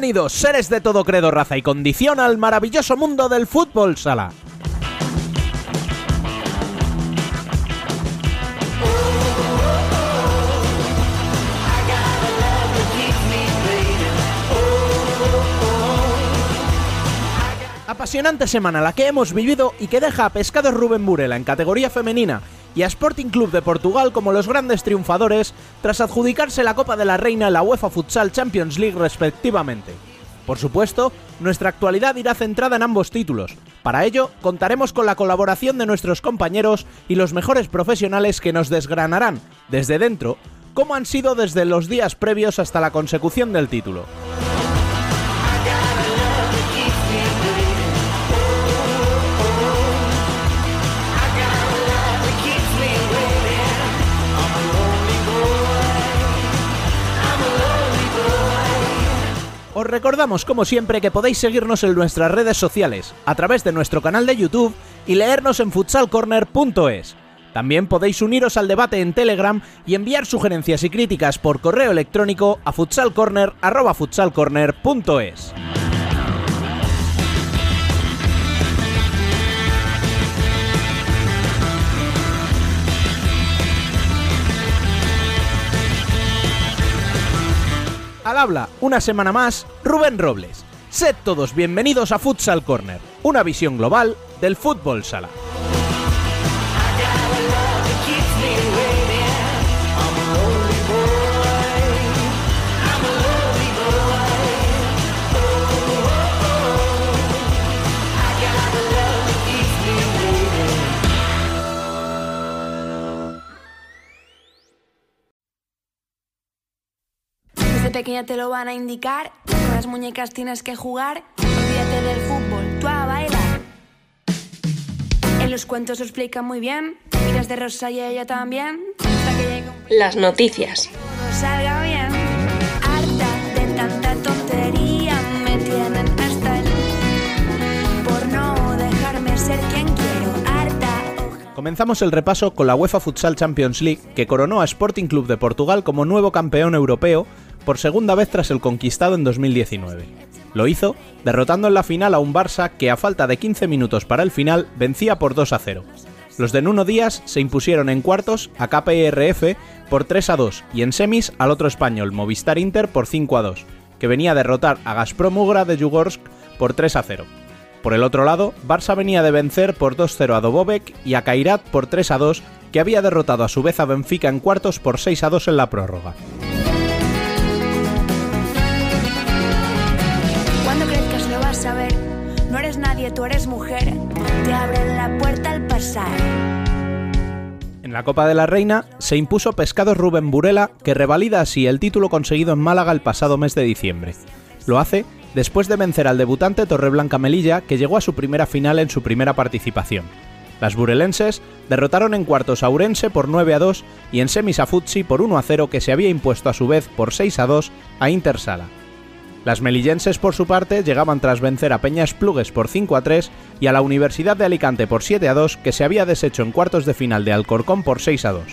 Bienvenidos, seres de todo credo, raza y condición, al maravilloso mundo del fútbol sala. Apasionante semana la que hemos vivido y que deja a Pescados Rubén Burela en categoría femenina y a Sporting Club de Portugal como los grandes triunfadores tras adjudicarse la Copa de la Reina en la UEFA Futsal Champions League respectivamente. Por supuesto, nuestra actualidad irá centrada en ambos títulos. Para ello, contaremos con la colaboración de nuestros compañeros y los mejores profesionales que nos desgranarán, desde dentro, cómo han sido desde los días previos hasta la consecución del título. Os recordamos, como siempre, que podéis seguirnos en nuestras redes sociales, a través de nuestro canal de YouTube y leernos en futsalcorner.es. También podéis uniros al debate en Telegram y enviar sugerencias y críticas por correo electrónico a futsalcorner.es. Al habla, una semana más, Rubén Robles. Sed todos bienvenidos a Futsal Corner, una visión global del fútbol sala. Pequeña te lo van a indicar. Con las muñecas tienes que jugar. Olvídate del fútbol, tú a bailar. En los cuentos lo explican muy bien. Miras de rosa y ella también. Hasta que llegue un Las noticias. todo salga bien. Harta de tanta tontería. Me tienen hasta el. Por no dejarme ser quien quiero. Harta. ojalá- Comenzamos el repaso con la UEFA Futsal Champions League, que coronó a Sporting Club de Portugal como nuevo campeón europeo por segunda vez tras el conquistado en 2019. Lo hizo derrotando en la final a un Barça que a falta de 15 minutos para el final vencía por 2 a 0. Los de Nuno Díaz se impusieron en cuartos a KPRF por 3 a 2 y en semis al otro español Movistar Inter por 5 a 2, que venía a derrotar a Gazprom Ugra de Yugorsk por 3 a 0. Por el otro lado, Barça venía de vencer por 2-0 a Dobovec y a Kairat por 3 a 2, que había derrotado a su vez a Benfica en cuartos por 6 a 2 en la prórroga. Tú eres mujer. Te abren la puerta al pasar. En la Copa de la Reina se impuso Pescados Rubén Burela, que revalida así el título conseguido en Málaga el pasado mes de diciembre. Lo hace después de vencer al debutante Torreblanca Melilla, que llegó a su primera final en su primera participación. Las burelenses derrotaron en cuartos a Urense por 9 a 2 y en semis a Futsi por 1 a 0, que se había impuesto a su vez por 6 a 2 a Intersala. Las melillenses, por su parte, llegaban tras vencer a Peñas Plugues por 5 a 3 y a la Universidad de Alicante por 7 a 2, que se había deshecho en cuartos de final de Alcorcón por 6 a 2.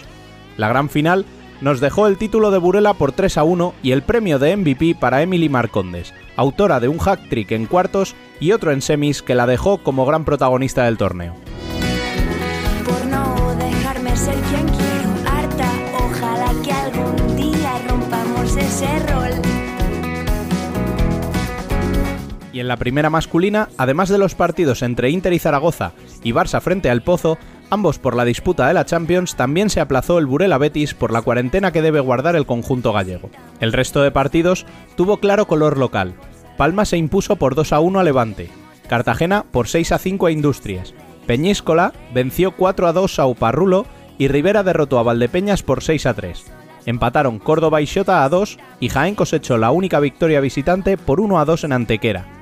La gran final nos dejó el título de Burela por 3 a 1 y el premio de MVP para Emily Marcondes, autora de un hack en cuartos y otro en semis que la dejó como gran protagonista del torneo. Y en la primera masculina, además de los partidos entre Inter y Zaragoza y Barça frente al Pozo, ambos por la disputa de la Champions, también se aplazó el Burela Betis por la cuarentena que debe guardar el conjunto gallego. El resto de partidos tuvo claro color local. Palma se impuso por 2 a 1 a Levante, Cartagena por 6 a 5 a Industrias, Peñíscola venció 4 a 2 a Uparrulo y Rivera derrotó a Valdepeñas por 6 a 3. Empataron Córdoba y Xota a 2 y Jaén cosechó la única victoria visitante por 1 a 2 en Antequera.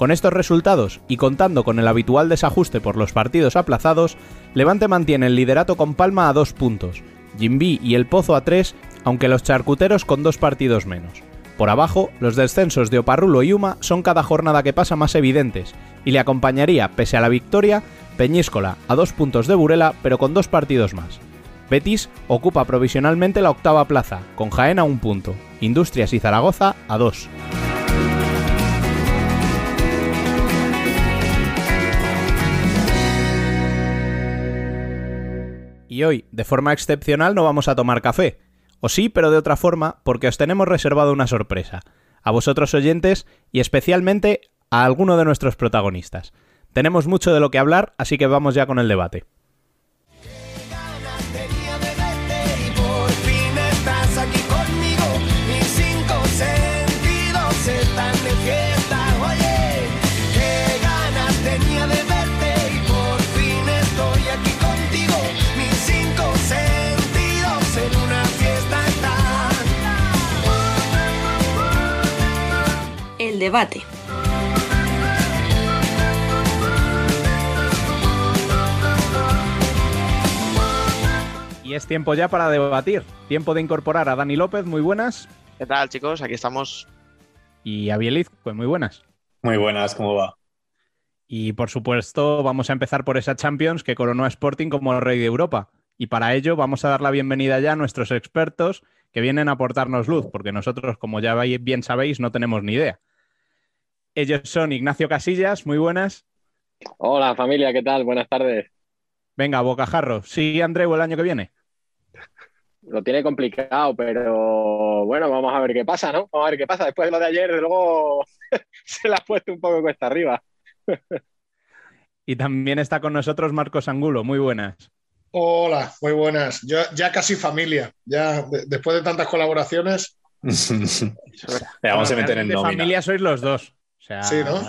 Con estos resultados y contando con el habitual desajuste por los partidos aplazados, Levante mantiene el liderato con Palma a dos puntos, Jimbi y El Pozo a tres, aunque los charcuteros con dos partidos menos. Por abajo, los descensos de Oparrulo y Uma son cada jornada que pasa más evidentes, y le acompañaría, pese a la victoria, Peñíscola a dos puntos de Burela, pero con dos partidos más. Betis ocupa provisionalmente la octava plaza, con Jaén a un punto, Industrias y Zaragoza a dos. Hoy, de forma excepcional, no vamos a tomar café. O sí, pero de otra forma, porque os tenemos reservado una sorpresa. A vosotros oyentes y especialmente a alguno de nuestros protagonistas. Tenemos mucho de lo que hablar, así que vamos ya con el debate. Debate. Y es tiempo ya para debatir. Tiempo de incorporar a Dani López, muy buenas. ¿Qué tal, chicos? Aquí estamos. Y a Bieliz, pues muy buenas. Muy buenas, ¿cómo va? Y por supuesto, vamos a empezar por esa Champions que coronó a Sporting como el rey de Europa. Y para ello vamos a dar la bienvenida ya a nuestros expertos que vienen a aportarnos luz, porque nosotros, como ya bien sabéis, no tenemos ni idea. Ellos son Ignacio Casillas, muy buenas. Hola familia, ¿qué tal? Buenas tardes. Venga, Bocajarro, ¿sí Andreu el año que viene? lo tiene complicado, pero bueno, vamos a ver qué pasa, ¿no? Vamos a ver qué pasa. Después de lo de ayer, luego se la ha puesto un poco cuesta arriba. y también está con nosotros Marcos Angulo. Muy buenas. Hola, muy buenas. Yo, ya casi familia. Ya después de tantas colaboraciones. vamos a meter en nómina. familia sois los dos. O sea, sí, ¿no?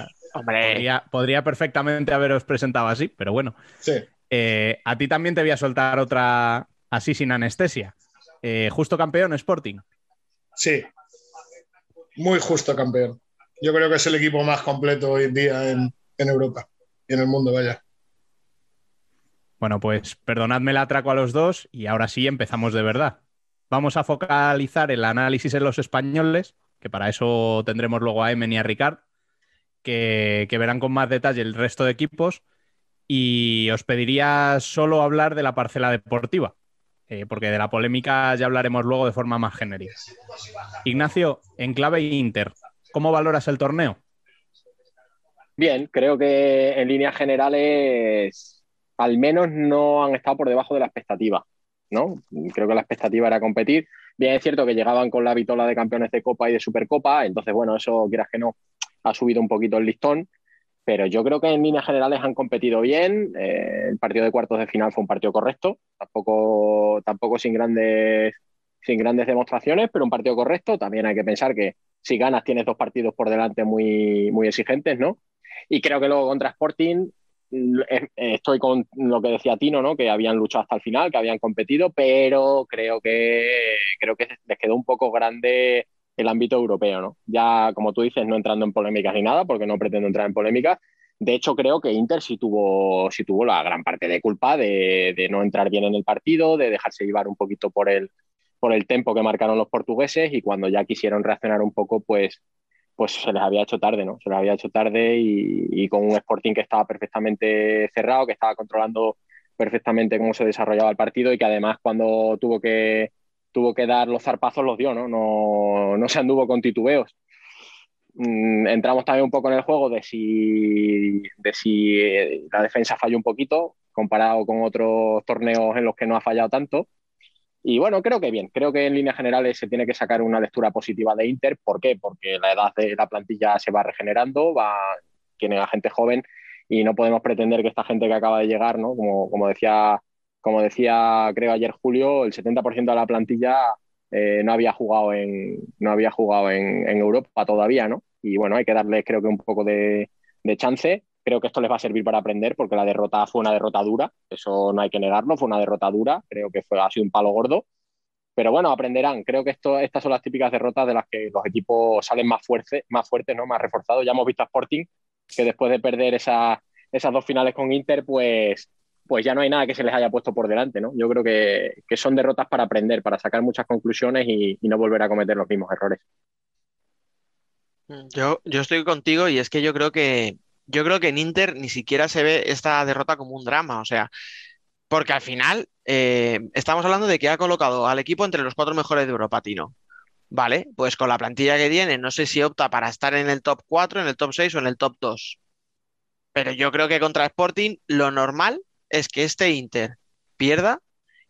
Podría, perfectamente haberos presentado así, pero bueno. Sí. Eh, a ti también te voy a soltar otra así sin anestesia. Eh, ¿Justo campeón Sporting? Sí, muy justo campeón. Yo creo que es el equipo más completo hoy en día en, Europa y en el mundo, vaya. Bueno, pues perdonadme el atraco a los dos y ahora sí empezamos de verdad. Vamos a focalizar el análisis en los españoles, que para eso tendremos luego a Emen y a Ricard, que, verán con más detalle el resto de equipos. Y os pediría solo hablar de la parcela deportiva, eh, porque de la polémica ya hablaremos luego de forma más genérica. Ignacio, en clave Inter, ¿cómo valoras el torneo? Bien, creo que en líneas generales al menos no han estado por debajo de la expectativa. ¿no? Creo que la expectativa era competir. Bien, es cierto que llegaban con la vitola de campeones de Copa y de Supercopa, entonces, bueno, eso, quieras que no, ha subido un poquito el listón, pero yo creo que en líneas generales han competido bien. Eh, el partido de cuartos de final fue un partido correcto, tampoco, tampoco sin, grandes, sin grandes demostraciones, pero un partido correcto. También hay que pensar que si ganas tienes dos partidos por delante muy, muy exigentes, ¿no? Y creo que luego contra Sporting eh, estoy con lo que decía Tino, ¿no? Que habían luchado hasta el final, que habían competido, pero creo que creo que les quedó un poco grande el ámbito europeo, ¿no? Ya, como tú dices, no entrando en polémicas ni nada, porque no pretendo entrar en polémicas. De hecho, creo que Inter sí tuvo, sí tuvo la gran parte de culpa de, no entrar bien en el partido, de dejarse llevar un poquito por el, por el tempo que marcaron los portugueses y cuando ya quisieron reaccionar un poco, pues, pues se les había hecho tarde, ¿no? Se les había hecho tarde y, y con un Sporting que estaba perfectamente cerrado, que estaba controlando perfectamente cómo se desarrollaba el partido y que además cuando tuvo que tuvo que dar los zarpazos, los dio, ¿no? No, no se anduvo con titubeos. Mm, entramos también un poco en el juego de si, de si eh, la defensa falló un poquito comparado con otros torneos en los que no ha fallado tanto. Y bueno, creo que bien, creo que en líneas generales se tiene que sacar una lectura positiva de Inter. ¿Por qué? Porque la edad de la plantilla se va regenerando, va, tiene a gente joven y no podemos pretender que esta gente que acaba de llegar, ¿no? como, como decía como decía, creo ayer Julio, el 70% de la plantilla eh, no había jugado, en, no había jugado en, Europa todavía, ¿no? Y bueno, hay que darles creo que un poco de, chance. Creo que esto les va a servir para aprender porque la derrota fue una derrota dura, eso no hay que negarlo, fue una derrota dura, creo que fue, ha sido un palo gordo. Pero bueno, aprenderán. Creo que esto, estas son las típicas derrotas de las que los equipos salen más, fuerte, más fuertes, ¿no? más reforzados. Ya hemos visto a Sporting que después de perder esas dos finales con Inter, pues pues ya no hay nada que se les haya puesto por delante, ¿no? Yo creo que, son derrotas para aprender, para sacar muchas conclusiones y, no volver a cometer los mismos errores. Yo, estoy contigo y es que yo creo que yo creo que en Inter ni siquiera se ve esta derrota como un drama, o sea, porque al final eh, estamos hablando de que ha colocado al equipo entre los cuatro mejores de Europa, Tino. Vale, pues con la plantilla que tiene, no sé si opta para estar en el top 4, en el top 6 o en el top 2. Pero yo creo que contra Sporting lo normal es que este Inter pierda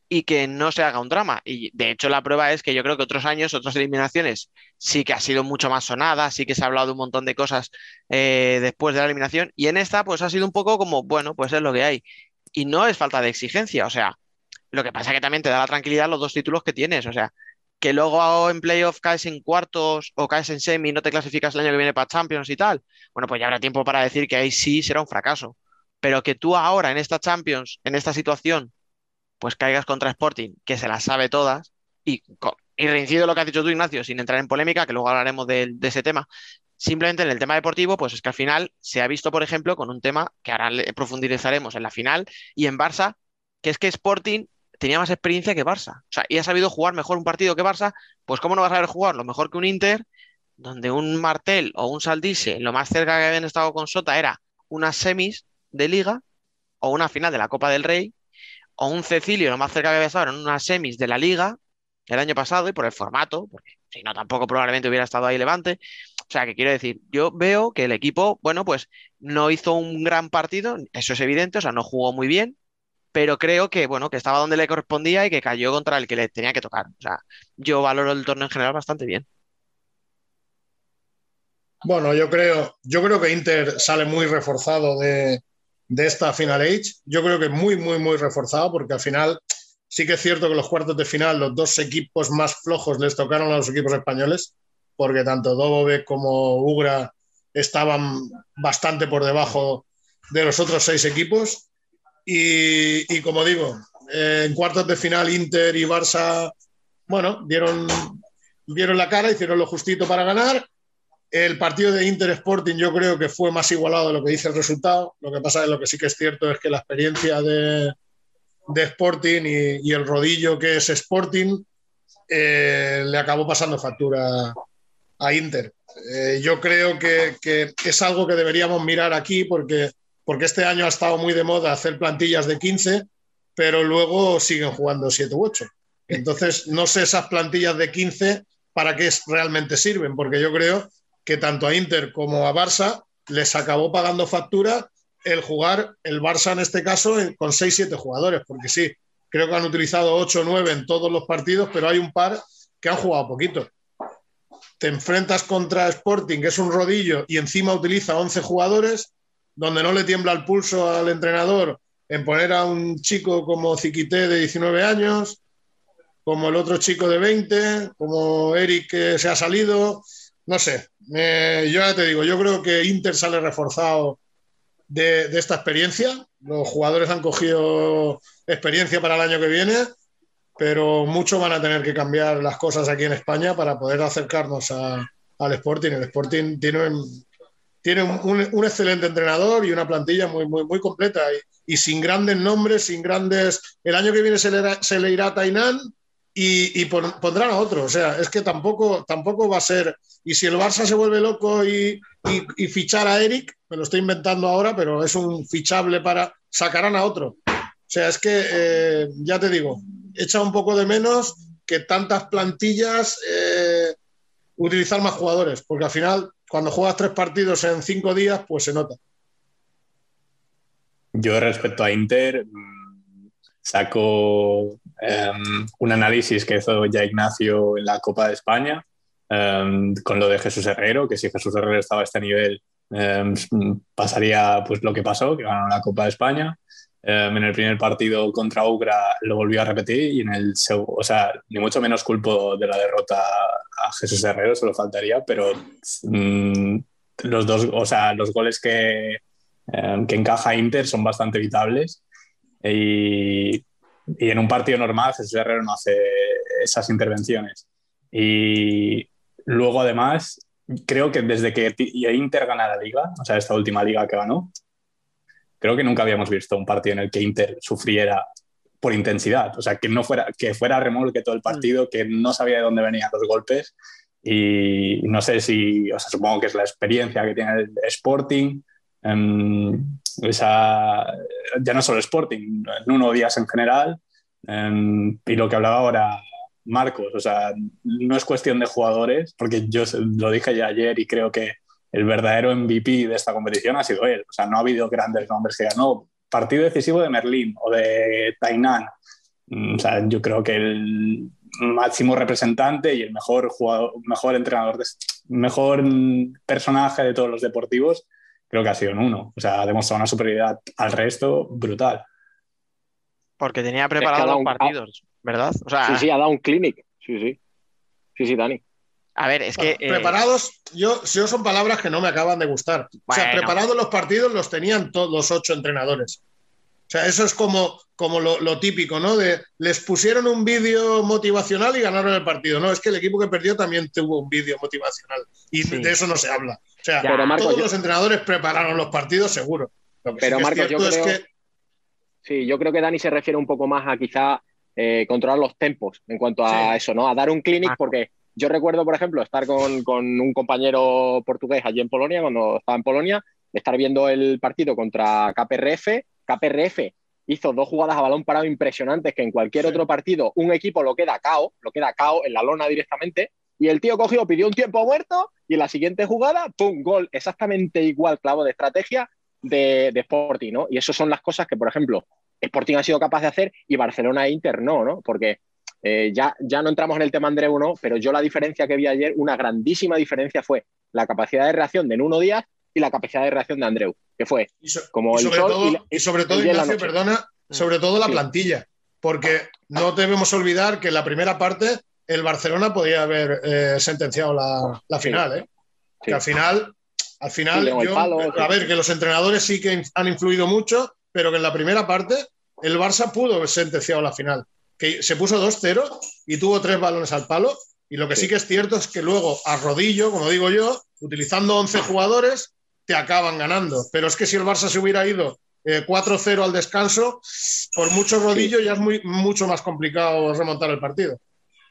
y que no se haga un drama. Y de hecho la prueba es que yo creo que otros años, otras eliminaciones, sí que ha sido mucho más sonada, sí que se ha hablado de un montón de cosas eh, después de la eliminación y en esta pues ha sido un poco como, bueno, pues es lo que hay. Y no es falta de exigencia, o sea, lo que pasa es que también te da la tranquilidad los dos títulos que tienes, o sea, que luego en playoff caes en cuartos o caes en semi no te clasificas el año que viene para Champions y tal, bueno, pues ya habrá tiempo para decir que ahí sí será un fracaso. Pero que tú ahora en esta Champions, en esta situación, pues caigas contra Sporting, que se las sabe todas, y, y reincido lo que has dicho tú, Ignacio, sin entrar en polémica, que luego hablaremos de, ese tema, simplemente en el tema deportivo, pues es que al final se ha visto, por ejemplo, con un tema que ahora profundizaremos en la final y en Barça, que es que Sporting tenía más experiencia que Barça. O sea, y ha sabido jugar mejor un partido que Barça, pues ¿cómo no vas a saber jugar lo mejor que un Inter, donde un Martel o un Saldise, lo más cerca que habían estado con Sota era unas semis de liga o una final de la Copa del Rey o un Cecilio, lo más cerca que estado en unas semis de la liga el año pasado y por el formato, porque si no, tampoco probablemente hubiera estado ahí Levante. O sea, que quiero decir, yo veo que el equipo, bueno, pues no hizo un gran partido, eso es evidente, o sea, no jugó muy bien, pero creo que, bueno, que estaba donde le correspondía y que cayó contra el que le tenía que tocar. O sea, yo valoro el torneo en general bastante bien. Bueno, yo creo, yo creo que Inter sale muy reforzado de, de esta Final Age. Yo creo que muy, muy, muy reforzado porque al final sí que es cierto que los cuartos de final, los dos equipos más flojos les tocaron a los equipos españoles, porque tanto Dobove como Ugra estaban bastante por debajo de los otros seis equipos. Y, como digo, eh, en cuartos de final Inter y Barça, bueno, dieron, dieron la cara, hicieron lo justito para ganar el partido de Inter Sporting yo creo que fue más igualado de lo que dice el resultado. Lo que pasa es lo que sí que es cierto es que la experiencia de, Sporting y, el rodillo que es Sporting eh, le acabó pasando factura a Inter. Eh, yo creo que, es algo que deberíamos mirar aquí porque, porque este año ha estado muy de moda hacer plantillas de 15, pero luego siguen jugando 7 u 8. Entonces, no sé esas plantillas de 15 para qué realmente sirven, porque yo creo que tanto a Inter como a Barça les acabó pagando factura el jugar el Barça en este caso con 6-7 jugadores, porque sí, creo que han utilizado 8 o 9 en todos los partidos, pero hay un par que han jugado poquito. Te enfrentas contra Sporting, que es un rodillo, y encima utiliza 11 jugadores, donde no le tiembla el pulso al entrenador en poner a un chico como Ziquité de 19 años, como el otro chico de 20, como Eric que se ha salido, no sé, yo ya te digo, yo creo que Inter sale reforzado de, esta experiencia. Los jugadores han cogido experiencia para el año que viene, pero mucho van a tener que cambiar las cosas aquí en España para poder acercarnos al Sporting. El Sporting tiene, un, excelente entrenador y una plantilla muy, muy, muy completa y, sin grandes nombres, sin grandes... El año que viene se le, se le irá a Tainan y, pondrán a otro. O sea, es que tampoco, tampoco va a ser. Y si el Barça se vuelve loco y, fichar a Eric, me lo estoy inventando ahora, pero es un fichable para. sacarán a otro. O sea, es que eh, ya te digo, echa un poco de menos que tantas plantillas eh, utilizar más jugadores, porque al final, cuando juegas tres partidos en cinco días, pues se nota. Yo respecto a Inter, saco em, un análisis que hizo ya Ignacio en la Copa de España em, con lo de Jesús Herrero, que si Jesús Herrero estaba a este nivel em, pasaría pues lo que pasó, que ganó la Copa de España. en el primer partido contra Ugra lo volvió a repetir y en el o sea, ni mucho menos culpo de la derrota a Jesús Herrero, solo faltaría, pero mm, los dos, o sea, los goles que, que encaja Inter son bastante evitables y, y en un partido normal Jesús Herrero no hace esas intervenciones. Y luego además, creo que desde que Inter gana la liga, o sea, esta última liga que ganó, creo que nunca habíamos visto un partido en el que Inter sufriera por intensidad, o sea, que no fuera que fuera remolque todo el partido, que no sabía de dónde venían los golpes y no sé si, o sea, supongo que es la experiencia que tiene el Sporting, esa, ya no solo Sporting, Nuno Díaz en general, em, y lo que hablaba ahora Marcos, o sea, no es cuestión de jugadores, porque yo lo dije ya ayer y creo que el verdadero MVP de esta competición ha sido él, o sea, no ha habido grandes nombres que ganó. Partido decisivo de Merlín o de Tainan, mm, o sea, yo creo que el máximo representante y el mejor jugador, mejor entrenador, mejor personaje de todos los deportivos, creo que ha sido en uno. O sea, ha demostrado una superioridad al resto brutal. Porque tenía preparados los partidos, ¿verdad? sí, sí, ha dado un clinic. Sí, sí. Sí, sí, Dani. A ver, es que. Eh, preparados, yo, yo son palabras que no me acaban de gustar. O sea, preparados los partidos los tenían todos los ocho entrenadores. O sea, eso es como, como lo, típico, ¿no? De les pusieron un vídeo motivacional y ganaron el partido. No, es que el equipo que perdió también tuvo un vídeo motivacional y de eso no se habla. O sea, todos los entrenadores prepararon los partidos, seguro. pero Marcos, yo creo, que... Sí, yo creo que Dani se refiere un poco más a quizá eh, controlar los tempos en cuanto a eso, ¿no? A dar un clinic, porque yo recuerdo, por ejemplo, estar con, con un compañero portugués allí en Polonia, cuando estaba en Polonia, estar viendo el partido contra KPRF KPRF hizo dos jugadas a balón parado impresionantes que en cualquier otro partido un equipo lo queda cao, lo queda cao en la lona directamente. Y el tío cogió, pidió un tiempo muerto y en la siguiente jugada, ¡pum! Gol exactamente igual, clavo de estrategia de, de Sporting, ¿no? Y eso son las cosas que, por ejemplo, Sporting ha sido capaz de hacer y Barcelona e Inter no, ¿no? Porque eh, ya, ya no entramos en el tema Andreu, ¿no? Pero yo la diferencia que vi ayer, una grandísima diferencia fue la capacidad de reacción de Nuno Díaz y la capacidad de reacción de Andreu, que fue como y sobre todo, y, sobre todo, Ignacio, perdona, mm. sobre todo la plantilla, porque no debemos olvidar que en la primera parte el Barcelona podía haber eh, sentenciado la, final, ¿eh? Que al final, al final, a ver, que los entrenadores sí que han influido mucho, pero que en la primera parte el Barça pudo haber sentenciado la final. Que se puso 2-0 y tuvo tres balones al palo. Y lo que sí. sí que es cierto es que luego, a rodillo, como digo yo, utilizando 11 jugadores, te acaban ganando. Pero es que si el Barça se hubiera ido 4-0 eh, al descanso, por mucho rodillo ya es muy, mucho más complicado remontar el partido.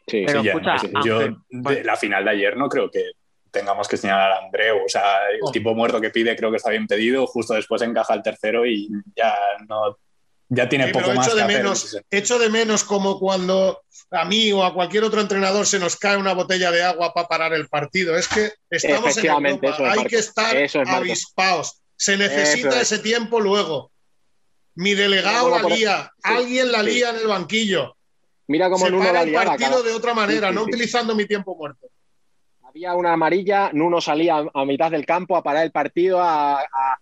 Sí, Pero, escucha, yo de la final de ayer no creo que tengamos que señalar a Andreu. O sea, el oh. tipo muerto que pide creo que está bien pedido, justo después encaja el tercero y ya no ya tiene poco más de menos, Echo de menos como cuando a mí o a cualquier otro entrenador se nos cae una botella de agua para parar el partido. Es que estamos en Europa, hay que estar avispados. Se necesita ese tiempo luego. Mi delegado la lía, alguien la lía en el banquillo. Mira cómo se Nuno para el partido de otra manera, no utilizando mi tiempo muerto. Había una amarilla, Nuno salía a mitad del campo a parar el partido, a a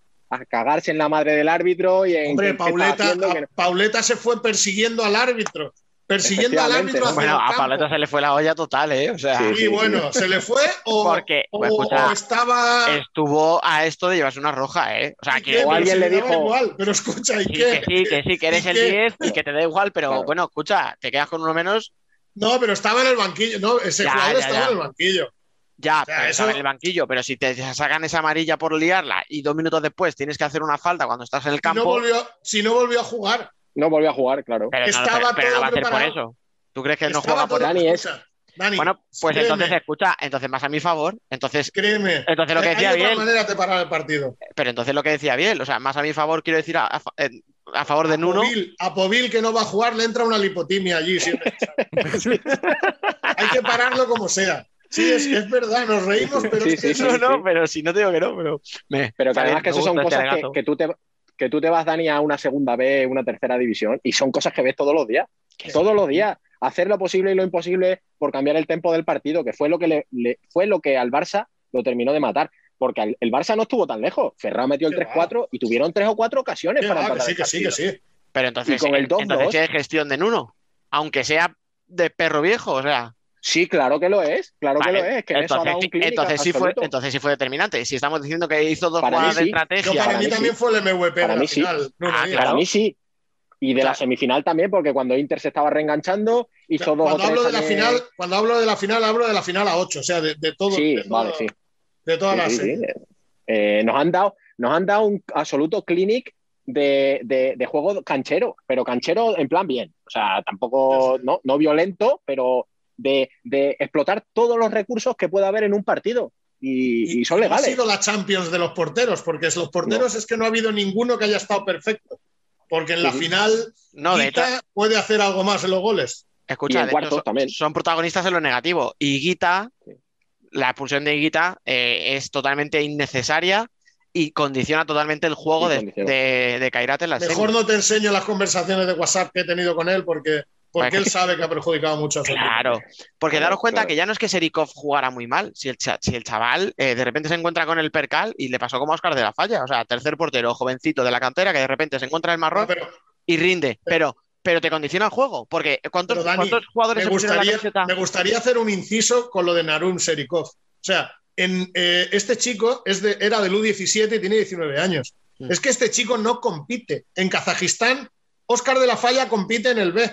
cagarse en la madre del árbitro y en Hombre, Pauleta, Pauleta se fue persiguiendo al árbitro. Persiguiendo al árbitro. Bueno, a Pauleta se le fue la olla total, ¿eh? O sea, sí, bueno, ¿se le fue o, Porque, pues, estaba. Estuvo a esto de llevarse una roja, ¿eh? O sea, que. O alguien le dijo. Igual, pero escucha, ¿y sí, qué? Que sí, que sí, que eres el 10 y que te da igual, pero bueno, escucha, te quedas con uno menos. No, pero estaba en el banquillo, no, ese jugador estaba en el banquillo. Ya, en el banquillo, pero si te sacan esa amarilla por liarla y dos minutos después tienes que hacer una falta cuando estás en el campo. Si no volvió, a jugar. No volvió a jugar, claro. Pero Estaba no, va a ser por eso. ¿Tú crees que no juega por Dani es... bueno, pues entonces escucha, entonces más a mi favor, entonces créeme. Entonces lo que decía bien. manera de parar el partido. Pero entonces lo que decía bien, o sea, más a mi favor quiero decir a, favor de Nuno. a Povil que no va a jugar le entra una lipotimia allí Hay que pararlo como sea. Sí, es, verdad, nos reímos, pero es que no, no, pero si no te digo que no, pero. pero que además que eso son cosas que, tú te, que tú te vas, Dani, a una segunda B, una tercera división, y son cosas que ves todos los días. Todos los días. Hacer lo posible y lo imposible por cambiar el tempo del partido, que fue lo que, le, fue lo que al Barça lo terminó de matar. Porque el, Barça no estuvo tan lejos. Ferran metió el 3-4 y tuvieron tres o cuatro ocasiones para empatar. sí, que sí, que sí. Pero entonces, con el entonces es gestión de Nuno. Aunque sea de perro viejo, o sea. Sí, claro que lo es, claro que lo es. Que entonces, entonces, sí fue, entonces sí fue determinante. Si estamos diciendo que hizo dos jugadas de estrategia. para, mí, también fue el MVP. Para mí sí. Ah, para mí sí. Y de la semifinal también, porque cuando Inter se estaba reenganchando, hizo dos. Cuando hablo de la final, cuando hablo de la final, hablo de la final a 8, o sea, de, todo. Sí, de vale, sí. De todas las. Eh, nos, han dado, nos han dado un absoluto clinic de, de, juego canchero, pero canchero en plan bien. O sea, tampoco, no, no violento, pero de, explotar todos los recursos que pueda haber en un partido. Y, son legales. ha sido la Champions de los porteros, porque los porteros es que no ha habido ninguno que haya estado perfecto. Porque en la final no, Guita puede hacer algo más en los goles. Escucha, son, protagonistas en lo negativo. Y Guita, la expulsión de Guita eh, es totalmente innecesaria y condiciona totalmente el juego de, de, en la Mejor no te enseño las conversaciones de WhatsApp que he tenido con él porque porque él sabe que ha perjudicado mucho a su Claro, porque daros cuenta que ya no es que Serikov jugara muy mal, si el, si el chaval eh, de repente se encuentra con el percal y le pasó como a Oscar de la Falla, o sea, tercer portero, jovencito de la cantera, que de repente se encuentra en el marrón y rinde, pero, pero te condiciona el juego, porque ¿cuántos, jugadores me gustaría, me gustaría hacer un inciso con lo de Narun Serikov. O sea, en, eh, este chico es de, era del U17 y tiene 19 años. Mm. Es que este chico no compite. En Kazajistán, Oscar de la Falla compite en el B.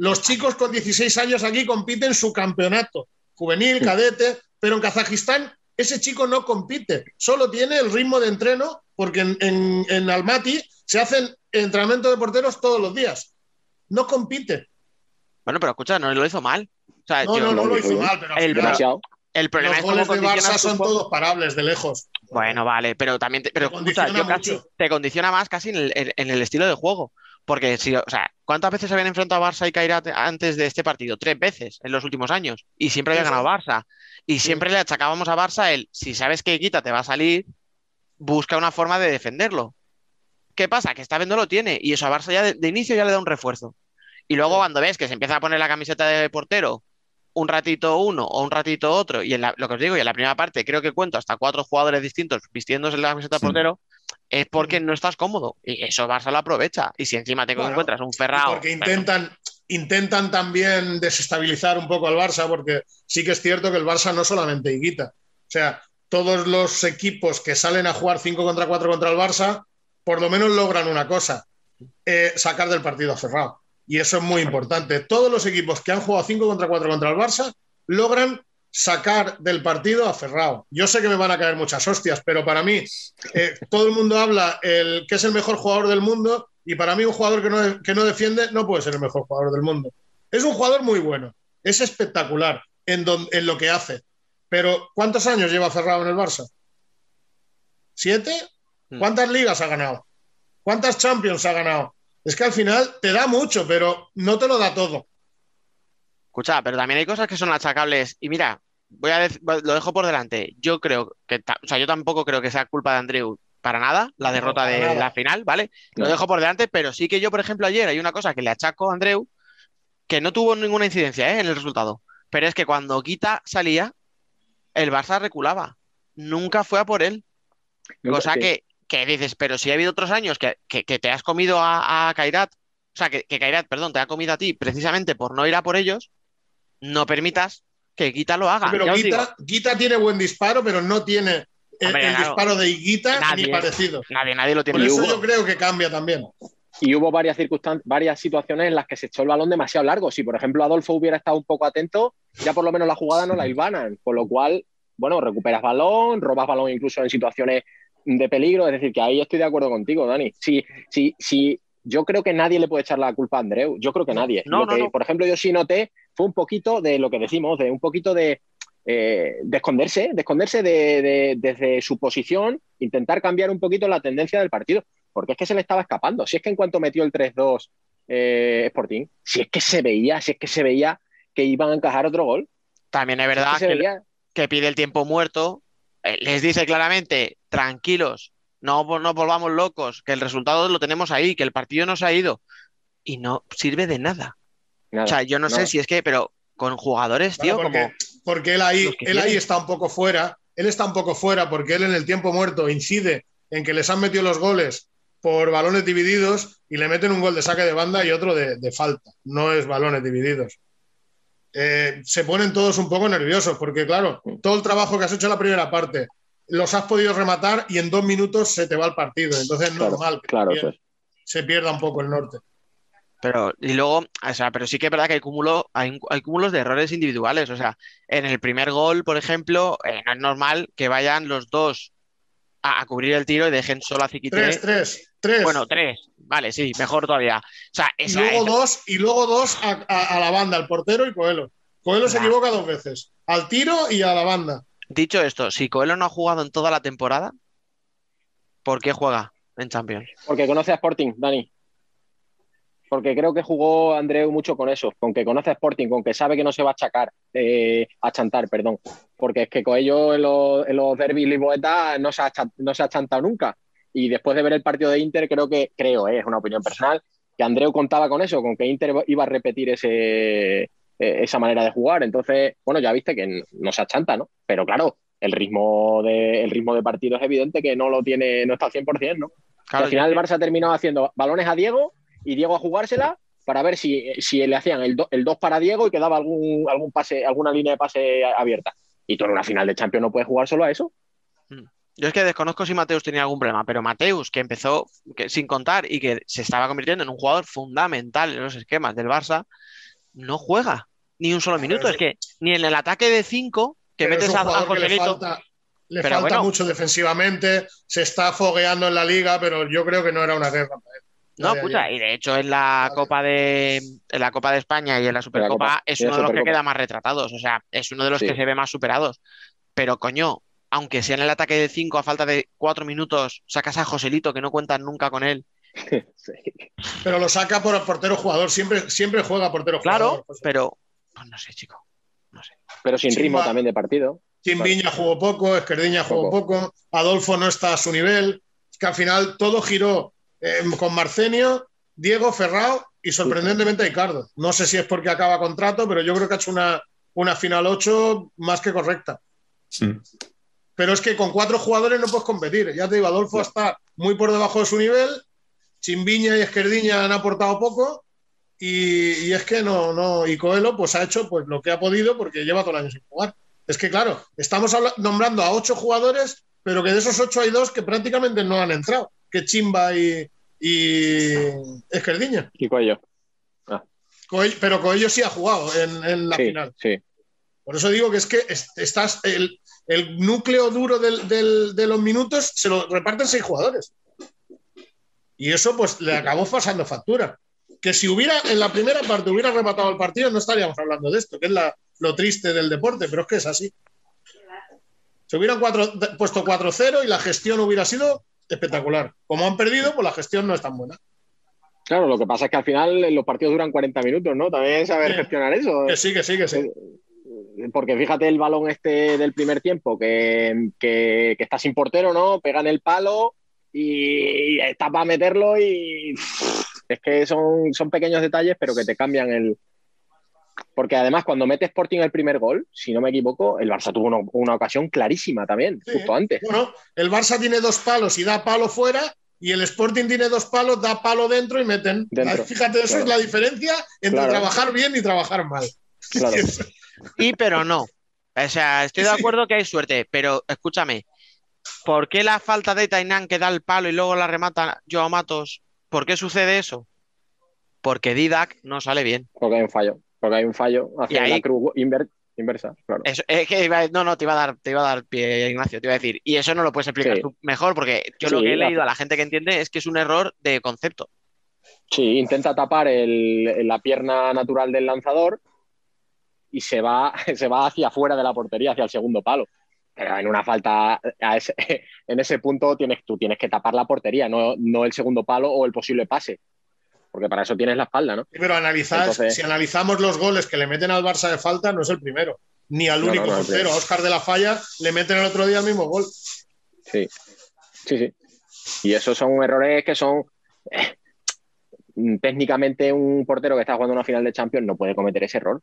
Los chicos con 16 años aquí compiten su campeonato, juvenil, cadete, pero en Kazajistán ese chico no compite, solo tiene el ritmo de entreno, porque en, Almaty se hacen entrenamientos de porteros todos los días. No compite. Bueno, pero escucha, no lo hizo mal. no, no, no, lo hizo mal, pero el, el problema los goles de Barça son todos parables de lejos. Bueno, vale, pero también te, pero, escucha, yo casi, te condiciona más casi en el, en el estilo de juego. Porque si, o sea, ¿cuántas veces habían enfrentado a Barça y Kairat antes de este partido? Tres veces en los últimos años. Y siempre había ganado Barça. Y siempre le achacábamos a Barça el, si sabes que Quita te va a salir, busca una forma de defenderlo. ¿Qué pasa? Que esta vez no lo tiene. Y eso a Barça ya de, inicio ya le da un refuerzo. Y luego cuando ves que se empieza a poner la camiseta de portero un ratito uno o un ratito otro, y en lo que os digo, y en la primera parte creo que cuento hasta cuatro jugadores distintos vistiéndose la camiseta de portero, es porque no estás cómodo. Y eso Barça lo aprovecha. Y si encima te encuentras un ferrado. Porque intentan, intentan también desestabilizar un poco al Barça, porque sí que es cierto que el Barça no solamente Higuita. O sea, todos los equipos que salen a jugar 5 contra 4 contra el Barça, por lo menos logran una cosa: eh, sacar del partido a Ferrao. Y eso es muy importante. Todos los equipos que han jugado 5 contra 4 contra el Barça logran sacar del partido a Ferrao. Yo sé que me van a caer muchas hostias, pero para mí eh, todo el mundo habla el que es el mejor jugador del mundo y para mí un jugador que no, que no defiende no puede ser el mejor jugador del mundo. Es un jugador muy bueno, es espectacular en, en lo que hace, pero ¿cuántos años lleva Ferrao en el Barça? ¿Siete? Hmm. ¿Cuántas ligas ha ganado? ¿Cuántas Champions ha ganado? Es que al final te da mucho, pero no te lo da todo. Escucha, pero también hay cosas que son achacables. Y mira, voy a lo dejo por delante. Yo creo que, o sea, yo tampoco creo que sea culpa de Andreu para nada, la derrota de la final, ¿vale? Lo dejo por delante, pero sí que yo, por ejemplo, ayer hay una cosa que le achaco a Andreu que no tuvo ninguna incidencia ¿eh? en el resultado. Pero es que cuando Quita salía, el Barça reculaba. Nunca fue a por él. Cosa que, que, dices, pero si ha habido otros años que, te has comido a, a Kairat, o sea, que, que Kairat, perdón, te ha comido a ti precisamente por no ir a por ellos, no permitas que Guita lo haga. pero Guita, tiene buen disparo, pero no tiene el, disparo de Guita ni parecido. Nadie, nadie lo tiene. Por eso yo creo que cambia también. Y hubo varias circunstancias, varias situaciones en las que se echó el balón demasiado largo. Si, por ejemplo, Adolfo hubiera estado un poco atento, ya por lo menos la jugada no la hilvanan. Con lo cual, bueno, recuperas balón, robas balón incluso en situaciones de peligro. Es decir, que ahí estoy de acuerdo contigo, Dani. Si, si, si yo creo que nadie le puede echar la culpa a Andreu. Yo creo que nadie. lo que, Por ejemplo, yo sí noté fue un poquito de lo que decimos, de un poquito de, eh, de esconderse, de esconderse de, desde su posición, intentar cambiar un poquito la tendencia del partido, porque es que se le estaba escapando. Si es que en cuanto metió el 3-2 eh, Sporting, si es que se veía, si es que se veía que iban a encajar otro gol. También es verdad que, pide el tiempo muerto, eh, les dice claramente, tranquilos, no nos volvamos locos, que el resultado lo tenemos ahí, que el partido no se ha ido y no sirve de nada. O sea, yo no, sé si es que, pero con jugadores, tío, porque, como. Porque él ahí, él ahí está un poco fuera, él está un poco fuera porque él en el tiempo muerto incide en que les han metido los goles por balones divididos y le meten un gol de saque de banda y otro de, falta. No es balones divididos. Eh, se ponen todos un poco nerviosos porque, claro, todo el trabajo que has hecho en la primera parte, los has podido rematar y en dos minutos se te va el partido. Entonces es normal que se pierda un poco el norte. Pero, y luego, o sea, pero sí que es verdad que hay, cúmulo, hay, cúmulos de errores individuales. O sea, en el primer gol, por ejemplo, eh, no es normal que vayan los dos a, cubrir el tiro y dejen solo a. Tres, tres, tres. Bueno, tres. Vale, sí, mejor todavía. O sea, y luego dos, y luego dos a, la banda, al portero y Coelho. Coelho se equivoca dos veces. Al tiro y a la banda. Dicho esto, si Coelho no ha jugado en toda la temporada, ¿por qué juega en Champions? Porque conoce a Sporting, Dani. Porque creo que jugó Andreu mucho con eso, con que conoce a Sporting, con que sabe que no se va a achacar, eh, a chantar, perdón. Porque es que Coelho en los, en los derbis no se, ha, no se ha chantado nunca. Y después de ver el partido de Inter, creo que, creo, eh, es una opinión personal, que Andreu contaba con eso, con que Inter iba a repetir ese, eh, esa manera de jugar. Entonces, bueno, ya viste que no se achanta, ¿no? Pero claro, el ritmo de, el ritmo de partido es evidente que no lo tiene, no está al 100%, ¿no? al final el Barça ha terminado haciendo balones a Diego y Diego a jugársela para ver si, si le hacían el 2 para Diego y quedaba algún, algún pase, alguna línea de pase abierta. Y tú en una final de Champions no puedes jugar solo a eso. Hmm. Yo es que desconozco si Mateus tenía algún problema, pero Mateus, que empezó sin contar y que se estaba convirtiendo en un jugador fundamental en los esquemas del Barça, no juega ni un solo minuto. Es que ni en el ataque de 5 que metes a, a Le falta, le falta mucho defensivamente, se está fogueando en la liga, pero yo creo que no era una guerra No, escucha, y de hecho en la Copa de en la Copa de España y en la Supercopa es uno de los que queda más retratados, o sea, es uno de los que se ve más superados. Pero coño, aunque sea en el ataque de 5 a falta de 4 minutos, sacas a Joselito que no cuentan nunca con él. Pero lo saca por portero jugador, siempre, siempre juega portero jugador. Claro, pero pues no sé, chico. No sé. Pero sin ritmo también de partido. Tim Viña jugó poco, Esquerdiña jugó poco. Adolfo no está a su nivel. Es que al final todo giró eh, con Marcenio, Diego, Ferrao y sorprendentemente Ricardo. No sé si es porque acaba contrato, pero yo creo que ha hecho una, una final 8 más que correcta. Sí. Pero es que con cuatro jugadores no puedes competir. Ya te digo, Adolfo está muy por debajo de su nivel. Chimbiña y Esquerdiña han aportado poco. Y, es que no, no. Y Coelho pues ha hecho pues lo que ha podido porque lleva todo el año sin jugar. Es que claro, estamos nombrando a ocho jugadores, pero que de esos ocho hay dos que prácticamente no han entrado, que Chimba y, y Esquerdiña. Y Coelho. Ah. pero Coelho sí ha jugado en, la final. Sí. Por eso digo que es que estás el, el núcleo duro de los minutos se lo reparten seis jugadores. Y eso pues le acabó pasando factura. Que si hubiera en la primera parte hubiera rematado el partido, no estaríamos hablando de esto, que es lo triste del deporte, pero es que es así. Se hubieran puesto 4-0 y la gestión hubiera sido espectacular. Como han perdido, pues la gestión no es tan buena. Claro, lo que pasa es que al final los partidos duran 40 minutos, ¿no? También saber gestionar eso. Que sí, que sí, que sí. Eh, porque fíjate el balón este del primer tiempo, que, está sin portero, ¿no? Pega en el palo y está para meterlo y es que son, son pequeños detalles, pero que te cambian el... Porque además cuando mete Sporting el primer gol, si no me equivoco, el Barça tuvo una, ocasión clarísima también, justo antes. Bueno, el Barça tiene dos palos y da palo fuera y el Sporting tiene dos palos, da palo dentro y meten. Fíjate, eso es la diferencia entre trabajar bien y trabajar mal. Claro. Y pero no. O sea, estoy de acuerdo que hay suerte, pero escúchame, ¿por qué la falta de Tainan que da el palo y luego la remata Joao Matos? ¿Por qué sucede eso? Porque Didac no sale bien. Porque hay un fallo. Porque hay un fallo hacia la cruz inversa, claro. es que no, no, te iba a dar, te iba a dar pie, Ignacio, te iba a decir. Y eso no lo puedes explicar tú mejor, porque yo lo que he leído a la gente que entiende es que es un error de concepto. Sí, intenta tapar la pierna natural del lanzador y se va, se va hacia afuera de la portería, hacia el segundo palo. Pero en una falta, en ese punto tienes, tú tienes que tapar la portería, no, no el segundo palo o el posible pase. Porque para eso tienes la espalda, ¿no? Pero analizar, si analizamos los goles que le meten al Barça de falta, no es el primero. Ni al único portero. Oscar de la Falla le meten el otro día el mismo gol. Sí, sí, sí. Y esos son errores que son. Eh, técnicamente, un portero que está jugando una final de Champions no puede cometer ese error.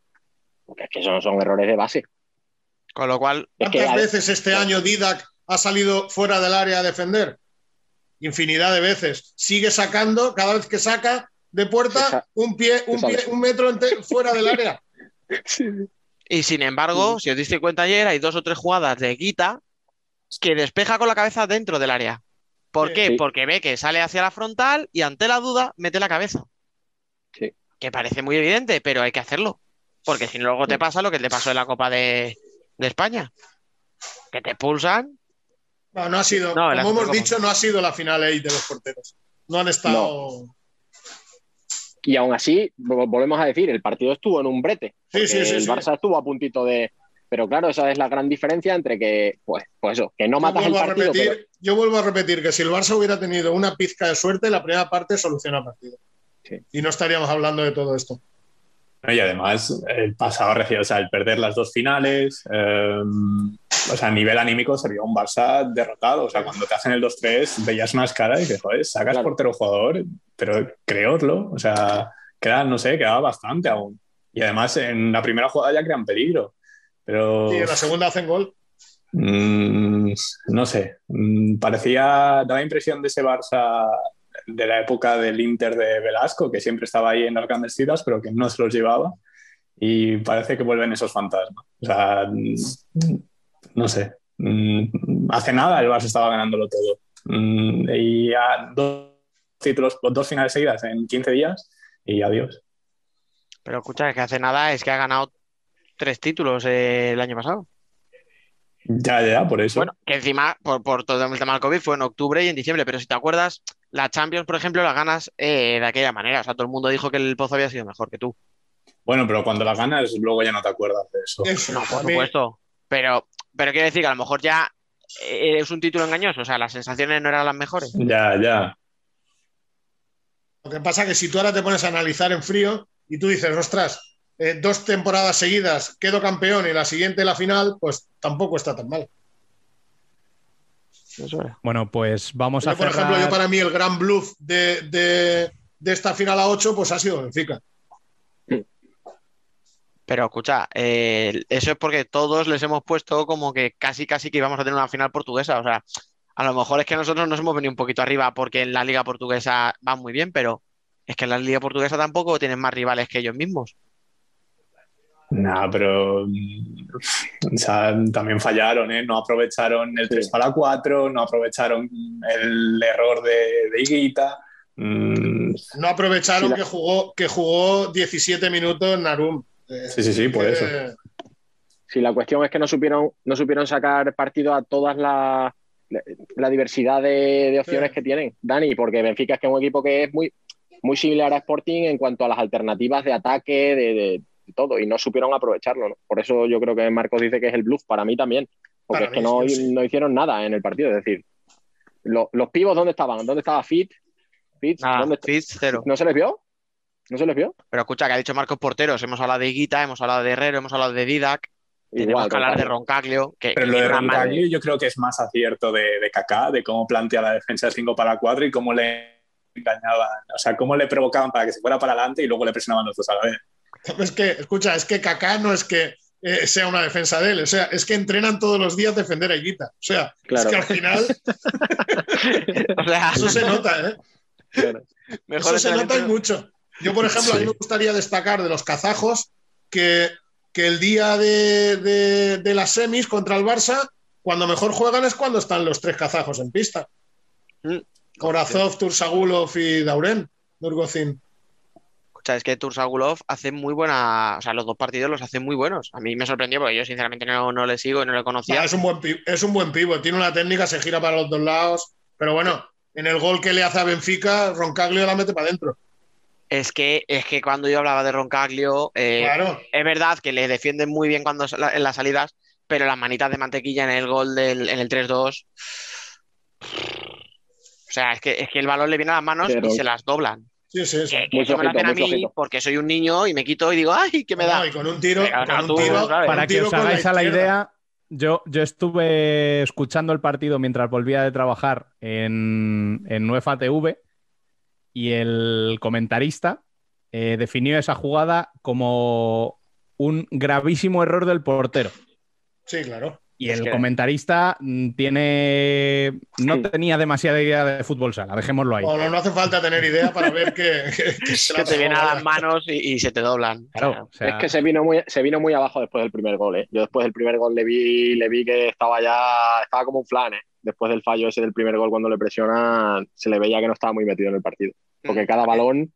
Porque es que eso no son errores de base. Con lo cual. ¿Cuántas veces este año Didac ha salido fuera del área a defender? Infinidad de veces. Sigue sacando, cada vez que saca de puerta, un pie, un, pie, un metro fuera del área. Y sin embargo, si os diste cuenta ayer, hay dos o tres jugadas de Guita que despeja con la cabeza dentro del área. ¿Por qué? Porque ve que sale hacia la frontal y ante la duda mete la cabeza. Sí. Que parece muy evidente, pero hay que hacerlo. Porque si no, luego te pasa lo que te pasó en la Copa de, España. Que te pulsan. No, no ha sido, como hemos dicho, no ha sido la final ahí de los porteros. No han estado. Y aún así, volvemos a decir, el partido estuvo en un brete. Sí, sí, sí, el Barça estuvo a puntito de. Pero claro, esa es la gran diferencia entre que, pues, pues eso, que no matas el partido. Yo vuelvo a repetir que si el Barça hubiera tenido una pizca de suerte, la primera parte soluciona el partido. Y no estaríamos hablando de todo esto. Y además, el pasado recién, o sea, el perder las dos finales, eh, o sea, a nivel anímico sería un Barça derrotado. O sea, cuando te hacen el 2-3, veías unas caras y dices, joder, sacas Claro. portero jugador, pero creoslo. O sea, queda, no sé, quedaba bastante aún. Y además, en la primera jugada ya crean peligro. Pero. Y en la segunda hacen gol. Mm, no sé, Mm, parecía, daba impresión de ese Barça de la época del Inter de Velasco, que siempre estaba ahí en las grandes citas, pero que no se los llevaba. Y parece que vuelven esos fantasmas. O sea, mm, no sé. Mm, Hace nada el Barça estaba ganándolo todo. Mm, Y ya dos títulos, dos finales seguidas en 15 días y adiós. Pero escucha, es que hace nada es que ha ganado tres títulos eh, el año pasado. Ya, ya, por eso. Bueno, que encima, por, por todo el tema del COVID, fue en octubre y en diciembre, pero si te acuerdas, la Champions, por ejemplo, la ganas eh, de aquella manera. O sea, todo el mundo dijo que el Pozo había sido mejor que tú. Bueno, pero cuando la ganas, luego ya no te acuerdas de eso. Eso, No, por supuesto. Pero, pero quiero decir que a lo mejor ya eh, es un título engañoso. O sea, las sensaciones no eran las mejores. Ya, ya. Lo que pasa es que si tú ahora te pones a analizar en frío y tú dices, ostras, eh, dos temporadas seguidas quedo campeón y la siguiente la final, pues tampoco está tan mal. Eso. Bueno, pues vamos a por cerrar. ejemplo, yo para mí el gran bluff de, de- de esta final a 8 pues ha sido Benfica. Pero escucha, eh, eso es porque todos les hemos puesto como que casi casi que íbamos a tener una final portuguesa. O sea, a lo mejor es que nosotros nos hemos venido un poquito arriba porque en la liga portuguesa va muy bien, pero es que en la liga portuguesa tampoco tienen más rivales que ellos mismos. Nah, pero mm, o sea, también fallaron, ¿eh? No aprovecharon el 3 para 4, no aprovecharon el error de, de Higuita. Mm, No aprovecharon Sí, la- que, jugó, que jugó 17 minutos Narum. Eh, sí, sí, sí, por que- eso. Sí, la cuestión es que no supieron, no supieron sacar partido a todas las la diversidad de, de opciones Sí. que tienen, Dani, porque Benfica es que es un equipo que es muy, muy similar a Sporting en cuanto a las alternativas de ataque, de todo, y no supieron aprovecharlo. ¿no? Por eso yo creo que Marcos dice que es el bluff, para mí también, porque Para es que no, sí, no hicieron nada en el partido. Es decir, lo- los pivos, ¿dónde estaban? ¿Dónde estaba Fit? Fitz, ¿dónde Fitz, cero. ¿No se les vio? ¿No se les vio? Pero escucha, que ha dicho Marcos Porteros, hemos hablado de Higuita, hemos hablado de Herrero, hemos hablado de Didac, tenemos Igual, que hablar de. Roncaglio, que, Pero que lo de Roncaglio yo creo que es más acierto de, de Kaká, de cómo plantea la defensa de 5 para 4 y cómo le engañaban, o sea, cómo le provocaban para que se fuera para adelante y luego le presionaban los dos a la vez. Es que, escucha, es que Kaká no es que eh, sea una defensa de él, o sea, es que entrenan todos los días defender a Higuita. O sea, Claro. es que al final O sea, eso se nota, ¿eh? mejor Eso se nota y mucho. Yo, por ejemplo, a mí me gustaría destacar de los kazajos que, que el día de, de- de las semis contra el Barça, cuando mejor juegan es cuando están los tres kazajos en pista. Mm. Korazov, Tursagulov y Dauren, Nurgozin. Escucha, es que Tursagulov hace muy buena, o sea, los dos partidos los hace muy buenos. A mí me sorprendió porque yo sinceramente no, no le sigo y no le conocía. Ah, es, un buen, es un buen pivo, tiene una técnica, se gira para los dos lados, pero bueno, en el gol que le hace a Benfica, Roncaglio la mete para adentro. Es que, es que cuando yo hablaba de Roncaglio, eh, Claro, es verdad que le defienden muy bien cuando en las salidas, pero las manitas de mantequilla en el gol del, en el 3-2. O sea, es que, es que el balón le viene a las manos Pero- y se las doblan. Sí, sí, sí. Que, que Muy eso me lo flojito, hacen a muy mí flojito. porque soy un niño y me quito y digo, ¡ay, qué me No, da! y con un tiro, con un tú, tiro, Para un que tiro os con la hagáis a la idea, yo, yo estuve escuchando el partido mientras volvía de trabajar en, en UEFA TV y el comentarista eh, definió esa jugada como un gravísimo error del portero. Sí, claro. Y Es el que- comentarista mm, tiene. No Sí. tenía demasiada idea de fútbol sala, dejémoslo ahí. Bueno, no hace falta tener idea para ver que, que- que se Que la te vienen a las manos y, y se te doblan. Claro, o sea, Es que se vino muy, se vino muy abajo después del primer gol, ¿eh? Yo después del primer gol le vi, le vi que estaba ya, estaba como un flan, ¿eh? Después del fallo ese del primer gol, cuando le presiona, se le veía que no estaba muy metido en el partido. Porque Mm. cada balón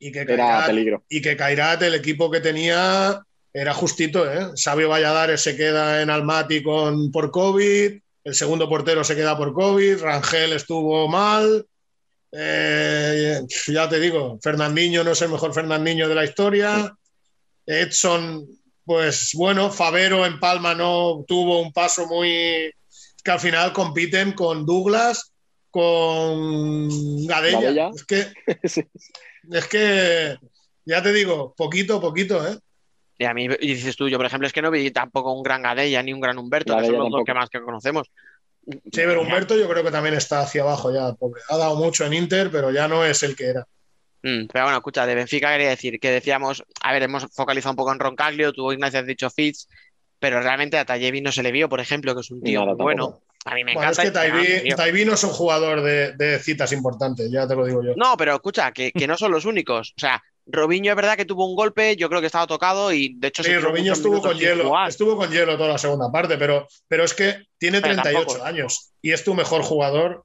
Y que era Kairat, peligro. y que Kairat, el equipo que tenía, era justito, ¿eh? Sabio Valladares se queda en Almaty con, por COVID, el segundo portero se queda por COVID, Rangel estuvo mal. eh, ya te digo, Fernandinho no es el mejor Fernandinho de la historia. Edson, pues bueno, Favero en Palma no tuvo un paso muy. que al final compiten con Douglas, con Gadella. Es que es que Ya te digo, poquito, poquito, ¿eh? Y a mí, y dices tú, yo por ejemplo, es que no vi tampoco un gran Gadella ni un gran Humberto, que son los dos que más que conocemos. Sí, pero Humberto yo creo que también está hacia abajo ya, porque ha dado mucho en Inter, pero ya no es el que era. Mm, pero bueno, escucha, de Benfica quería decir que decíamos, a ver, hemos focalizado un poco en Roncaglio, tú Ignacio has dicho Fitz, pero realmente a Tallevi no se le vio, por ejemplo, que es un tío bueno. A mí me bueno, encanta. Es que Taibi no es un jugador de, de, citas importantes, ya te lo digo yo. No, pero escucha, que, que no son los únicos. O sea, Robinho es verdad que tuvo un golpe, yo creo que estaba tocado y de hecho... Sí, Robinho estuvo con hielo, estuvo con hielo toda la segunda parte, pero, pero es que tiene 38 años y es tu mejor jugador.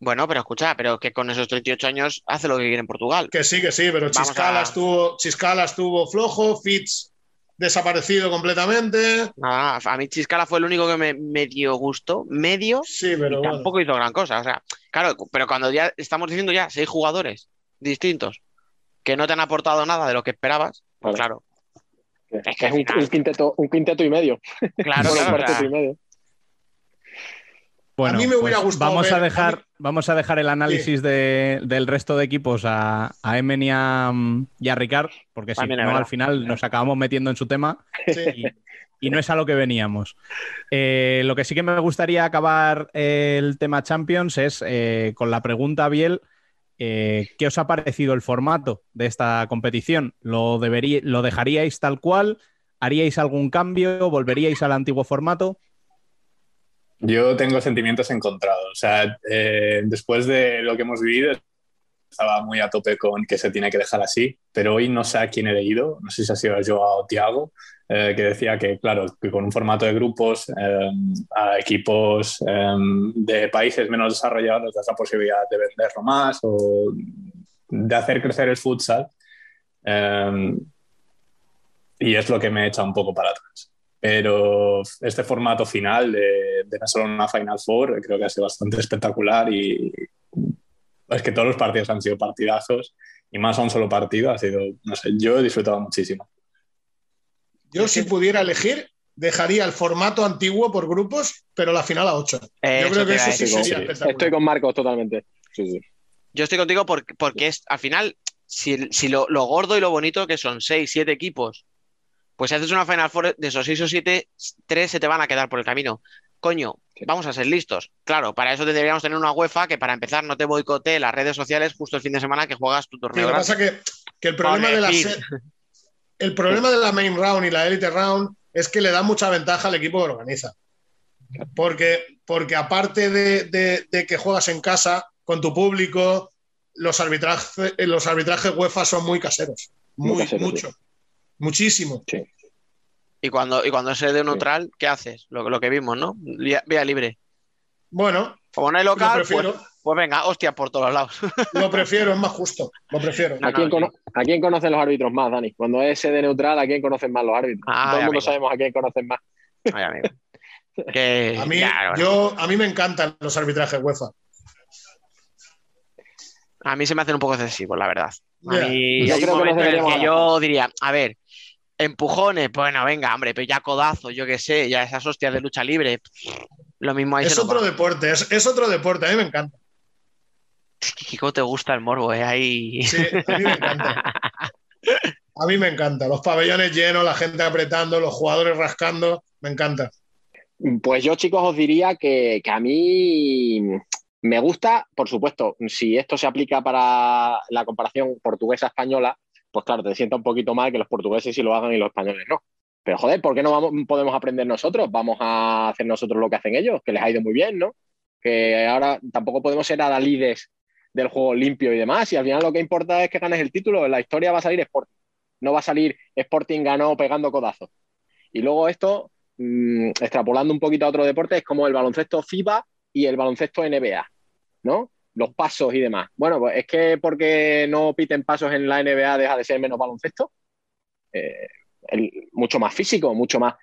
Bueno, pero escucha, pero que con esos 38 años hace lo que quiere en Portugal. Que sí, que sí, pero Chiscala, a... estuvo, Chiscala estuvo flojo, Fitz desaparecido completamente. Nada, a mí Chiscala fue el único que me, me dio gusto, medio, sí, pero y tampoco bueno. hizo gran cosa. O sea, claro, pero cuando ya estamos diciendo ya seis jugadores distintos que no te han aportado nada de lo que esperabas, pues claro. Es que, es que es un, un, quinteto, un quinteto y medio. Claro, bueno, claro, un y medio. Bueno, a mí me hubiera pues gustado vamos, ver, a dejar, a mí... vamos a dejar el análisis sí. de, del resto de equipos a, a Emen y a, y a Ricard, porque si no, al final nos acabamos metiendo en su tema sí. y, y, no es a lo que veníamos. Eh, lo que sí que me gustaría acabar el tema Champions es eh, con la pregunta a Biel. Eh, ¿Qué os ha parecido el formato de esta competición? ¿Lo, ¿Lo dejaríais tal cual? ¿Haríais algún cambio? ¿Volveríais al antiguo formato? Yo tengo sentimientos encontrados. O sea, eh, después de lo que hemos vivido, estaba muy a tope con que se tiene que dejar así, pero hoy no sé a quién he leído, no sé si ha sido Joao o Tiago, eh, que decía que, claro, que con un formato de grupos eh, a equipos eh, de países menos desarrollados les das la posibilidad de venderlo más o de hacer crecer el futsal. Eh, y es lo que me echa un poco para atrás pero este formato final de, de solo una Final Four creo que ha sido bastante espectacular y es que todos los partidos han sido partidazos y más a un solo partido ha sido, no sé, yo he disfrutado muchísimo. Yo si pudiera elegir dejaría el formato antiguo por grupos, pero la final a 8. Eh, yo creo que eso sí sería espectacular. Estoy con Marcos totalmente. Sí, sí. Yo estoy contigo porque, porque es, al final, si, si lo, lo, gordo y lo bonito que son 6, 7 equipos pues si haces una Final Four de esos 6 o 7, 3 se te van a quedar por el camino. Coño, vamos a ser listos. Claro, para eso deberíamos tener una UEFA que para empezar no te boicotee las redes sociales justo el fin de semana que juegas tu torneo. Sí, lo que pasa que, que el problema de la el problema de la main round y la elite round es que le da mucha ventaja al equipo que organiza. Porque, porque aparte de, de, de que juegas en casa con tu público, los arbitrajes, los arbitrajes UEFA son muy caseros. Muy, muy caseros, mucho. Sí. Muchísimo. Sí. Y cuando, y cuando se de neutral, ¿qué haces? Lo, lo que vimos, ¿no? Vía, vía, libre. Bueno. Como no hay local, pues, pues, venga, hostia por todos lados. Lo prefiero, es más justo. Lo prefiero. ¿A, quién, no, ¿A quién, conocen los árbitros más, Dani? Cuando es sede neutral, ¿a quién conocen más los árbitros? Ah, Todo el mundo sabemos a quién conocen más. Ay, amigo. que, a, mí, ya, bueno. yo, a mí me encantan los arbitrajes UEFA. A mí se me hacen un poco excesivos, la verdad. A yeah. mí yo hay un momento en el que yo diría, a ver, empujones, bueno, venga, hombre, pero ya codazos, yo qué sé, ya esas hostias de lucha libre, lo mismo ahí Es se otro deporte, es, es, otro deporte, a mí me encanta. ¿Cómo te gusta el morbo, eh? Ahí... Sí, a mí me encanta. A mí me encanta. Los pabellones llenos, la gente apretando, los jugadores rascando, me encanta. Pues yo, chicos, os diría que, que a mí me gusta, por supuesto, si esto se aplica para la comparación portuguesa-española, pues claro, te sienta un poquito mal que los portugueses sí lo hagan y los españoles no. Pero joder, ¿por qué no vamos, podemos aprender nosotros? Vamos a hacer nosotros lo que hacen ellos, que les ha ido muy bien, ¿no? Que ahora tampoco podemos ser adalides del juego limpio y demás, y al final lo que importa es que ganes el título, en la historia va a salir Sporting, no va a salir Sporting ganó pegando codazos. Y luego esto, mmm, extrapolando un poquito a otro deporte, es como el baloncesto FIBA y el baloncesto NBA, ¿no? Los pasos y demás. Bueno, pues es que porque no piten pasos en la NBA deja de ser menos baloncesto. Eh, mucho más físico, mucho más.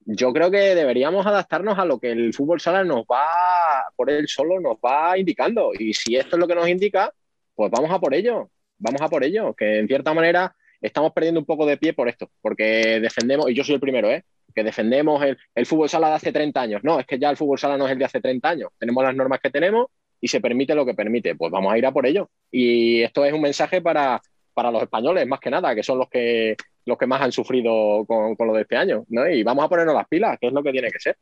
Yo creo que deberíamos adaptarnos a lo que el fútbol sala nos va, por él solo nos va indicando. Y si esto es lo que nos indica, pues vamos a por ello. Vamos a por ello. Que en cierta manera estamos perdiendo un poco de pie por esto. Porque defendemos, y yo soy el primero, ¿eh? que defendemos el, el fútbol sala de hace 30 años. No, es que ya el fútbol sala no es el de hace 30 años. Tenemos las normas que tenemos y se permite lo que permite, pues vamos a ir a por ello. Y esto es un mensaje para, para los españoles, más que nada, que son los que, los que más han sufrido con, con lo de este año, ¿no? Y vamos a ponernos las pilas, que es lo que tiene que ser.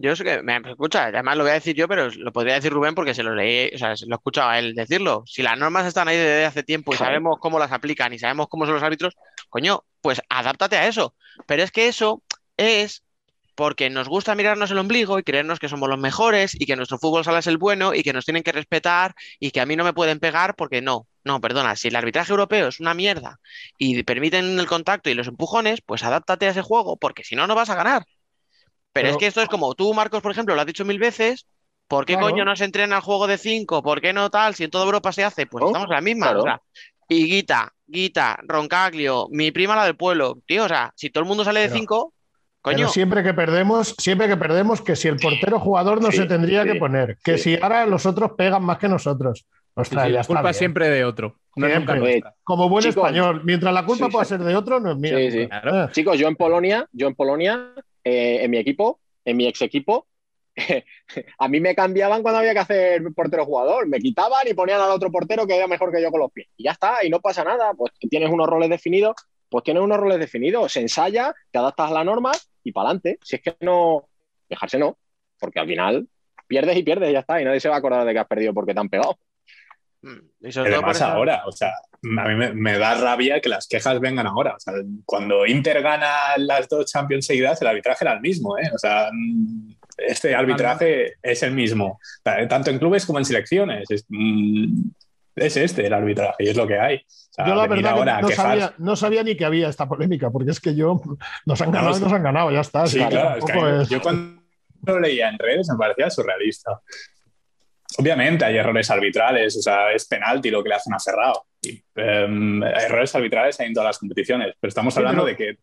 Yo sé que, me escucha, además lo voy a decir yo, pero lo podría decir Rubén porque se lo leí, o sea, se lo he escuchado a él decirlo. Si las normas están ahí desde hace tiempo y sabemos cómo las aplican y sabemos cómo son los árbitros, coño, pues adáptate a eso. Pero es que eso es porque nos gusta mirarnos el ombligo y creernos que somos los mejores y que nuestro fútbol sala es el bueno y que nos tienen que respetar y que a mí no me pueden pegar porque no, no, perdona, si el arbitraje europeo es una mierda y permiten el contacto y los empujones, pues adáptate a ese juego porque si no, no vas a ganar. Pero, es que esto es como tú, Marcos, por ejemplo, lo has dicho mil veces. ¿Por qué coño no se entrena el juego de cinco? ¿Por qué no tal? Si en toda Europa se hace, pues estamos en la misma. O sea, y Guita, Guita, Roncaglio, mi prima la del pueblo. Tío, o sea, si todo el mundo sale de cinco, coño. Pero siempre que perdemos, siempre que perdemos, que si el portero jugador no se tendría que poner, que si ahora los otros pegan más que nosotros. Ostras, la culpa siempre de otro. Como buen español, mientras la culpa pueda ser de otro, no es mía. Ah. Chicos, yo en Polonia, yo en Polonia eh, en mi equipo, en mi ex equipo, a mí me cambiaban cuando había que hacer portero jugador. Me quitaban y ponían al otro portero que era mejor que yo con los pies. Y ya está, y no pasa nada. Pues tienes unos roles definidos, pues tienes unos roles definidos. Se ensaya, te adaptas a la norma y para adelante. Si es que no, dejarse no, porque al final pierdes y pierdes y ya está. Y nadie se va a acordar de que has perdido porque te han pegado. Mm, y además ahora, o sea, a mí me, da rabia que las quejas vengan ahora. O sea, cuando Inter gana las dos Champions seguidas, el arbitraje era el mismo, ¿eh? O sea, este arbitraje es el mismo, tanto en clubes como en selecciones. Es, mm, es este el arbitraje y es lo que hay. yo la verdad no, sabía, no, sabía, ni que había esta polémica, porque es que yo nos han ganado y nos han ganado, ya está. Sí, claro, es que yo cuando lo leía en redes me parecía surrealista. Obviamente hay errores arbitrales, o sea, es penalti lo que le hacen a Ferrao. Em, errores arbitrales hay en todas las competiciones, pero estamos hablando de que...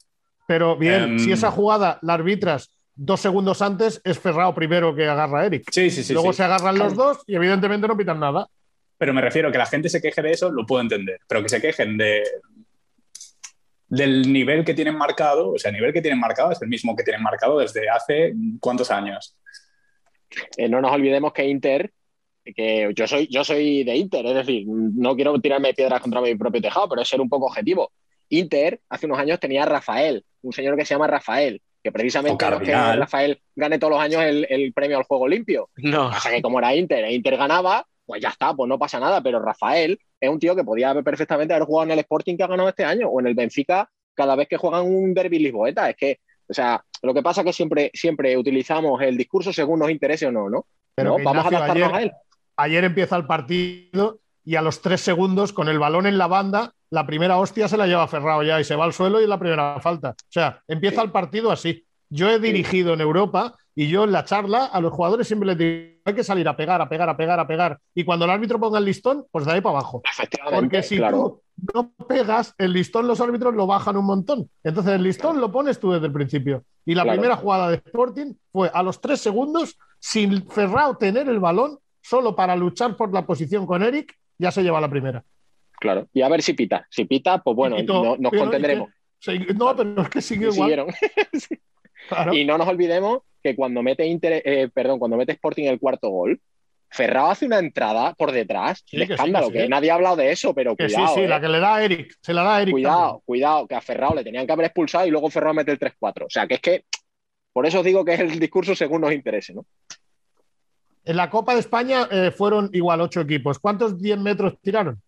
Pero bien, si em, esa jugada la arbitras dos segundos antes, es Ferrao primero que agarra a Eric. Sí, sí, sí. Luego se agarran los dos y evidentemente no pitan nada. Pero me refiero que la gente se queje de eso, lo puedo entender, pero que se quejen de, del nivel que tienen marcado, o sea, el nivel que tienen marcado es el mismo que tienen marcado desde hace cuántos años. Eh, no nos olvidemos que Inter que yo soy, yo soy de Inter, es decir, no quiero tirarme piedras contra mi propio tejado, pero es ser un poco objetivo. Inter hace unos años tenía a Rafael, un señor que se llama Rafael, que precisamente que Rafael gane todos los años el, premio al juego limpio. No. O sea que como era Inter, e Inter ganaba, pues ya está, pues no pasa nada. Pero Rafael es un tío que podía perfectamente haber jugado en el Sporting que ha ganado este año, o en el Benfica cada vez que juegan un derby lisboeta. Es que, o sea, lo que pasa es que siempre, siempre utilizamos el discurso según nos interese o no, ¿no? Pero vamos a adaptarnos a él ayer empieza el partido y a los tres segundos, con el balón en la banda, la primera hostia se la lleva Ferrao ya y se va al suelo y es la primera falta. O sea, empieza el partido así. Yo he dirigido en Europa y yo en la charla a los jugadores siempre les digo, hay que salir a pegar, a pegar, a pegar, a pegar. Y cuando el árbitro ponga el listón, pues de ahí para abajo. Porque si tú no pegas, el listón los árbitros lo bajan un montón. Entonces el listón lo pones tú desde el principio. Y la primera jugada de Sporting fue a los tres segundos, sin Ferrao tener el balón, solo para luchar por la posición con Eric, ya se lleva la primera. Claro, y a ver si pita. Si pita, pues bueno, nos contendremos. no, pero es que sigue igual. Y no nos olvidemos que cuando mete Inter, eh, perdón, cuando mete Sporting el cuarto gol, Ferrao hace una entrada por detrás de escándalo, que, nadie ha hablado de eso, pero cuidado. Sí, sí, la eh. que le da a Eric, se la da a Eric. Cuidado, cuidado, que a Ferrao le tenían que haber expulsado y luego Ferrao mete el 3-4. O sea, que es que, por eso os digo que es el discurso según nos interese, ¿no? En la Copa de España eh, fueron igual ocho equipos. ¿Cuántos 10 metros tiraron?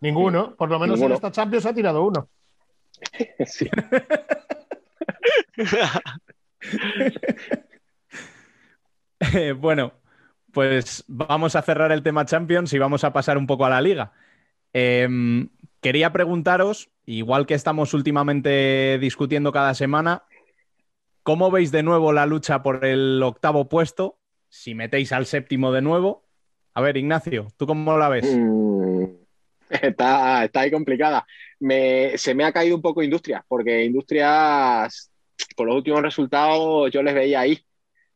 Ninguno. Por lo menos en esta Champions ha tirado uno. Sí. Eh, bueno, pues vamos a cerrar el tema Champions y vamos a pasar un poco a la liga. Em, quería preguntaros, igual que estamos últimamente discutiendo cada semana, ¿cómo veis de nuevo la lucha por el octavo puesto? si metéis al séptimo de nuevo. A ver, Ignacio, ¿tú cómo la ves? Mm, está, está ahí complicada. se me ha caído un poco Industrias, porque Industrias, por los últimos resultados, yo les veía ahí,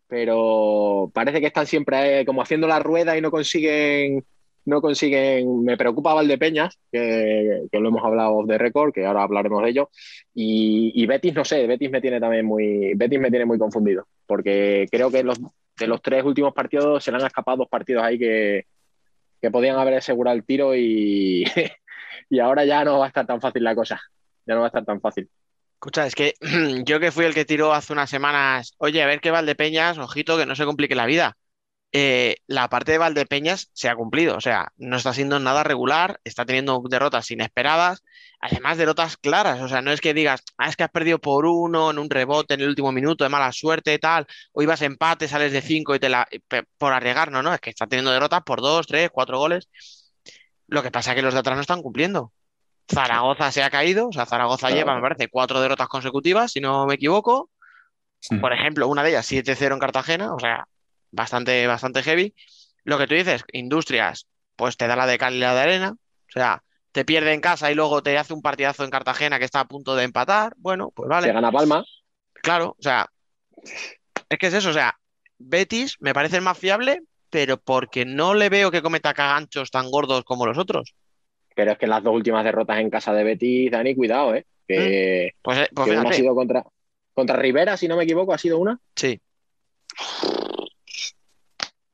pero parece que están siempre eh, como haciendo la rueda y no consiguen no consiguen. Me preocupa Valdepeñas, que, que lo hemos hablado de récord, que ahora hablaremos de ello. Y, Betis, no sé, Betis me tiene también muy. Betis me tiene muy confundido. Porque creo que los, de los tres últimos partidos se le han escapado dos partidos ahí que, que podían haber asegurado el tiro y, y ahora ya no va a estar tan fácil la cosa. Ya no va a estar tan fácil. Escucha, es que yo que fui el que tiró hace unas semanas, oye, a ver qué Valdepeñas, ojito, que no se complique la vida. Eh, la parte de Valdepeñas se ha cumplido, o sea, no está siendo nada regular, está teniendo derrotas inesperadas, además derrotas claras, o sea, no es que digas, ah, es que has perdido por uno en un rebote en el último minuto de mala suerte, tal, o ibas empate, sales de cinco y te la por arriesgar, no, no, es que está teniendo derrotas por dos, tres, cuatro goles. Lo que pasa es que los de atrás no están cumpliendo. Zaragoza se ha caído, o sea, Zaragoza lleva, me parece, cuatro derrotas consecutivas, si no me equivoco. Por ejemplo, una de ellas 7-0 en Cartagena, o sea, bastante, bastante heavy. Lo que tú dices, Industrias, pues te da la de calidad de arena, o sea, te pierde en casa y luego te hace un partidazo en Cartagena que está a punto de empatar, bueno, pues vale. Se gana Palma. Claro, o sea, es que es eso, o sea, Betis me parece el más fiable, pero porque no le veo que cometa caganchos tan gordos como los otros. Pero es que en las dos últimas derrotas en casa de Betis, Dani, cuidado, ¿eh? Que, mm. Pues, pues que una ha sido contra, contra Rivera, si no me equivoco, ha sido una. Sí.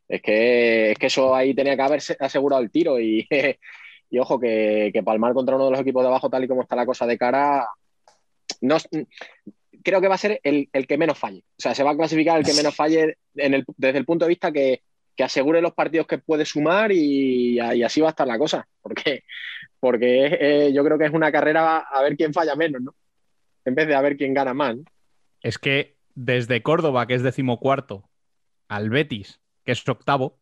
Es que, es que eso ahí tenía que haberse asegurado el tiro y, y ojo, que, que, palmar contra uno de los equipos de abajo, tal y como está la cosa de cara, no, creo que va a ser el, el, que menos falle. O sea, se va a clasificar el que menos falle en el, desde el punto de vista que, que asegure los partidos que puede sumar y, y, así va a estar la cosa. Porque, porque eh, yo creo que es una carrera a ver quién falla menos, ¿no? En vez de a ver quién gana más. ¿no? Es que desde Córdoba, que es decimocuarto, al Betis, que es octavo,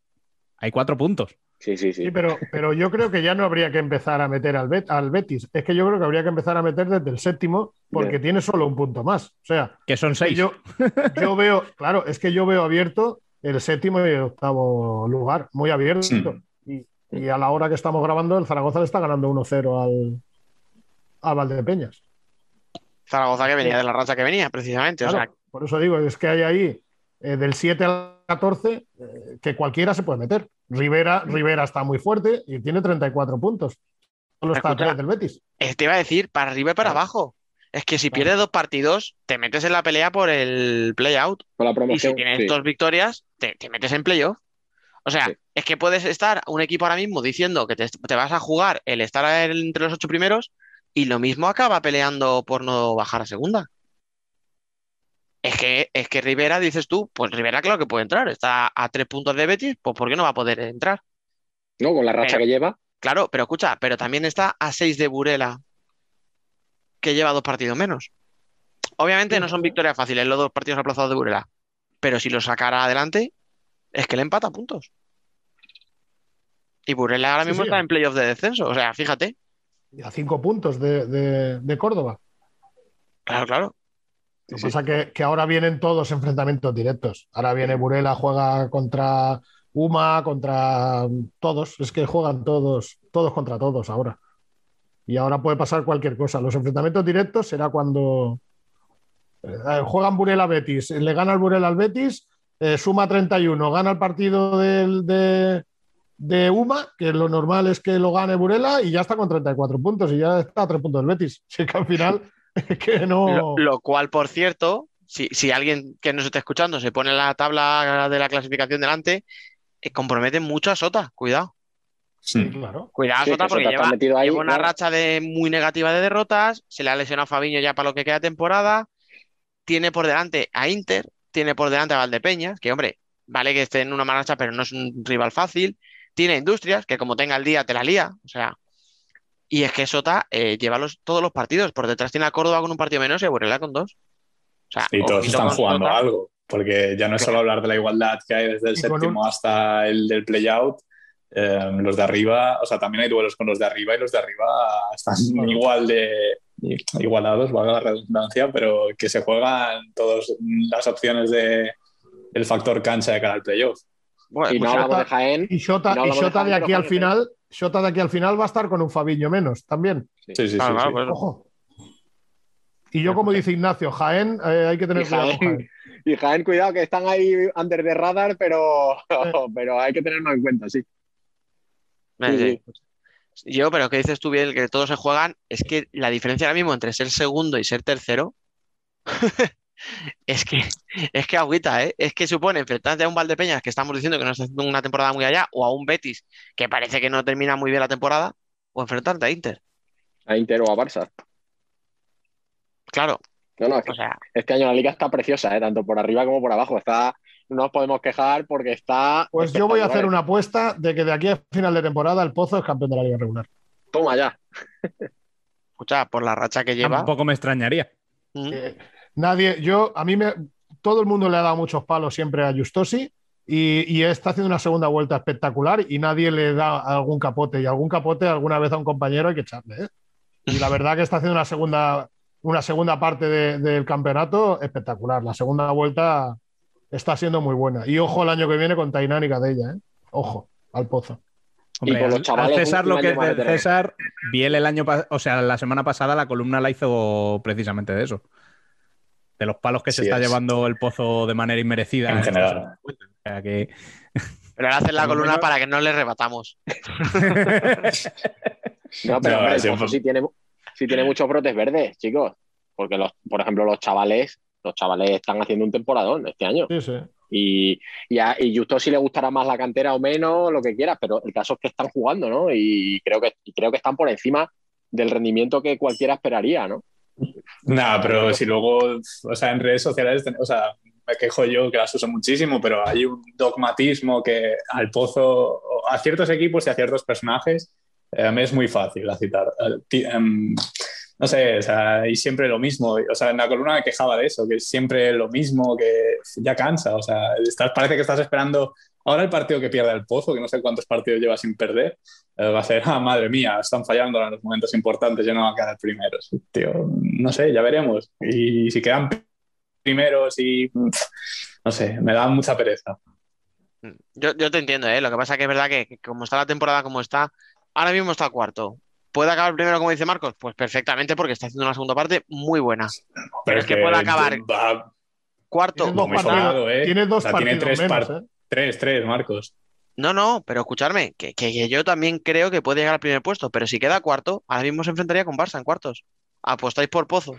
hay cuatro puntos. Sí, sí, sí. sí pero, pero, yo creo que ya no habría que empezar a meter al, Bet, al, Betis. Es que yo creo que habría que empezar a meter desde el séptimo, porque Bien. tiene solo un punto más. O sea, que son seis. Yo, yo veo, claro, es que yo veo abierto el séptimo y el octavo lugar, muy abierto. Sí. Y, y, a la hora que estamos grabando, el Zaragoza le está ganando 1-0 al, al Valdepeñas. Zaragoza que venía de la racha que venía, precisamente. Claro, o sea... Por eso digo, es que hay ahí eh, del 7 al 14 eh, que cualquiera se puede meter. Rivera, Rivera está muy fuerte y tiene 34 puntos. Solo está atrás del Betis. Te iba a decir, para arriba y para abajo. Es que si pierdes dos partidos, te metes en la pelea por el play-out. Por la promoción. Y si tienes sí. dos victorias, te, te, metes en playoff. O sea, sí. es que puedes estar un equipo ahora mismo diciendo que te, te, vas a jugar el estar entre los ocho primeros y lo mismo acaba peleando por no bajar a segunda. Es que, es que Rivera, dices tú, pues Rivera claro que puede entrar, está a tres puntos de Betis, pues ¿por qué no va a poder entrar? No, con la racha pero, que lleva. Claro, pero escucha, pero también está a seis de Burela, que lleva dos partidos menos. Obviamente no son victorias fáciles los dos partidos aplazados de Burela, pero si lo sacara adelante, es que le empata puntos. Y Burela ahora mismo sí, está en playoff de descenso, o sea, fíjate. A cinco puntos de, de, de Córdoba. Claro, claro. Lo que pasa es que, que, ahora vienen todos enfrentamientos directos. Ahora viene Burela, juega contra Uma, contra todos. Es que juegan todos, todos contra todos ahora. Y ahora puede pasar cualquier cosa. Los enfrentamientos directos será cuando eh, juegan Burela Betis, le gana el Burela al Betis, eh, suma 31, gana el partido del, de, Uma, que lo normal es que lo gane Burela, y ya está con 34 puntos, y ya está a 3 puntos del Betis. Así que al final que no. Lo, lo, cual, por cierto, si, si, alguien que nos está escuchando se pone la tabla de la clasificación delante, eh, compromete mucho a Sota, cuidado. Sí, claro. Cuidado, sí, Sota, porque Sota lleva, ahí, lleva una claro. racha de muy negativa de derrotas, se le ha lesionado a Fabiño ya para lo que queda temporada, tiene por delante a Inter, tiene por delante a Valdepeñas, que hombre, vale que esté en una mala racha, pero no es un rival fácil, tiene Industrias, que como tenga el día te la lía, o sea, y es que Sota eh, lleva los, todos los partidos. Por detrás tiene a Córdoba con un partido menos y a Burela con dos. O sea, y todos están jugando Sota. algo. Porque ya no es solo hablar de la igualdad que hay desde el séptimo un... hasta el del playout. Eh, los de arriba, o sea, también hay duelos con los de arriba y los de arriba están igual de igualados, valga la redundancia, pero que se juegan todas las opciones de el factor cancha de cara al playoff. Bueno, y no hablamos de Jaén. Y Shota, no y Shota de, de, aquí al final, Shota de aquí al final va a estar con un Fabiño menos también. Sí, sí, sí. Ah, sí, sí. Pues... Ojo. Y yo, como dice Ignacio, Jaén, eh, hay que tener y cuidado. Jaén. Y Jaén, cuidado, que están ahí under de radar, pero, pero hay que tenerlo en cuenta, sí. Sí. Yo, pero que dices tú bien, que todos se juegan, es que la diferencia ahora mismo entre ser segundo y ser tercero es que es que agüita, ¿eh? Es que supone enfrentarte a un Valdepeñas que estamos diciendo que no está haciendo una temporada muy allá, o a un Betis que parece que no termina muy bien la temporada, o enfrentarte a Inter. a Inter o a Barça. Claro. No, no, es que O sea, este año la liga está preciosa, ¿eh? tanto por arriba como por abajo. Está, no nos podemos quejar porque está. Pues yo voy a hacer una apuesta de que de aquí a final de temporada el Pozo es campeón de la liga regular. Toma ya. escucha, por la racha que lleva. Tampoco me extrañaría. mm, Eh, nadie, yo, a mí me, todo el mundo le ha dado muchos palos siempre a Justosi y, y está haciendo una segunda vuelta espectacular y nadie le da algún capote y algún capote alguna vez a un compañero hay que echarle. ¿eh? Y la verdad que está haciendo una segunda, una segunda parte de- del campeonato espectacular. La segunda vuelta está siendo muy buena. Y ojo el año que viene con Tainán y Cadella. ¿eh? Ojo, al pozo. Hombre, Y los al- chavales, al César lo que es de. César, Biel el año pasado, o sea, la semana pasada la columna la hizo precisamente de eso. De los palos que se está es. llevando el pozo de manera inmerecida. En general. O sea que- Pero ahora hacen la columna para que no le rebatamos. No, pero No, hombre, el Pozo sí tiene, sí tiene muchos brotes verdes, chicos. Porque, los, por ejemplo, los chavales, los chavales están haciendo un temporadón este año. Sí, sí. Y, y, a, y justo si le gustará más la cantera o menos, lo que quieras, pero el caso es que están jugando, ¿no? Y creo que, y creo que están por encima del rendimiento que cualquiera esperaría, ¿no? Nada, pero si luego, o sea, en redes sociales, o sea, me quejo yo que las uso muchísimo, pero hay un dogmatismo que al pozo, a ciertos equipos y a ciertos personajes, eh, me es muy fácil a citar. Eh, ti- em, no sé, o sea, y siempre lo mismo. O sea, en la columna me quejaba de eso, que es siempre lo mismo, que ya cansa. O sea, estás, parece que estás esperando ahora el partido que pierda el pozo, que no sé cuántos partidos lleva sin perder. eh, va a ser, ah, madre mía, están fallando en los momentos importantes, ya no van a quedar primeros. Tío, no sé, ya veremos. Y si quedan primeros y. No sé, me da mucha pereza. Yo, yo te entiendo, ¿eh? Lo que pasa que es verdad que como está la temporada como está, ahora mismo está cuarto. ¿Puede acabar primero, como dice Marcos? Pues perfectamente, porque está haciendo una segunda parte muy buena. Pero es que puede acabar Va Cuarto, Tienes dos muy cuarto- partidos, sobrado, ¿eh? tienes dos O sea, tiene partidos tres menos, par- ¿eh? tres, tres, Marcos. No, no, pero escucharme, que, que- que yo también creo que puede llegar al primer puesto, pero si queda cuarto, ahora mismo se enfrentaría con Barça en cuartos. ¿Apostáis por Pozo?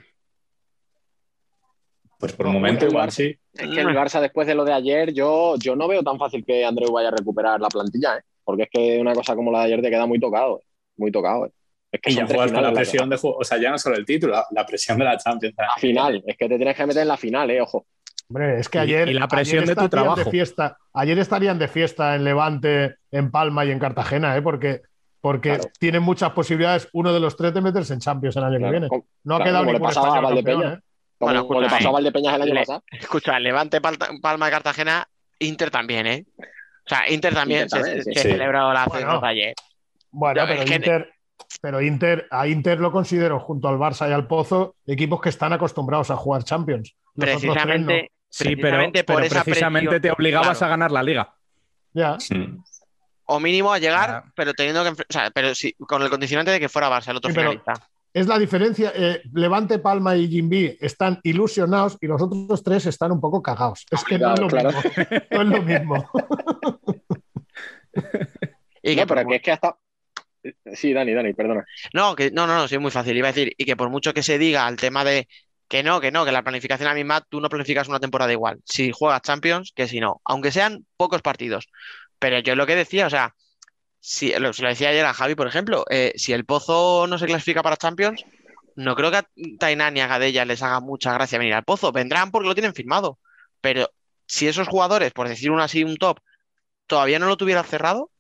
Pues por No, un momento el igual Barça- sí. Es que el Barça, después de lo de ayer, yo, yo no veo tan fácil que Andreu vaya a recuperar la plantilla, ¿eh? Porque es que una cosa como la de ayer te queda muy tocado, ¿eh? muy tocado. ¿eh? Es que Y ya juegas con la presión de juego, o sea, ya no solo el título, la, la presión de la Champions. La final, es que te tienes que meter en la final, eh, ojo. Hombre, es que ayer. y la presión de tu estarían trabajo. fiesta, ayer estarían de fiesta en Levante, en Palma y en Cartagena, ¿eh? porque, porque Claro. tienen muchas posibilidades uno de los tres de meterse en Champions el año Claro, que viene. No ha claro, quedado como le ningún pasaba a español Valdepeña. campeón, ¿eh? Bueno, como le escucha, pasó a Valdepeñas el año Le- pasado. Escucha, Levante, Palma y Cartagena, Inter también, ¿eh? O sea, Inter también Inter se, sí. se Sí. celebró la Bueno. ayer. Bueno, No, pero es que- Inter, pero Inter, a Inter lo considero junto al Barça y al Pozo equipos que están acostumbrados a jugar Champions. Los. Precisamente, Sí, pero, precisamente por pero esa precisamente presión, te obligabas claro. a ganar la liga. Ya. O mínimo a llegar, pero teniendo que o sea, pero sí, con el condicionante de que fuera Barça el otro Sí, pero- finalista. Es la diferencia. eh, Levante, Palma y Jimby están ilusionados y los otros tres están un poco cagados. Es que no es lo Claro, mismo. No es lo mismo. Y que No, pero por que es que hasta. Sí, Dani, Dani, perdona. No, que no, no, no, sí, es muy fácil. Iba a decir, y que por mucho que se diga el tema de que no, que no, que la planificación a misma, tú no planificas una temporada igual. Si juegas Champions, que si no, aunque sean pocos partidos. Pero yo lo que decía, o sea, si lo, se lo decía ayer a Javi, por ejemplo, eh, si el Pozo no se clasifica para Champions, no creo que a Tainan y a Gadella les haga mucha gracia venir al Pozo. Vendrán porque lo tienen firmado. Pero si esos jugadores, por decir uno así, un top, todavía no lo tuvieran cerrado,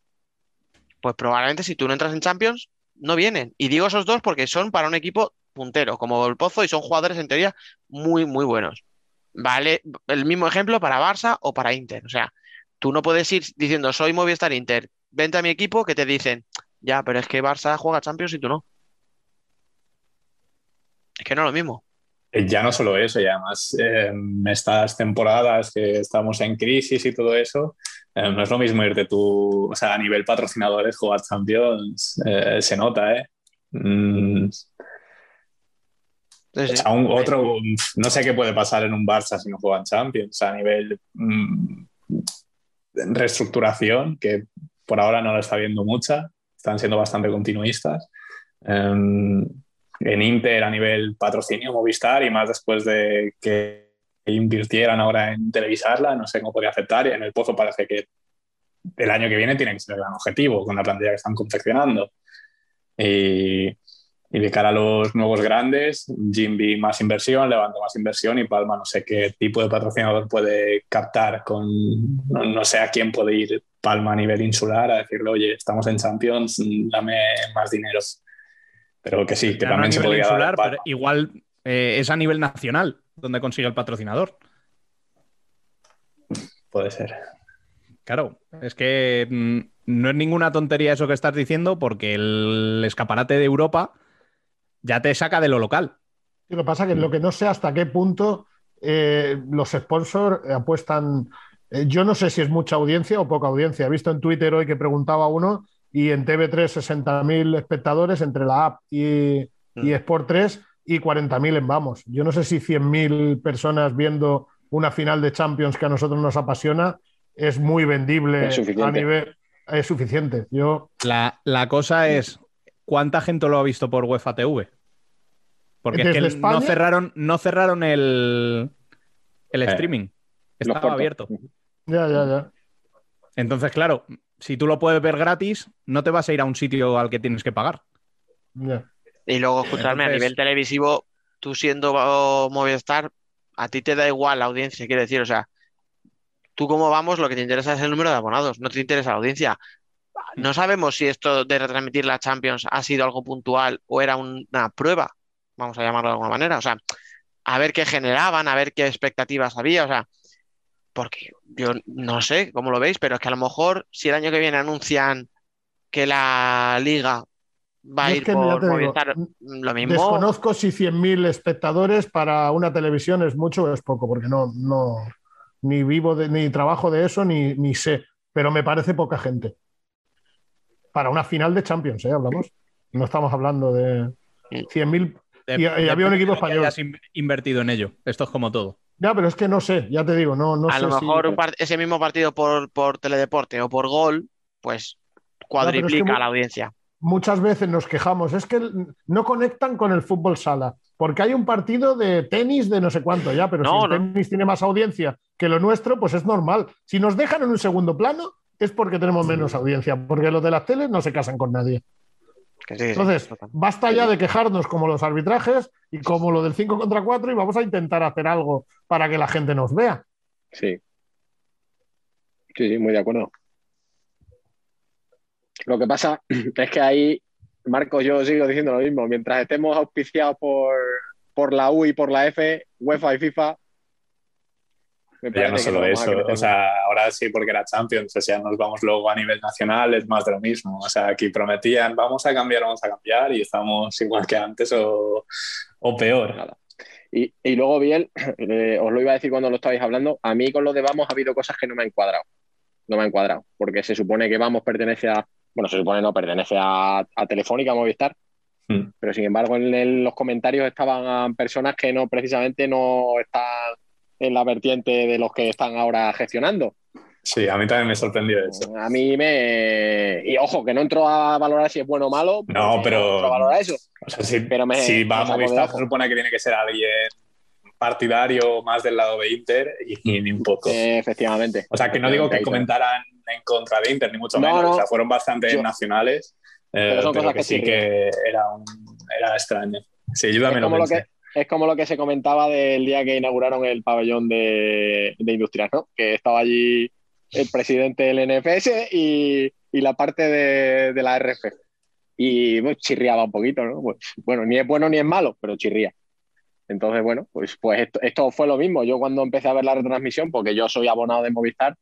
pues probablemente si tú no entras en Champions, no vienen. Y digo esos dos porque son para un equipo puntero, como el Pozo, y son jugadores en teoría muy, muy buenos. Vale, el mismo ejemplo para Barça o para Inter. O sea, tú no puedes ir diciendo soy Movistar Inter, vente a mi equipo que te dicen, ya, pero es que Barça juega Champions y tú no. Es que no es lo mismo. Eh, Ya no solo eso, y además eh, estas temporadas que estamos en crisis y todo eso, eh, no es lo mismo irte tú, o sea, a nivel patrocinadores, jugar Champions, eh, se nota, ¿eh? Mm, Sí, o sí. sea, un- otro, no sé qué puede pasar en un Barça si no juegan Champions, a nivel mm, reestructuración, que por ahora no lo está viendo mucha, están siendo bastante continuistas. Em, en Inter a nivel patrocinio Movistar y más después de que invirtieran ahora en televisarla, no sé cómo podría aceptar. En el Pozo parece que el año que viene tiene que ser el gran objetivo con la plantilla que están confeccionando. Y Y de cara a los nuevos grandes, Jimby más inversión, Levanto más inversión y Palma no sé qué tipo de patrocinador puede captar con, no, sé a quién puede ir Palma a nivel insular a decirle, oye, estamos en Champions, dame más dinero. Pero que sí, que también se podría insular, pero igual eh, es a nivel nacional donde consigue el patrocinador. Puede ser. Claro, es que mm, no es ninguna tontería eso que estás diciendo porque el escaparate de Europa ya te saca de lo local. lo que pasa es que lo que no sé hasta qué punto eh, los sponsors apuestan. Eh, yo no sé si es mucha audiencia o poca audiencia. He visto en Twitter hoy que preguntaba uno y en TV3 60.000 espectadores entre la app y, y mm. Sport 3 y 40.000 en Vamos. Yo no sé si 100.000 personas viendo una final de Champions que a nosotros nos apasiona es muy vendible a nivel. Es suficiente. Yo... La, la cosa es, ¿cuánta gente lo ha visto por UEFA TV? Porque es que no cerraron, no cerraron el, el eh, streaming. Estaba abierto. Ya, ya, ya. Entonces, claro, si tú lo puedes ver gratis, no te vas a ir a un sitio al que tienes que pagar. Y luego, escucharme, a nivel televisivo, tú siendo Movistar, a ti te da igual la audiencia, quiero decir, o sea, tú como vamos, lo que te interesa es el número de abonados, no te interesa la audiencia. No sabemos si esto de retransmitir la Champions ha sido algo puntual o era una prueba, vamos a llamarlo de alguna manera. O sea, a ver qué generaban, a ver qué expectativas había, o sea, porque yo no sé cómo lo veis, pero es que a lo mejor si el año que viene anuncian que la liga va a ir por Movistar, lo mismo. Desconozco si 100.000 espectadores para una televisión es mucho o es poco, porque no, no ni vivo de, ni trabajo de eso, ni, ni sé, pero me parece poca gente para una final de Champions, ¿eh? Hablamos. No estamos hablando de 100.000. Y, había un equipo español. has invertido en ello. Esto es como todo. Ya, pero es que no sé, ya te digo, no, no a lo mejor ese mismo partido por, por teledeporte o por gol, pues cuadriplica la audiencia. Muchas veces nos quejamos, es que no conectan con el fútbol sala, porque hay un partido de tenis de no sé cuánto ya, pero si el tenis tiene más audiencia que lo nuestro, pues es normal. Si nos dejan en un segundo plano, es porque tenemos menos audiencia, porque los de las teles no se casan con nadie. Entonces, basta ya de quejarnos como los arbitrajes y como lo del 5 contra 4 y vamos a intentar hacer algo para que la gente nos vea. Sí. Sí, sí, muy de acuerdo. Lo que pasa es que ahí, Marcos, yo sigo diciendo lo mismo. Mientras estemos auspiciados por, por la U y por la F, UEFA y FIFA, ya no solo eso, o sea, ahora sí porque era Champions, o sea, nos vamos luego a nivel nacional, es más de lo mismo, o sea, aquí prometían, vamos a cambiar, vamos a cambiar y estamos igual que antes o, o peor. Y, y, luego, bien, eh, os lo iba a decir cuando lo estabais hablando, a mí con lo de Vamos ha habido cosas que no me han cuadrado, no me han cuadrado, porque se supone que Vamos pertenece a, bueno, se supone no, pertenece a, a Telefónica, a Movistar, hmm. pero sin embargo en, los comentarios estaban personas que no precisamente no están en la vertiente de los que están ahora gestionando. Sí, a mí también me sorprendió eso. A mí me. Y ojo, que no entro a valorar si es bueno o malo. No, pero. No a valorar eso. O sea, si, pero si va a Movistar, se supone que tiene que ser alguien partidario más del lado de Inter y, ni un poco. efectivamente. O sea, que no digo que comentaran en contra de Inter, ni mucho menos. O sea, fueron bastante nacionales. pero, eh, que, sí que era, un, era extraño. Sí, ayúdame lo que es como lo que se comentaba del día que inauguraron el pabellón de, de industrias, ¿no? Que estaba allí el presidente del NFS y, la parte de, la RF. Y pues, chirriaba un poquito, ¿no? Pues, bueno, ni es bueno ni es malo, pero chirría. Entonces, bueno, pues, pues esto, fue lo mismo. Yo cuando empecé a ver la retransmisión, porque yo soy abonado de Movistar,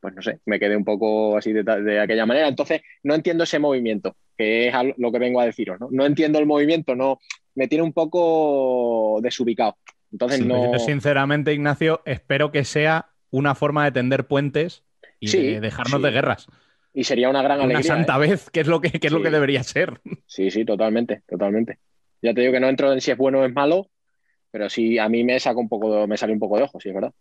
pues no sé, me quedé un poco así de, de, aquella manera. Entonces, no entiendo ese movimiento, que es lo que vengo a deciros, ¿no? No entiendo el movimiento, no, me tiene un poco desubicado. Entonces no. sinceramente, Ignacio, espero que sea una forma de tender puentes y de dejarnos de guerras. Y sería una gran alegría. Una santa ¿eh? vez, que es lo que, es lo que debería ser. Sí, sí, totalmente, totalmente. Ya te digo que no entro en si es bueno o es malo, pero sí a mí me saca un poco, me sale un poco de ojo, sí, es verdad.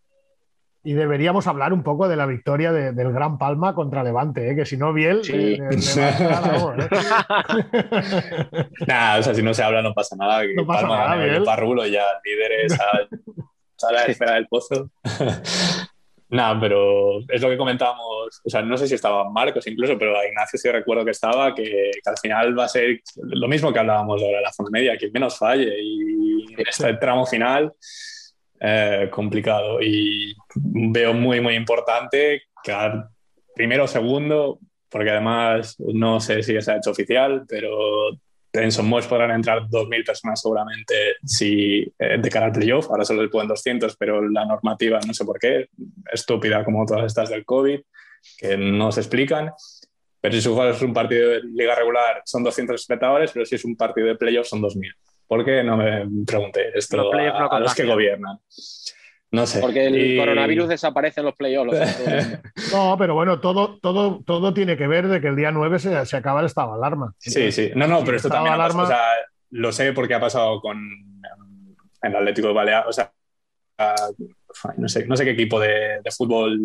Y deberíamos hablar un poco de la victoria del Gran Palma contra Levante, ¿eh? que si no, Biel. Sí. nada, o sea, si no se habla, no pasa nada. no pasa nada, Biel. Parrulo ya líderes a, a la espera del pozo. Nada, pero es lo que comentábamos, o sea, no sé si estaba Marcos incluso, pero a Ignacio sí recuerdo que estaba, que, al final va a ser lo mismo que hablábamos ahora de la zona media, quien menos falle y en este tramo final eh, complicado y veo muy, muy importante quedar primero o segundo, porque además no sé si se ha hecho oficial, pero en Somos podrán entrar 2.000 personas seguramente si, eh, de cara al playoff. Ahora solo le pueden 200, pero la normativa no sé por qué, estúpida como todas estas del COVID, que no se explican. Pero si juegas un partido de liga regular son 200 espectadores, pero si es un partido de playoff son 2.000. ¿Por qué? No me pregunté esto a, los que gobiernan. No sé. Porque el coronavirus desaparece en los playoffs. no, pero bueno, todo, todo, todo tiene que ver de que el día 9 se, se acaba el estado de alarma. Sí, sí. No, no, pero esto también alarma... o sea, lo sé porque ha pasado con el Atlético de Baleares. O sea, no sé, no sé qué equipo de, de fútbol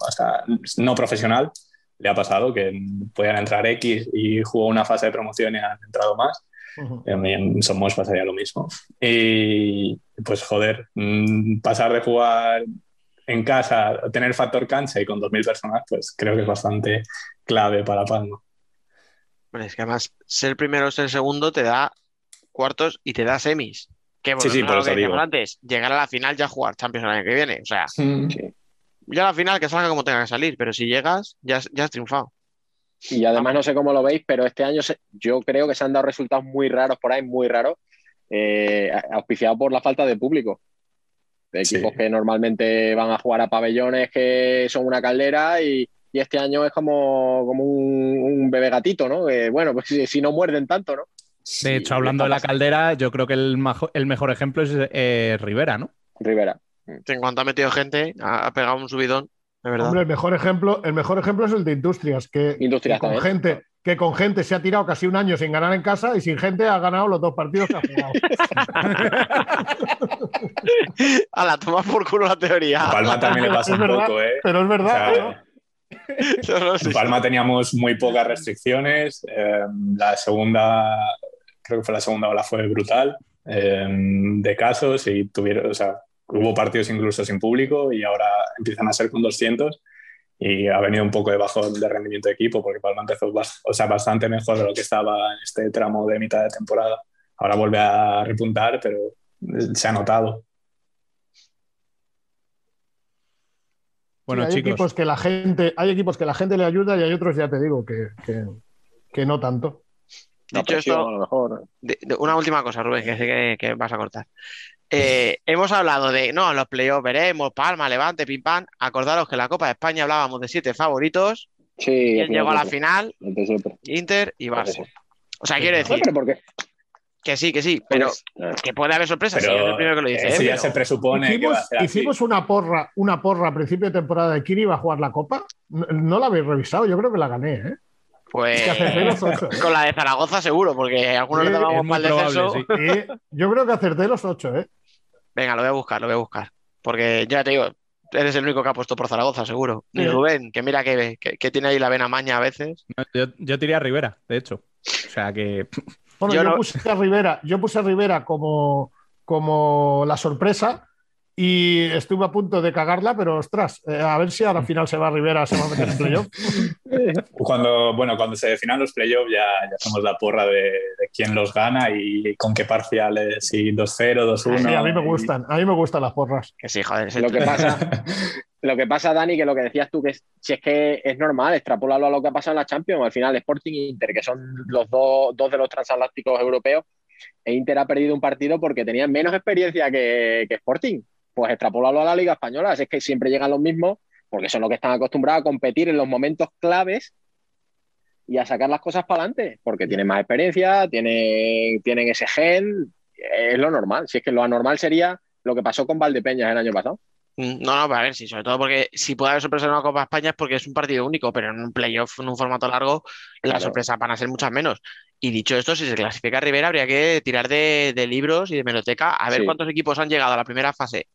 o sea, no profesional le ha pasado que podían entrar X y jugó una fase de promoción y han entrado más. En Somos pasaría lo mismo. Y pues joder, mm, pasar de jugar en casa tener factor cancha y con 2.000 personas, pues creo que es bastante clave para Palma. Bueno, es que además ser primero o ser segundo te da cuartos y te da semis. Que sí, sí, por eso digo. antes, llegar a la final ya jugar Champions el año que viene. O sea, ya a la final que salga como tenga que salir, pero si llegas, ya, ya has triunfado. Y además no sé cómo lo veis, pero este año yo creo que se han dado resultados muy raros por ahí, muy raros, eh, auspiciados por la falta de público. De equipos que normalmente van a jugar a pabellones que son una caldera y, este año es como, como un, bebé gatito, ¿no? bueno, pues si, no muerden tanto, ¿no? De hecho, hablando de la caldera, yo creo que el, el mejor ejemplo es eh, Rivera, ¿no? Rivera. En cuanto ha metido gente, ha pegado un subidón el mejor ejemplo, el mejor ejemplo es el de Industrias, que, con gente, que con gente se ha tirado casi un año sin ganar en casa y sin gente ha ganado los dos partidos que ha jugado. a la toma por culo la teoría. Palma también le pasa un poco, ¿eh? Pero es verdad. en Palma teníamos muy pocas restricciones. Eh, la segunda, creo que fue la segunda ola, fue brutal eh, de casos y tuvieron, o sea, hubo partidos incluso sin público y ahora empiezan a ser con 200 y ha venido un poco de bajo de rendimiento de equipo porque Palma empezó o sea, bastante mejor de lo que estaba en este tramo de mitad de temporada. Ahora vuelve a repuntar, pero se ha notado. Bueno, hay equipos que la gente, hay equipos que la gente le ayuda y hay otros, ya te digo, que, que, no tanto. Dicho esto, una última cosa, Rubén, que sé que vas a cortar. Eh, hemos hablado de, no, los playoffs veremos, Palma, Levante, Pim Pam. Acordaros que en la Copa de España hablábamos de siete favoritos. Sí. Y llegó a la final, Inter y Barça. O sea, quiero decir. Que sí, que sí, pero pues, que puede haber sorpresas. Pero el primero que lo dice. Eso ¿eh? ya se presupone. Hicimos, hicimos una porra, una porra a principio de temporada de quién iba a jugar la Copa. No, la habéis revisado, yo creo que la gané, ¿eh? Pues con la de Zaragoza seguro, porque algunos le dábamos mal descenso. Yo creo que acerté los ocho, ¿eh? Venga, lo voy a buscar, lo voy a buscar. Porque ya te digo, eres el único que ha puesto por Zaragoza, seguro. Y Rubén, que mira que, que, tiene ahí la vena maña a veces. Yo, yo tiré a Rivera, de hecho. O sea que. Bueno, yo, puse a Rivera, yo puse a Rivera como, como la sorpresa y estuve a punto de cagarla, pero ostras, eh, a ver si a la final se va a Rivera, se va a meter en playoff. Cuando, bueno, cuando se definan los playoffs ya, ya hacemos la porra de, quién los gana y con qué parciales, si 2-0, 2-1. Sí, a mí me gustan, a mí me gustan las porras. Que sí, joder. Lo que pasa, lo que pasa, Dani, que lo que decías tú, que si es que es normal, extrapolarlo a lo que ha pasado en la Champions, al final Sporting e Inter, que son los dos, dos de los transatlánticos europeos, e Inter ha perdido un partido porque tenían menos experiencia que, que Sporting pues extrapolarlo a la Liga Española, así es que siempre llegan los mismos, porque son los que están acostumbrados a competir en los momentos claves y a sacar las cosas para adelante, porque tienen más experiencia, tienen, tienen ese gen, es lo normal. Si es que lo anormal sería lo que pasó con Valdepeñas el año pasado. Mm, no, no, a ver, sí, sobre todo porque si puede haber sorpresa en una Copa España es porque es un partido único, pero en un playoff, en un formato largo, las sorpresas van a ser muchas menos. Y dicho esto, si se clasifica Rivera, habría que tirar de, libros y de meloteca a ver cuántos equipos han llegado a la primera fase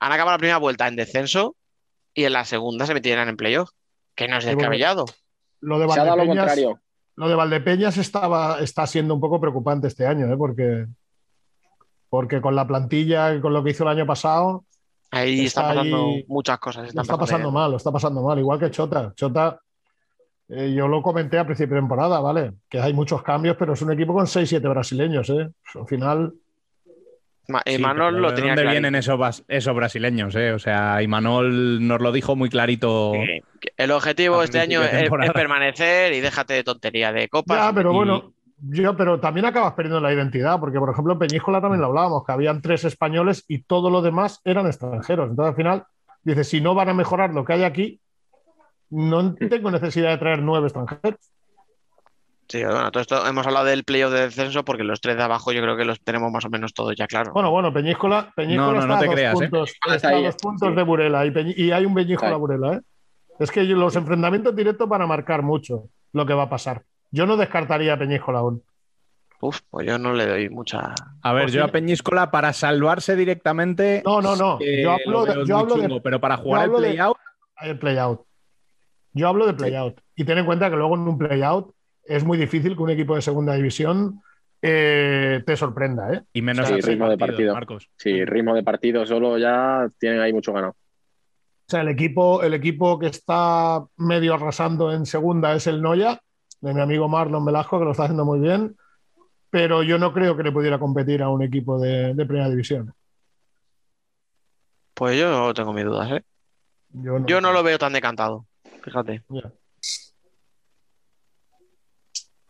han acabado la primera vuelta en descenso y en la segunda se metieron en playoff, que no es descabellado. Lo de Valdepeñas, lo, de Valdepeñas estaba, está siendo un poco preocupante este año, ¿eh? porque, porque con la plantilla y con lo que hizo el año pasado, Ahí Está está pasando ahí- muchas cosas. Están está pasando mal, lo está pasando mal, igual que Chota. Chota, eh, yo lo comenté a principio de temporada, ¿vale? Que hay muchos cambios, pero es un equipo con 6-7 brasileños, ¿eh? Al final, Ma- Sí, Imanol pero lo ¿de tenía dónde clarito. vienen esos, brasileños? eh? O sea, Imanol nos lo dijo muy clarito. El objetivo este año de es, permanecer y déjate de tontería de copas. ya, pero y- bueno, yo, pero también acabas perdiendo la identidad, porque por ejemplo en Peñíscola también lo hablábamos, que habían tres españoles y todo lo demás eran extranjeros. Entonces al final, dices, si no van a mejorar lo que hay aquí, no tengo necesidad de traer nueve extranjeros. Sí, bueno, todo esto hemos hablado del playoff de descenso porque los tres de abajo yo creo que los tenemos más o menos todos ya claros. Bueno, bueno, Peñíscola, Peñíscola No, no, está no a te dos creas, ¿eh? puntos, Está está a ahí, dos puntos sí. de Burela y, Peñi- y hay un Peñíscola. Burela, ¿eh? Es que los enfrentamientos directos van a marcar mucho lo que va a pasar. Yo no descartaría a Peñíscola aún. Uf, pues yo no le doy mucha. A ver, Pues yo sí. a Peñíscola para salvarse directamente. No, no, no. Yo hablo lo de- yo hablo de- pero para jugar el play-out, El play-out. Yo hablo de play-out. Y ten en cuenta que luego en un play-out es muy difícil que un equipo de segunda división eh, te sorprenda, ¿eh? y menos Sí, seis ritmo de partido. Marcos. Sí, ritmo de partido solo ya tienen ahí mucho ganado. O sea, el equipo, el equipo que está medio arrasando en segunda es el Noya, de mi amigo Marlon Velasco, que lo está haciendo muy bien. Pero yo no creo que le pudiera competir a un equipo de, de primera división. Pues yo tengo mis dudas, ¿eh? Yo no, Yo no lo veo tan decantado. Fíjate. Ya.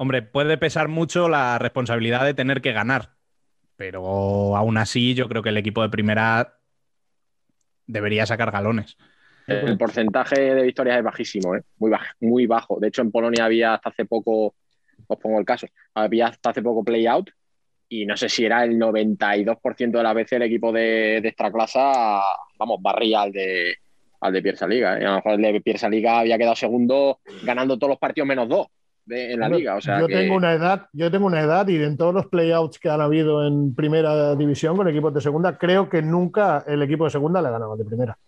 Hombre, puede pesar mucho la responsabilidad de tener que ganar, pero aún así yo creo que el equipo de primera debería sacar galones. El porcentaje de victorias es bajísimo, ¿eh? muy, bajo. De hecho, en Polonia había hasta hace poco, os pongo el caso, había hasta hace poco play-out y no sé si era el 92% de las veces el equipo de, de esta clase, vamos, barría al de, al de Piersa Liga. ¿eh? A lo mejor el de Piersa Liga había quedado segundo ganando todos los partidos menos dos de- en la liga. O sea yo que- tengo una edad, yo tengo una edad y en todos los playouts que han habido en primera división con equipos de segunda, creo que nunca el equipo de segunda le ha ganado de primera.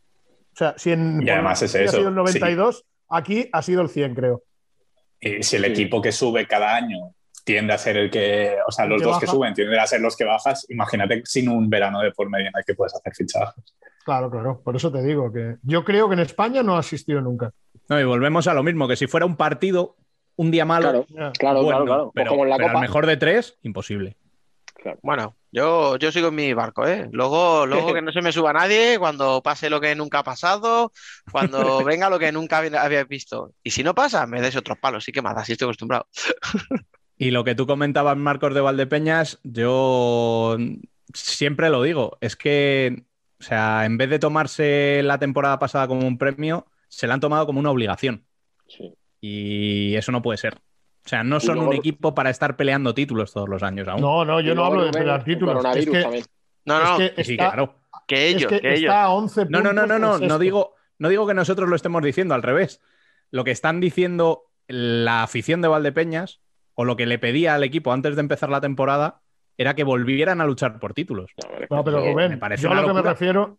O sea, si en Y además es eso, ha sido el 92, aquí ha sido el 100, creo. Y si el Sí. equipo que sube cada año tiende a ser el que, o sea, los que dos que suben tienden a ser los que bajas, imagínate sin un verano de por medio en el que puedes hacer fichajes. Claro, claro. Por eso te digo que yo creo que en España no ha asistido nunca. No, y volvemos a lo mismo, que si fuera un partido, un día malo, Claro, Ya. claro, bueno, claro, claro. Pero, como en la pero Copa. al mejor de tres, imposible. Bueno, yo, yo sigo en mi barco, ¿eh? Luego, luego que no se me suba nadie, cuando pase lo que nunca ha pasado, cuando venga lo que nunca había había visto. Y si no pasa, me des otros palos, sí que más, así estoy acostumbrado. Y lo que tú comentabas, Marcos de Valdepeñas, yo siempre lo digo, es que, o sea, en vez de tomarse la temporada pasada como un premio, se la han tomado como una obligación. Sí. Y eso no puede ser. O sea, no son luego- un equipo para estar peleando títulos todos los años aún. No, no, yo no hablo de pelear el títulos. Es que. No, no, es que Sí, está, claro. que es ellos, que que ellos. está a 11 No, no, no, no, no, no digo, no digo que nosotros lo estemos diciendo, al revés. Lo que están diciendo la afición de Valdepeñas, o lo que le pedía al equipo antes de empezar la temporada, era que volvieran a luchar por títulos. No, pero es que No, pero Rubén, me parece yo a lo que me refiero,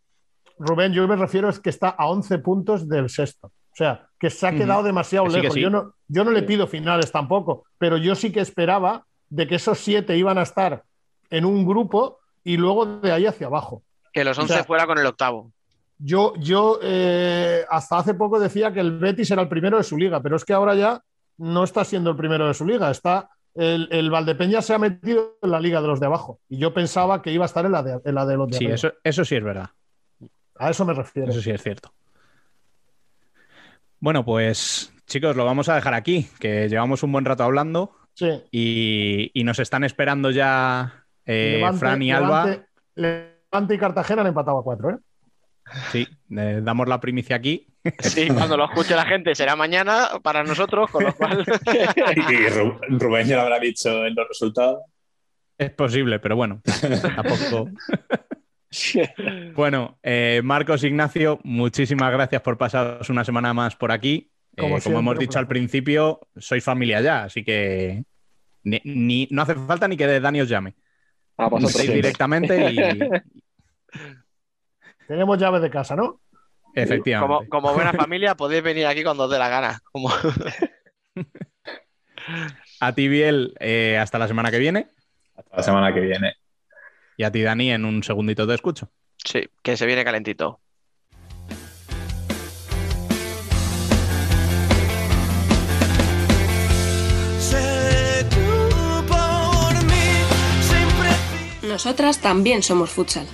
Rubén, yo me refiero es que está a 11 puntos del sexto. O sea, que se ha quedado demasiado sí, lejos. sí. Yo, no, yo no le pido finales tampoco, pero yo sí que esperaba de que esos siete iban a estar en un grupo y luego de ahí hacia abajo. Que los O 11 sea, fuera con el octavo. Yo, yo eh, hasta hace poco decía que el Betis era el primero de su liga, pero es que ahora ya no está siendo el primero de su liga. Está el, el Valdepeña se ha metido en la liga de los de abajo y yo pensaba que iba a estar en la de, en la de los de Sí, arriba. eso, eso sí es verdad. A eso me refiero. Eso sí es cierto. Bueno, pues chicos, lo vamos a dejar aquí, que llevamos un buen rato hablando Sí. y, y nos están esperando ya eh, Levante- Fran y Alba. Levante- Levante y Cartagena han empatado a cuatro, ¿eh? Sí, eh, damos la primicia aquí. Sí, cuando lo escuche la gente será mañana para nosotros, con lo cual. Y Ru- Rubén ya lo habrá dicho en los resultados. Es posible, pero bueno, tampoco. Bueno, eh, Marcos Ignacio, muchísimas gracias por pasaros una semana más por aquí. Eh, Como siempre, hemos dicho al principio, sois familia ya, así que ni- ni- no hace falta ni que Dani os llame. A vosotros directamente y Tenemos llaves de casa, ¿no? efectivamente. Como, como buena familia, podéis venir aquí cuando os dé la gana. Como... A ti, Biel, eh, hasta la semana que viene. Hasta la semana que viene. Y a ti, Dani, en un segundito te escucho. Sí, que se viene calentito. Nosotras también somos futsal.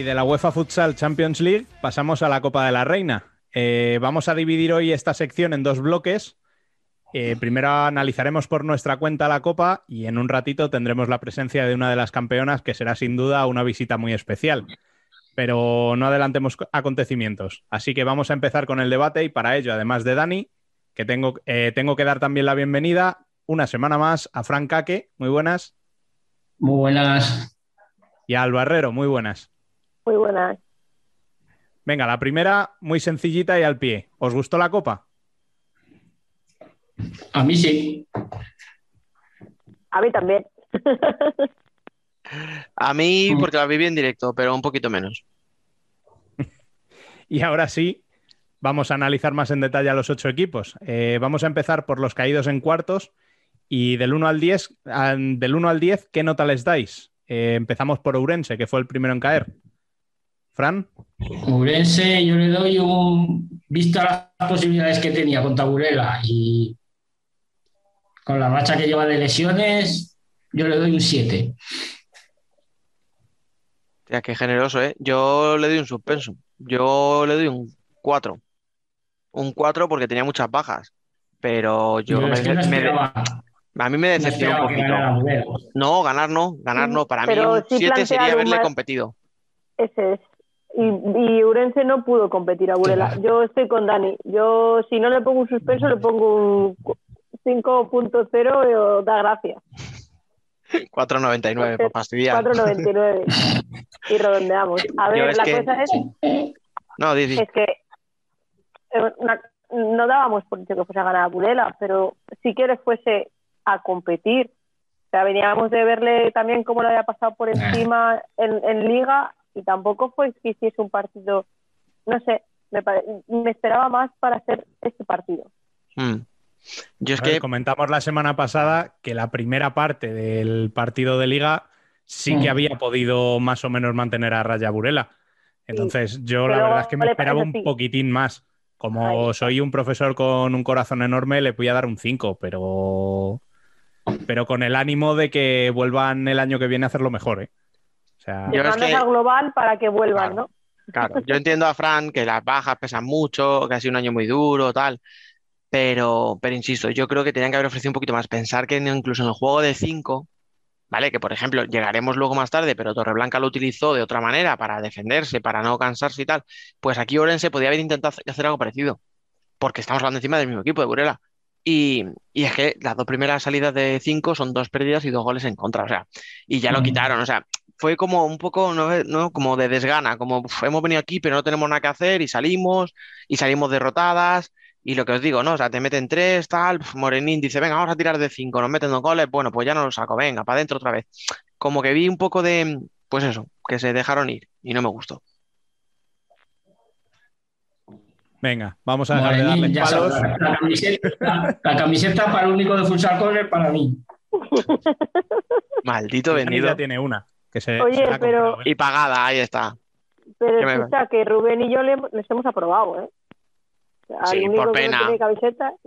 Y de la UEFA Futsal Champions League pasamos a la Copa de la Reina. Eh, vamos a dividir hoy esta sección en dos bloques. Eh, primero analizaremos por nuestra cuenta la Copa y en un ratito tendremos la presencia de una de las campeonas que será sin duda una visita muy especial. Pero no adelantemos acontecimientos. Así que vamos a empezar con el debate y para ello, además de Dani, que tengo, eh, tengo que dar también la bienvenida una semana más a Frank Caque. Muy buenas. Muy buenas. Y a Alba Herrero. Muy buenas. Muy buenas. Venga, la primera muy sencillita y al pie. ¿Os gustó la copa? A mí sí. A mí también. A mí, porque la viví en directo, pero un poquito menos. y ahora sí, vamos a analizar más en detalle a los ocho equipos. Eh, vamos a empezar por los caídos en cuartos. Y del 1 al 10, del 1 al 10 ¿qué nota les dais? Eh, empezamos por Ourense, que fue el primero en caer. Fran. Ourense, yo le doy un. Visto las posibilidades que tenía con Taburela y con la racha que lleva de lesiones, yo le doy un 7. Ya, qué generoso, ¿eh? Yo le doy un suspenso. Yo le doy un 4. Un 4 porque tenía muchas bajas. Pero yo, Yo me, es que no me- esperaba- a mí me no decepcionó un esperaba que poquito. No, ganar no, ganar no. Para mí un sí 7 sería haberle más- competido. Ese es. Y, y Urense no pudo competir a Burela. Yo estoy con Dani. Yo, si no le pongo un suspenso, le pongo un cu- 5.0 y da gracia. 4.99 para fastidiar. 4.99. y redondeamos. A ver, la que- cosa es, No, di, di. es que eh, una- no dábamos por hecho que fuese a ganar a Burela, pero si que le fuese a competir. O sea, veníamos de verle también cómo le había pasado por encima en, en Liga y tampoco fue que hiciese un partido, no sé, me, pare- me esperaba más para hacer este partido. Mm. Yo es A ver, que comentamos la semana pasada que la primera parte del partido de liga sí que Mm. había podido más o menos mantener a raya Burela. Entonces, yo la verdad es que me esperaba un poquitín más. Como Ahí. soy un profesor con un corazón enorme, le voy a dar un 5, pero pero con el ánimo de que vuelvan el año que viene a hacerlo mejor, ¿eh? O sea, Yo es que- al global para que vuelvan, Claro. ¿no? Claro, yo entiendo a Fran que las bajas pesan mucho, que ha sido un año muy duro, tal, pero, pero insisto, yo creo que tenían que haber ofrecido un poquito más. Pensar que incluso en el juego de 5, ¿vale? Que por ejemplo, llegaremos luego más tarde, pero Torreblanca lo utilizó de otra manera para defenderse, para no cansarse y tal, pues aquí Orense podía haber intentado hacer- hacer algo parecido, porque estamos hablando encima del mismo equipo de Burela. Y, y es que las dos primeras salidas de 5 son dos pérdidas y dos goles en contra, o sea, y ya lo Mm. quitaron, o sea, fue como un poco, ¿no? ¿no? Como de desgana, como "Uf, hemos venido aquí pero no tenemos nada que hacer y salimos y salimos derrotadas y lo que os digo, ¿no? O sea, te meten tres, tal, Morenín dice, venga, vamos a tirar de cinco, nos meten dos goles, bueno, pues ya no lo saco, venga, para adentro otra vez. Como que vi un poco de, pues eso, que se dejaron ir y no me gustó. venga, vamos a dejar de darle ya palos. la, camiseta, la- camiseta para el único de Futsal Corner para mí. Maldito vendido. ya tiene una. Que se, Oye, se la ha pero- ¿eh? Y pagada, ahí está. Pero Que me- escucha, que Rubén y yo le- les hemos aprobado, ¿eh? Sí, por que pena. no tiene camiseta.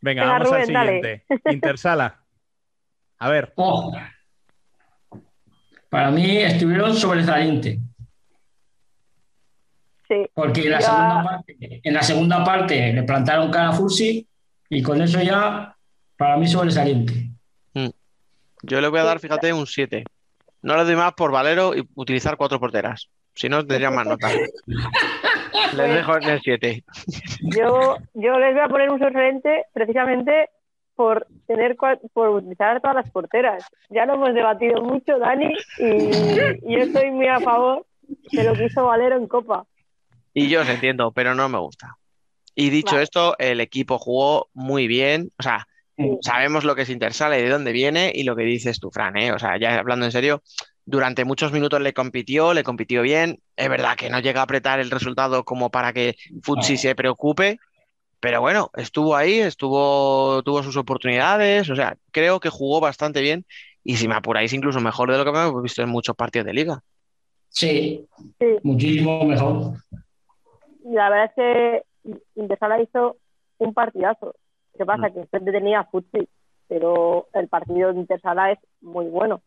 Venga, Venga, vamos al dale. siguiente. Intersala. A ver, Oh. Para mí estuvieron sobresalientes. Sí. Porque en la, Ya- segunda parte, en la segunda parte le plantaron cara a Fursi y con eso ya, para mí, sobresaliente. Yo le voy a dar, fíjate, un 7. No le doy más por Valero y utilizar cuatro porteras. Si no, tendría más notas. Les dejo en el 7. Yo, yo les voy a poner un sorprendente precisamente por tener por utilizar todas las porteras. Ya lo hemos debatido mucho, Dani, y, y yo estoy muy a favor de lo que hizo Valero en Copa. Y yo os entiendo, pero no me gusta. Y dicho Vale. esto, el equipo jugó muy bien. O sea, Sí. sabemos lo que es Intersala y de dónde viene y lo que dices tú, Fran, ¿eh? O sea, ya hablando en serio, durante muchos minutos le compitió, le compitió bien. Es verdad que no llega a apretar el resultado como para que Futsi se preocupe, pero bueno, estuvo ahí, estuvo, tuvo sus oportunidades, o sea, creo que jugó bastante bien y si me apuráis incluso mejor de lo que hemos visto en muchos partidos de liga. Sí, Sí. muchísimo mejor. La verdad es que Intersala hizo un partidazo. ¿Qué pasa? Mm. Que enfrente tenía Futsi, pero el partido de Intersala es muy bueno.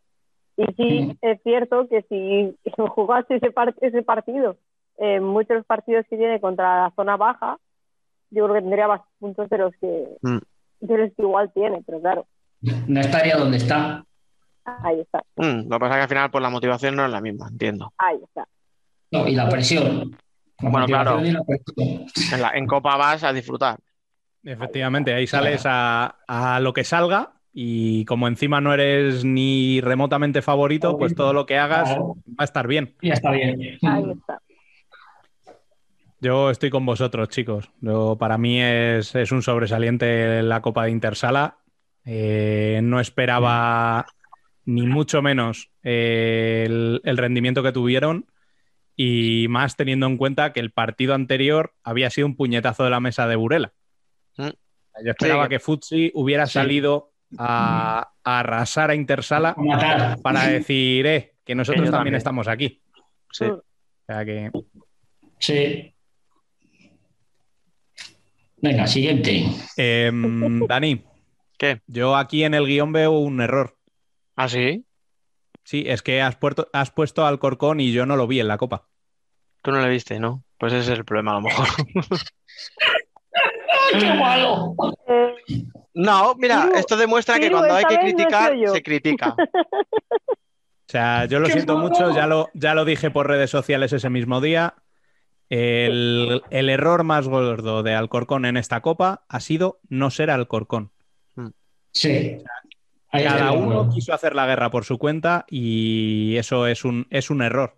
Y sí, Mm. es cierto que si jugase ese, par- ese partido en muchos partidos que tiene contra la zona baja, yo creo que tendría más puntos de los que, Mm. de los que igual tiene, pero claro, No estaría donde está. ahí está, Mm, lo que pasa es que al final pues la motivación no es la misma, entiendo. ahí está. No, y la presión. La Bueno, claro. la presión. En, la- en Copa vas a disfrutar. Efectivamente, ahí sales a, a lo que salga y como encima no eres ni remotamente favorito, pues todo lo que hagas Claro. va a estar bien. Ya está bien. Ahí está. Yo estoy con vosotros, chicos. Yo, para mí es, es un sobresaliente la Copa de Intersala. Eh, no esperaba ni mucho menos eh, el, el rendimiento que tuvieron y más teniendo en cuenta que el partido anterior había sido un puñetazo de la mesa de Burela. Mm. Yo esperaba Sí. que Futsi hubiera Sí. salido a, a arrasar a Intersala A para decir eh, que nosotros Que también, también. estamos aquí. Sí. O sea que Sí. Venga, siguiente. Em, Dani, ¿Qué? yo aquí en el guion veo un error. ¿Ah, sí? Sí, es que has, puerto- has puesto al Corcón y yo no lo vi en la copa. Tú no lo viste, ¿no? Pues ese es el problema a lo mejor. ¡Ay, qué malo! Eh, No, mira, Piru, esto demuestra que cuando hay que no criticar, se critica. O sea, yo lo ¡Qué siento malo! mucho, ya lo, ya lo dije por redes sociales ese mismo día. El, el error más gordo de Alcorcón en esta copa ha sido no ser Alcorcón. Sí. Ahí Cada uno quiso hacer la guerra por su cuenta y eso es un, es un error.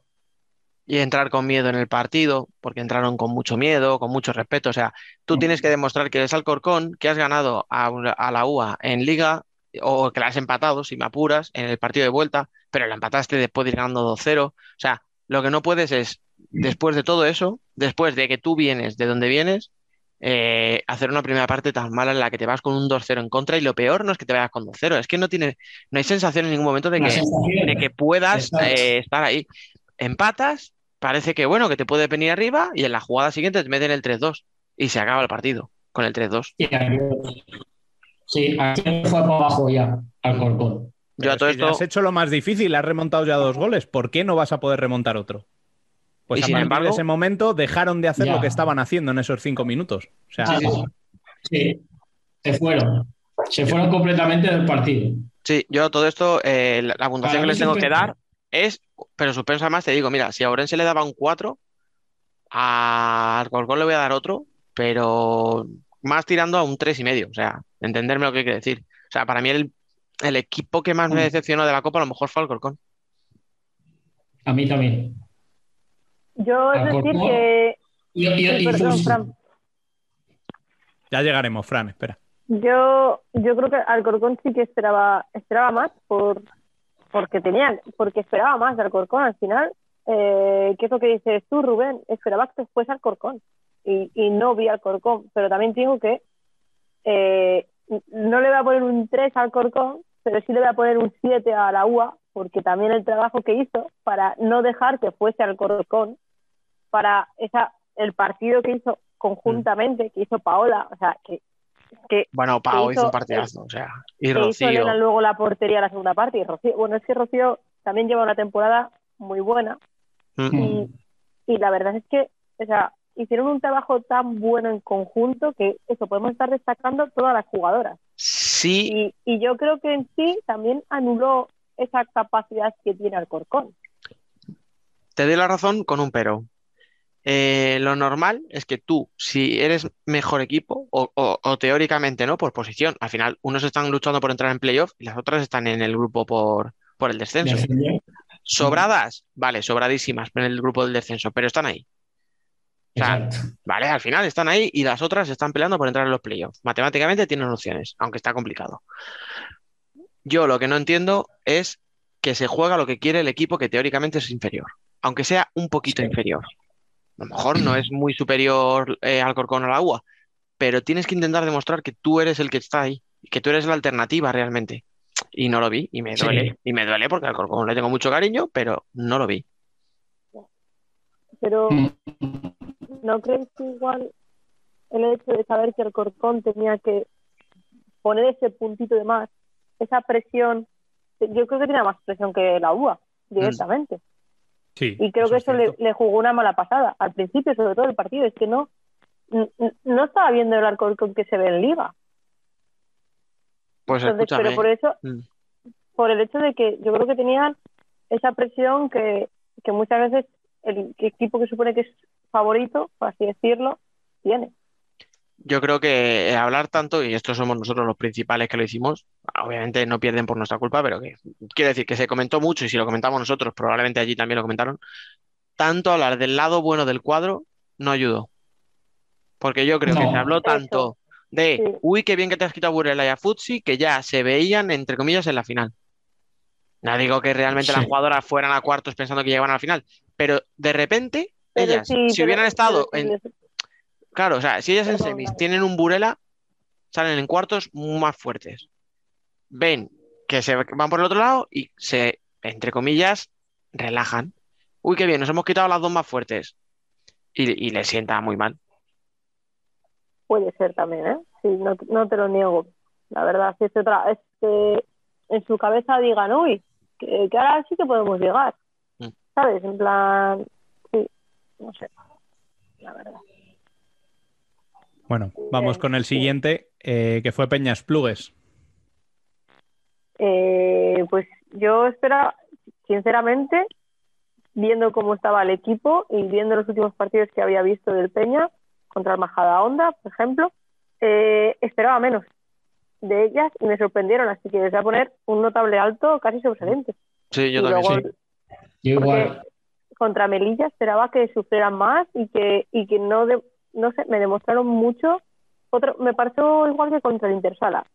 Y entrar con miedo en el partido, porque entraron con mucho miedo, con mucho respeto. O sea, tú tienes que demostrar que eres Alcorcón, que has ganado a, la UA en Liga, o que la has empatado, si me apuras, en el partido de vuelta, pero la empataste después de ir ganando 2-0. O sea, lo que no puedes es, después de todo eso, después de que tú vienes de donde vienes, eh, hacer una primera parte tan mala en la que te vas con un 2-0 en contra y lo peor no es que te vayas con 2-0, es que no tiene, no hay sensación en ningún momento de que, de que puedas eh, estar ahí. Empatas, parece que bueno, que te puede venir arriba y en la jugada siguiente te meten el 3-2 y se acaba el partido con el 3-2. Sí, aquí- fue para abajo ya, al Corcón. Yo a todo esto, has hecho lo más difícil, has remontado ya dos goles. ¿Por qué no vas a poder remontar otro? Pues Y a sin partir embargo- de ese momento dejaron de hacer Ya. lo que estaban haciendo en esos cinco minutos. O sea, sí, se fueron. Se fueron completamente del partido. sí, yo a todo esto, eh, la, puntuación que les tengo que dar es, pero suspenso además te digo, mira, si a Orense le daba un 4, a Alcorcón le voy a dar otro, pero más tirando a un tres y medio, o sea, entenderme lo que hay que decir. O sea, para mí el, el equipo que más me Mm. decepcionó de la Copa a lo mejor fue Alcorcón. A mí también. yo es decir que Y, y- y Perdón. Fran. ya llegaremos, Fran, espera. Yo, yo creo que Alcorcón sí que esperaba, esperaba más por, porque tenían, porque esperaba más de Alcorcón al final. Eh, ¿Qué es lo que dices tú, Rubén? Esperaba que fuese Alcorcón y, y no vi Alcorcón, pero también digo que eh, no le voy a poner un 3 al Alcorcón, pero sí le voy a poner un 7 a la UA, porque también el trabajo que hizo para no dejar que fuese Alcorcón, para esa, el partido que hizo conjuntamente, que hizo Paola, o sea, que, que Bueno, Pau Que hizo un hizo- partidazo, o sea, y hizo Rocío. Elena luego la portería la segunda parte y Rocío, bueno, es que Rocío también lleva una temporada muy buena Mm. y, y la verdad es que, o sea, hicieron un trabajo tan bueno en conjunto que eso podemos estar destacando todas las jugadoras Sí, y, y yo creo que en sí también anuló esa capacidad que tiene Alcorcón. te doy la razón con un pero. Eh, lo normal es que tú, si eres mejor equipo, o, o- o teóricamente no, por posición, al final unos están luchando por entrar en playoff y las otras están en el grupo por, por el descenso. ¿Sobradas? Vale, sobradísimas en el grupo del descenso, pero están ahí. O sea. Vale, al final están ahí y las otras están peleando por entrar en los playoffs. Matemáticamente tienen opciones, aunque está complicado. Yo lo que no entiendo es que se juega lo que quiere el equipo que teóricamente es inferior, aunque sea un poquito Sí. inferior. A lo mejor no es muy superior eh, al Corcón o al agua, pero tienes que intentar demostrar que tú eres el que está ahí, y que tú eres la alternativa realmente. Y no lo vi, y me Sí. duele, y me duele porque al Corcón le tengo mucho cariño, pero no lo vi. Pero Mm. ¿no crees que igual el hecho de saber que el Corcón tenía que poner ese puntito de más, esa presión, yo creo que tenía más presión que la UA directamente. Sí. Y creo que es eso le, jugó una mala pasada. Al principio, sobre todo el partido, es que no, no estaba viendo el Alcorcón que se ve en Liga. Pues Entonces, escúchame. pero por eso, Mm. por el hecho de que yo creo que tenían esa presión que, que muchas veces el equipo que supone que es favorito, por así decirlo, tiene. Yo creo que hablar tanto, y estos somos nosotros los principales que lo hicimos, obviamente no pierden por nuestra culpa, pero que quiero decir que se comentó mucho y si lo comentamos nosotros, probablemente allí también lo comentaron, tanto hablar del lado bueno del cuadro no ayudó. Porque yo creo que se habló tanto de, Sí. uy, qué bien que te has quitado a Burela y a Futsi, que ya se veían, entre comillas, en la final. No digo que realmente las jugadoras fueran a cuartos pensando que llegaban a la final, pero de repente, Pero ellas, sí, si pero- hubieran estado en, sí, Claro, o sea, si ellas en semis tienen un Burela, salen en cuartos más fuertes. Ven que se van por el otro lado y se, entre comillas, relajan. Uy, qué bien, nos hemos quitado las dos más fuertes. Y, y les sienta muy mal. Puede ser también, ¿eh? Sí, no, no te lo niego. La verdad, si es otra, es que en su cabeza digan, uy, que, que ahora sí que podemos llegar. Mm. ¿Sabes? En plan, sí, no sé. La verdad. Bueno, vamos con el siguiente, eh, que fue Peñas Plugues. Eh, pues yo esperaba, sinceramente, viendo cómo estaba el equipo y viendo los últimos partidos que había visto del Peña contra el Majada Honda, por ejemplo, eh, esperaba menos de ellas y me sorprendieron, así que les voy a poner un notable alto casi sobresaliente. Sí, yo y también luego sí. Igual. contra Melilla esperaba que sufrieran más y que, y que no, de- no sé, me demostraron mucho. Otro, me pareció igual que contra el Intersala.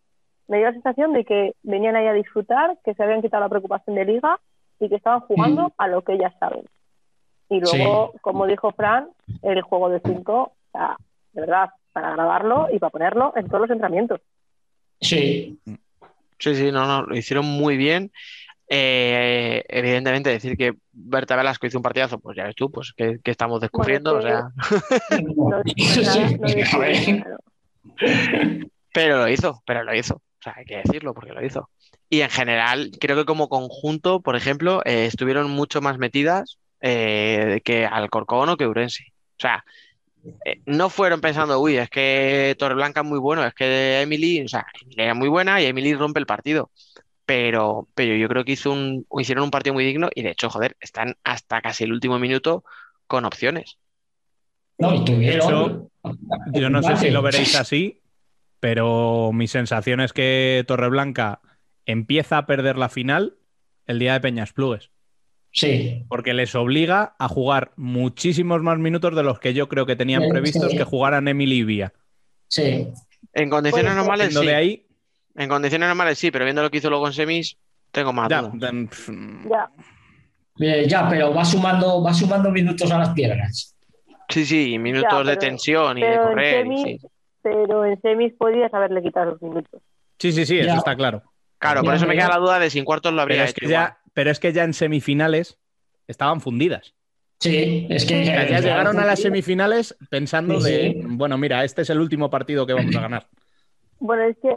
Me dio la sensación de que venían ahí a disfrutar, que se habían quitado la preocupación de liga y que estaban jugando Mm. a lo que ellas saben. Y luego, como dijo Fran, el juego de cinco, o sea, de verdad, para grabarlo y para ponerlo en todos los entrenamientos. Sí, Sí, sí, no, no, lo hicieron muy bien. Eh, evidentemente, decir que Berta Velasco hizo un partidazo, pues ya ves tú, pues que, que estamos descubriendo, Bueno, o sea, pero lo hizo, pero lo hizo. O sea, hay que decirlo porque lo hizo. Y en general, creo que como conjunto, por ejemplo, eh, estuvieron mucho más metidas eh, que Alcorcón o que Urense. O sea, eh, no fueron pensando, uy, es que Torreblanca es muy bueno, es que Emily, o sea, Emily era muy buena y Emily rompe el partido. Pero, pero yo creo que hizo un, hicieron un partido muy digno y de hecho, joder, están hasta casi el último minuto con opciones. no, y tuvieron. Yo no sé si lo veréis así, pero mi sensación es que Torreblanca empieza a perder la final el día de Peñas Plugues, Sí, porque les obliga a jugar muchísimos más minutos de los que yo creo que tenían previstos sí. que jugaran Emily y Vía. sí. En condiciones normales, sí. de ahí, En condiciones normales, sí, pero viendo lo que hizo luego en semis, tengo más ya, Ya, Eh, ya, pero va sumando, va sumando minutos a las piedras. Sí, sí, minutos Ya, de pero- tensión y de pero en correr. y semis, sí. pero en semis podías haberle quitado los minutos. sí, sí, sí, eso está claro. Claro, por Ya, eso me pero- queda la duda de si en cuartos lo Pero habría es, hecho que igual. ya, pero es que ya en semifinales estaban fundidas. Sí, es que. Ya llegaron a las semifinales pensando Sí, de, bueno, mira, este es el último partido que vamos a ganar. Bueno, es que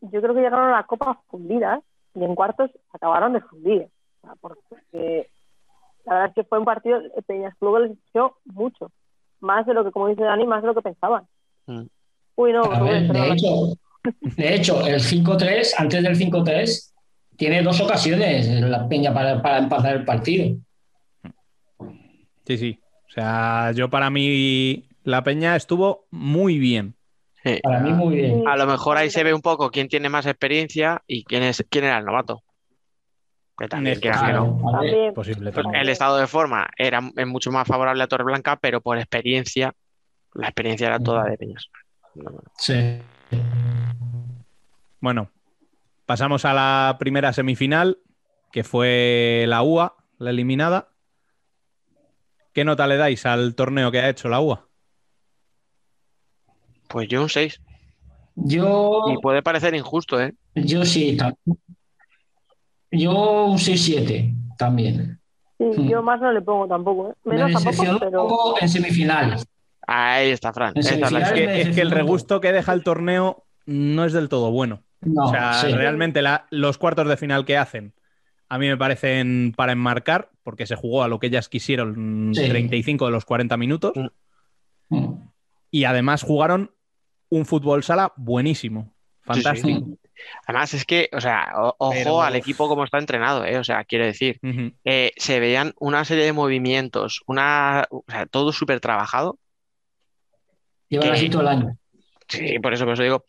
yo creo que llegaron a la Copa fundidas y en cuartos acabaron de fundir. O sea, porque la verdad es que fue un partido, el Peñas Club les echó mucho. Más de lo que, como dice Dani, más de lo que pensaban. Mm. Uy, no, ver, de hecho, de hecho, el 5-3, antes del 5-3, tiene dos ocasiones en la Peña para, para empatar el partido. Sí, sí. O sea, yo para mí la Peña estuvo muy bien. Sí. Para mí, muy bien. A lo mejor ahí se ve un poco quién tiene más experiencia y quién es quién era el novato. Que también, que no. También. Pues el estado de forma era es mucho más favorable a Torreblanca, pero por experiencia, la experiencia era toda de Peñas. No, no. sí. Bueno, pasamos a la primera semifinal. que fue la UA, la eliminada. ¿Qué nota le dais al torneo que ha hecho la UA? Pues yo un 6. Yo, Y puede parecer injusto, ¿eh? yo sí. ta- Yo un 6-7 también. Sí, Mm. yo más no le pongo tampoco. ¿eh? Me Menos tampoco, decepcionó un pero poco en semifinales. Ahí está, Fran. En es que, me es que el regusto que deja el torneo no es del todo bueno. No, o sea, sí. realmente la- los cuartos de final que hacen a mí me parecen para enmarcar, porque se jugó a lo que ellas quisieron Sí. 35 de los 40 minutos. Mm. Y además jugaron un fútbol sala buenísimo. Sí, sí. Fantástico. Además, es que, o sea, o- ojo Pero- al equipo como está entrenado, ¿eh? O sea, quiero decir, eh, se veían una serie de movimientos, una, o sea, todo súper trabajado. Llevan que- así todo el año. Sí, por eso, por eso digo.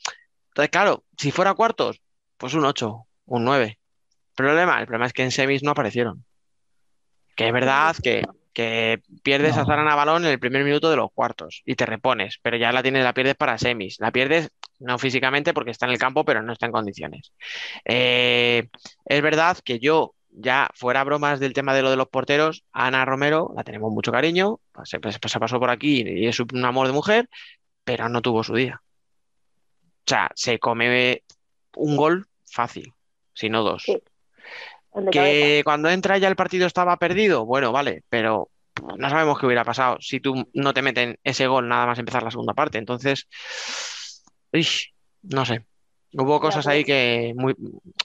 Entonces, claro, si fuera cuartos, pues un 8, un 9. Problema, el problema es que en semis no aparecieron. Que es verdad que, que pierdes No. a Zarana Balón en el primer minuto de los cuartos y te repones, pero ya la tienes, la pierdes para semis. La pierdes no físicamente porque está en el campo, pero no está en condiciones. Eh, es verdad que yo, ya fuera bromas del tema de lo de los porteros, Ana Romero la tenemos mucho cariño, pues, se, pues, se pasó por aquí y es un amor de mujer, pero no tuvo su día. O sea, se come un gol fácil, si no dos. Sí. Cabeza. Que cuando entra ya el partido estaba perdido, bueno, vale, pero no sabemos qué hubiera pasado si tú no te meten ese gol nada más empezar la segunda parte. Entonces, ish, no sé. Hubo cosas ahí que muy,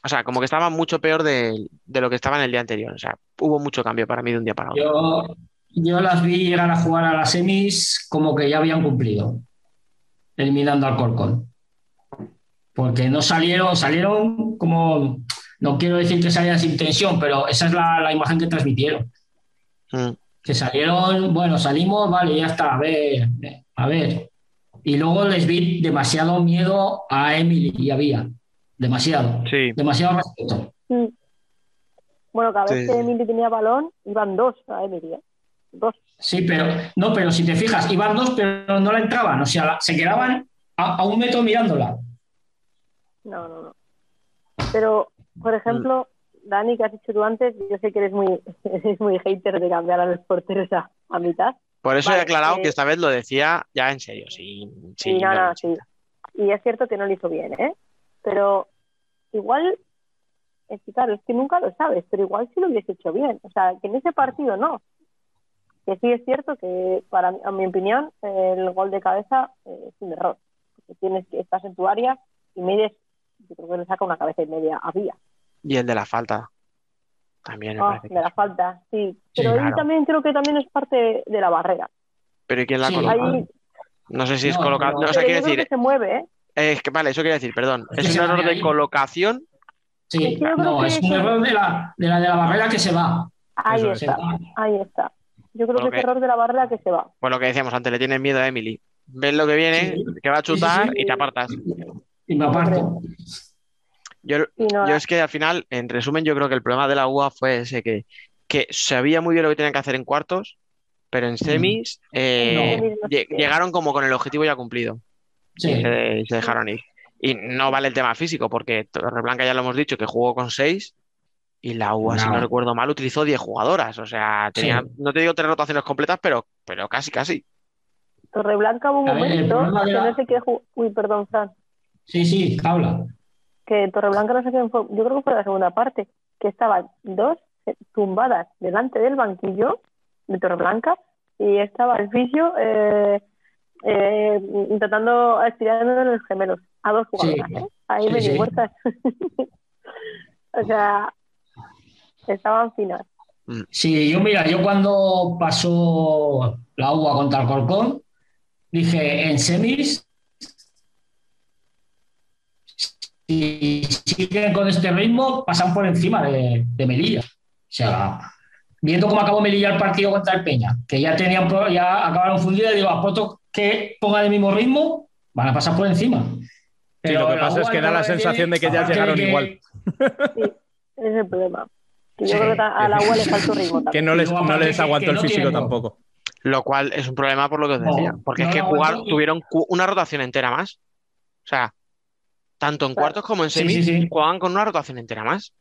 o sea, como que estaba mucho peor de, de lo que estaba en el día anterior. O sea, hubo mucho cambio para mí de un día para otro. Yo, yo las vi llegar a jugar a las semis como que ya habían cumplido, eliminando al Corcón. Porque no salieron, salieron como, no quiero decir que salían sin tensión, pero esa es la, la imagen que transmitieron. Mm. Que salieron, bueno, salimos, vale, ya está, a ver, a ver. Y luego les vi demasiado miedo a Emily y a Vía. Demasiado. Sí. Demasiado respeto. Mm. Bueno, cada vez Sí, que. Emily tenía balón, iban dos a Emily. ¿eh? Dos. Sí, pero no, pero si te fijas, iban dos, pero no la entraban. O sea, la- se quedaban a, a un metro mirándola. No, no, no. Pero, por ejemplo, Dani, que has dicho tú antes, yo sé que eres muy, eres muy hater de cambiar a los porteros a, a mitad. Por eso Vale, he aclarado eh, que esta vez lo decía ya en serio, sin, Sí, sin no, sí. Y es cierto que no lo hizo bien, ¿eh? Pero igual, es que claro, es que nunca lo sabes, pero igual sí lo hubiese hecho bien. O sea, que en ese partido no. Que sí es cierto que, para a mi opinión, el gol de cabeza eh, es un error. Porque tienes que, estás en tu área y mides, yo creo que le saca una cabeza y media a Vía. Y el de la falta. También me Ah, parece de la falta, sí. Pero Sí, ahí claro. también creo que también es parte de la barrera. Pero ¿y quién la Sí, coloca? Ahí, No sé si es No, colocado. no. No, o sea, creo decir, que se mueve, ¿eh? es que, vale, eso quiero decir, perdón. Es un error de ahí. colocación. Sí, no, es un error de la, de la de la barrera que se va. Ahí Eso es. está, ahí está. Yo creo Bueno, que es error de la barrera que se va. Pues lo que decíamos antes, le tienes miedo a Emily. Ves lo que viene, Sí. que va a Sí, sí, chutar sí. y te apartas. Y me aparto. Yo, Y no, yo es que al final, en resumen, yo creo que el problema de la UA fue ese que, que sabía muy bien lo que tenían que hacer en cuartos, pero en semis eh, No. Llegaron como con el objetivo ya cumplido Sí. y se, dejaron ir. Y no vale el tema físico, porque Torreblanca ya lo hemos dicho, que jugó con seis y la UA, si No. recuerdo mal, utilizó 10 jugadoras. O sea, tenía, Sí. no te digo tres rotaciones completas, pero, pero casi, casi. Torreblanca hubo un ver, momento que no sé qué. Uy, perdón, Fran. Sí, sí, habla. Que Torreblanca no sé qué fue. Yo creo que fue la segunda parte. Que estaban dos tumbadas delante del banquillo de Torreblanca y estaba el fisio eh, eh, intentando estirando los gemelos a dos jugadoras. Sí. ¿eh? Ahí Sí, me sí. muertas. o sea, estaban finas. Sí, yo mira, yo cuando pasó la UA contra el Corcón, dije en semis, si siguen con este ritmo, pasan por encima de, de Melilla. O sea, viendo cómo acabó Melilla el partido contra el Peña, que ya tenían ya acabaron fundidos, digo, apuesto que pongan el mismo ritmo, van a pasar por encima. Sí, lo que pasa es que da la de sensación de que ya llegaron que- igual. Sí, ese es el problema. Que yo Sí. creo que a la UA le faltó ritmo Que no les, no les aguantó el físico tampoco. Lo cual es un problema por lo que os No, decía. Porque no es que y- tuvieron una rotación entera más. O sea, tanto en Claro. cuartos como en Sí, semis sí, sí. jugaban con una rotación entera más.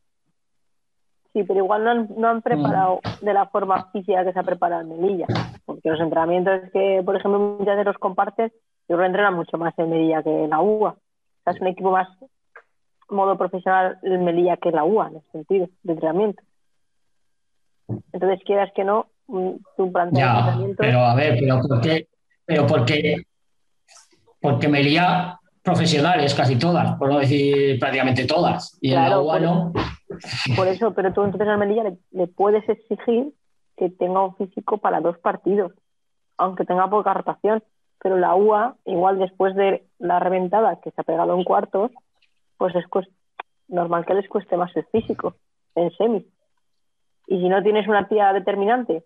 Sí, pero igual no han, no han preparado de la forma física que se ha preparado en Melilla. Porque los entrenamientos que, por ejemplo, muchas de los compartes, yo creo que entrenan mucho más en Melilla que en la UA. O sea, es un equipo más modo profesional en Melilla que la UA, en ese sentido, de entrenamiento. Entonces, quieras que no, un- tu entrenamiento. pero a ver, pero ¿por qué? Pero porque, porque Melilla profesionales casi todas, por no decir prácticamente todas. Y en la Claro, UA no. Por eso, pero tú entonces al Melilla le, le puedes exigir que tenga un físico para dos partidos, aunque tenga poca rotación. Pero la UA, igual después de la reventada que se ha pegado en cuartos, pues es normal que les cueste más el físico en semis. Y si no tienes una tía determinante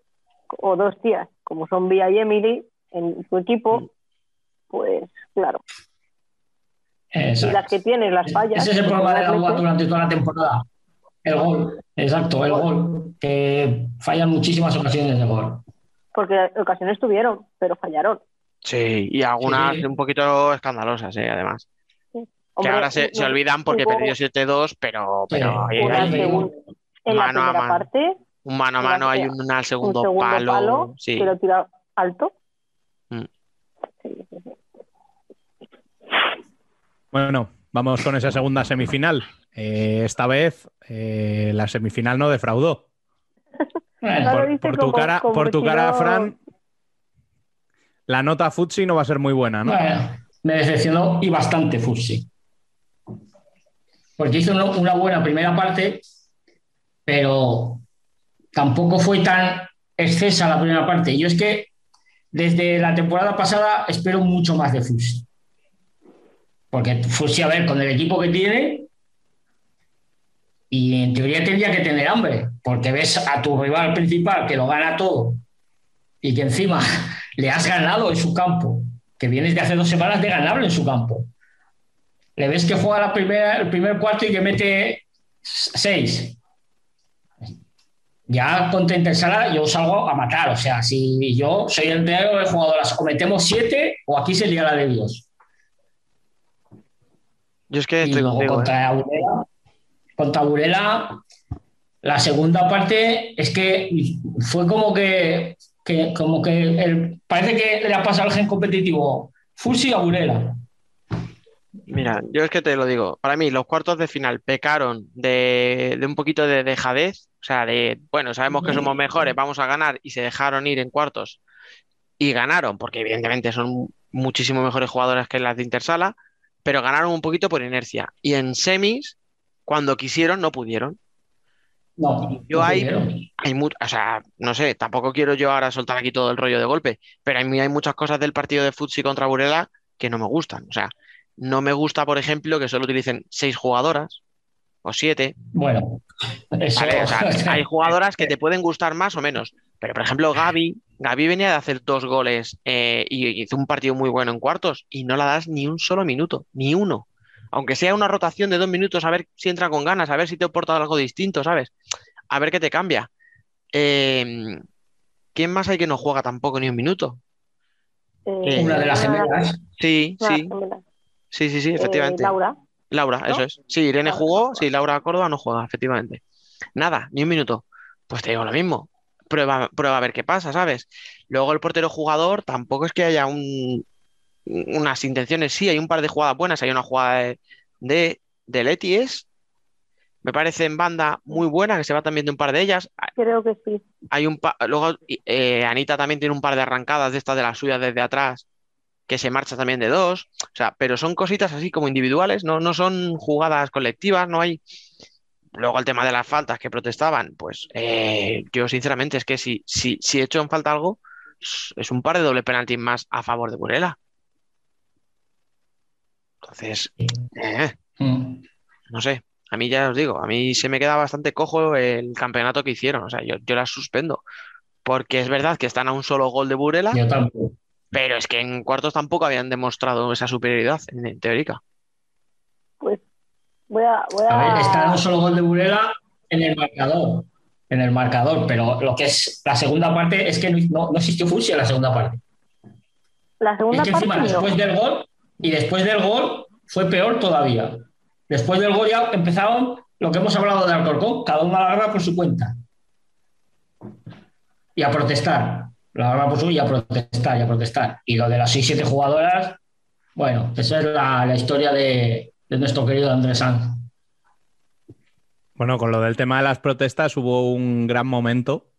o dos tías, como son Vía y Emily, en tu equipo, pues claro. Y Exacto. las que tienes las fallas. Ese es el problema de la UA durante toda la temporada. El gol, exacto, el gol. Que fallan muchísimas ocasiones de gol. Porque ocasiones tuvieron, pero fallaron. Sí, y algunas Sí. un poquito escandalosas, eh, además. Que Hombre, ahora se, se olvidan porque perdió 7-2, pero, pero Sí. una hay segun- en la mano a mano. parte, un mano a mano, hay un, al un segundo, segundo palo. palo, sí. que lo tira alto. Mm. Bueno, vamos con esa segunda semifinal. Eh, esta vez eh, la semifinal no defraudó. Por, tu como- cara, como por tu cara, Fran, la nota Futsi no va a ser muy buena, ¿no? Bueno, me decepcionó y bastante Fusi. Porque hizo una, una buena primera parte, pero tampoco fue tan excesa la primera parte. Yo es que desde la temporada pasada espero mucho más de Fusi. Porque Fusi, a ver, con el equipo que tiene, y en teoría tendría que tener hambre, porque ves a tu rival principal que lo gana todo y que encima le has ganado en su campo, que vienes de hace dos semanas de ganarlo en su campo. Le ves que juega la primera, el primer cuarto y que mete seis. Ya contra Intersala yo salgo a matar. O sea, si yo soy el entrenador de jugadoras, o metemos siete o aquí se lía la de Dios. Yo es que Y estoy luego contigo. eh. contra Burela, contra Burela, la segunda parte es que fue como que, que- como que el- parece que le ha pasado el gen competitivo Fusi a Burela. Mira, yo es que te lo digo, para mí los cuartos de final pecaron de, de un poquito de dejadez, o sea, de, bueno, sabemos que somos mejores, vamos a ganar y se dejaron ir en cuartos y ganaron, porque evidentemente son muchísimo mejores jugadoras que las de Intersala, pero ganaron un poquito por inercia. Y en semis, cuando quisieron, no pudieron. No, Yo no. Hay mu- o sea, no sé, tampoco quiero yo ahora soltar aquí todo el rollo de golpe, pero a mí hay muchas cosas del partido de Futsi contra Burela que no me gustan. O sea, no me gusta, por ejemplo, que solo utilicen seis jugadoras o siete. Bueno, eso, ¿vale? O sea, hay jugadoras que te pueden gustar más o menos, pero por ejemplo, Gaby, Gaby venía de hacer dos goles eh, y hizo un partido muy bueno en cuartos y no la das ni un solo minuto, ni uno. Aunque sea una rotación de dos minutos, a ver si entra con ganas, a ver si te aporta algo distinto, ¿sabes? A ver qué te cambia. Eh, ¿quién más hay que no juega tampoco ni un minuto? Eh, una de las gemelas. Sí, sí, sí, sí, sí, Eh, efectivamente. Laura. Laura, eso es. Sí, Irene Laura. jugó, sí, Laura Córdoba no juega, efectivamente. Nada, ni un minuto. Pues te digo lo mismo. Prueba, prueba a ver qué pasa, ¿sabes? Luego el portero jugador tampoco es que haya un, unas intenciones. Sí, hay un par de jugadas buenas. Hay una jugada de, de, de Leti, es, me parece en banda muy buena, que se va también de un par de ellas. Creo que sí. Hay un pa- luego eh, Anita también tiene un par de arrancadas de estas de las suyas desde atrás, que se marcha también de dos. O sea, pero son cositas así como individuales, no, no son jugadas colectivas, no hay. Luego el tema de las faltas que protestaban, pues eh, yo sinceramente es que si, si, si he hecho en falta algo, es- un par de doble penalti más a favor de Burela. Entonces, eh, Mm. no sé, a mí ya os digo, a mí se me queda bastante cojo el campeonato que hicieron, o sea, yo, yo las suspendo, porque es verdad que están a un solo gol de Burela, Yo tampoco. pero es que en cuartos tampoco habían demostrado esa superioridad en, en teórica. Voy a. Voy A ver, está un solo gol de Burela en el marcador. En el marcador, pero lo que es la segunda parte es que no, no existió Fusi en la segunda parte. La Es segunda que parte encima, no. después del gol, y después del gol fue peor todavía. Después del gol ya empezaron lo que hemos hablado de Alcorcón, cada uno la agarra por su cuenta. Y a protestar. La agarra por su y a protestar, y a protestar. Y lo de las 6-7 jugadoras, bueno, esa es la, la historia de, de, nuestro querido Andrés Sanz. Bueno, con lo del tema de las protestas hubo un gran momento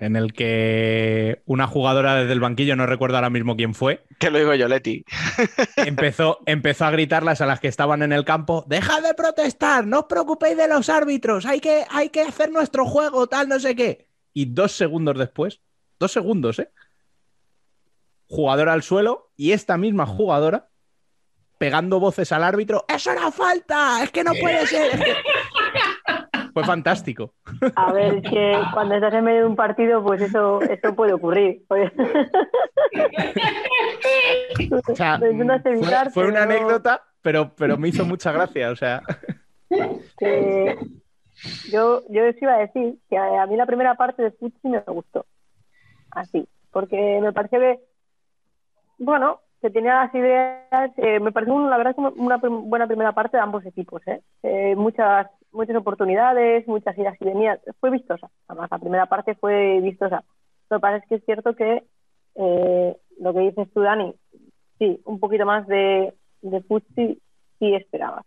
en el que una jugadora desde el banquillo, no recuerdo ahora mismo quién fue. Que lo digo yo, Leti. empezó, empezó a gritarlas a las que estaban en el campo: ¡Dejad de protestar! ¡No os preocupéis de los árbitros! Hay que, hay que hacer nuestro juego, tal, no sé qué. Y dos segundos después, dos segundos, ¿eh? Jugadora al suelo y esta misma jugadora pegando voces al árbitro: ¡Eso era falta! ¡Es que no puede ser! Es que... Fue fantástico. A ver, que cuando estás en medio de un partido, pues eso, eso puede ocurrir. O sea, fue, fue, una anécdota, pero, pero me hizo mucha gracia, o sea. Yo, yo os iba a decir que a, mí la primera parte de Futsi me gustó. Así, porque me pareció que, bueno, que tenía las ideas, eh, me pareció la verdad una buena primera parte de ambos equipos. ¿eh? Eh, muchas muchas oportunidades, muchas ideas y venidas. Fue vistosa, además la primera parte fue vistosa. Lo que pasa es que es cierto que eh, lo que dices tú, Dani, sí, un poquito más de, de Futsi sí esperaba.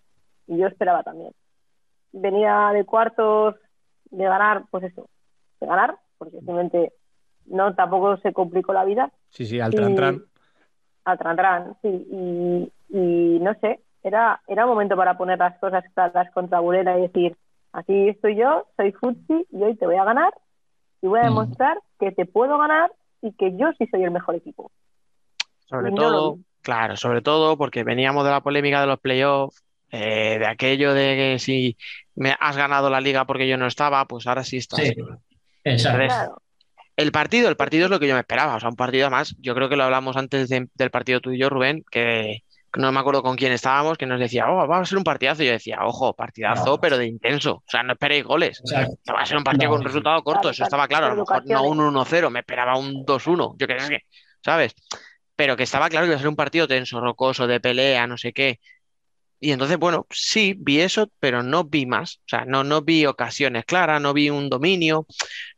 Y yo esperaba también. Venía de cuartos de ganar, pues eso, de ganar, porque simplemente no tampoco se complicó la vida. Sí, sí, al tran tran. Al tran tran, sí. Y, y no sé, era, era momento para poner las cosas claras contra Burela y decir, aquí estoy yo, soy Futsi y hoy te voy a ganar y voy a mm. demostrar que te puedo ganar y que yo sí soy el mejor equipo. Sobre todo, claro, sobre todo porque veníamos de la polémica de los playoffs, eh, de aquello de que si me has ganado la liga porque yo no estaba, pues ahora sí estás. Sí. Exacto. El partido, el partido es lo que yo me esperaba, o sea, un partido más, yo creo que lo hablamos antes del partido tú y yo, Rubén, que, no me acuerdo con quién estábamos, que nos decía, oh, va a ser un partidazo. Y yo decía, ojo, partidazo, pero de intenso. O sea, no esperéis goles. Va a ser un partido con un resultado corto, eso estaba claro. A lo mejor no un 1-0, me esperaba un 2-1. Yo qué sé, ¿sabes? Pero que estaba claro que iba a ser un partido tenso, rocoso, de pelea, no sé qué. Y entonces, bueno, sí, vi eso, pero no vi más. O sea, no, no vi ocasiones claras, no vi un dominio,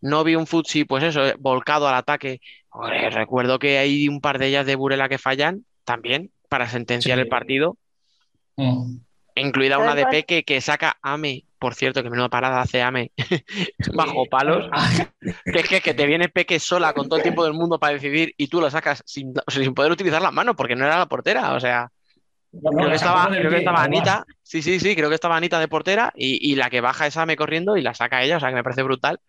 no vi un futsi, pues eso, volcado al ataque. recuerdo que hay un par de ellas de Burela que fallan también, para sentenciar el partido. Mm. Incluida una de Peque que saca Ame, por cierto, que menuda parada hace Ame bajo palos. que es que, te viene Peque sola con todo el tiempo del mundo para decidir y tú lo sacas sin, sin poder utilizar las manos porque no era la portera. O sea, creo, que estaba, creo que estaba Anita. Sí, sí, sí, creo que estaba Anita de portera y, y, la que baja es Ame corriendo y la saca ella. O sea, que me parece brutal.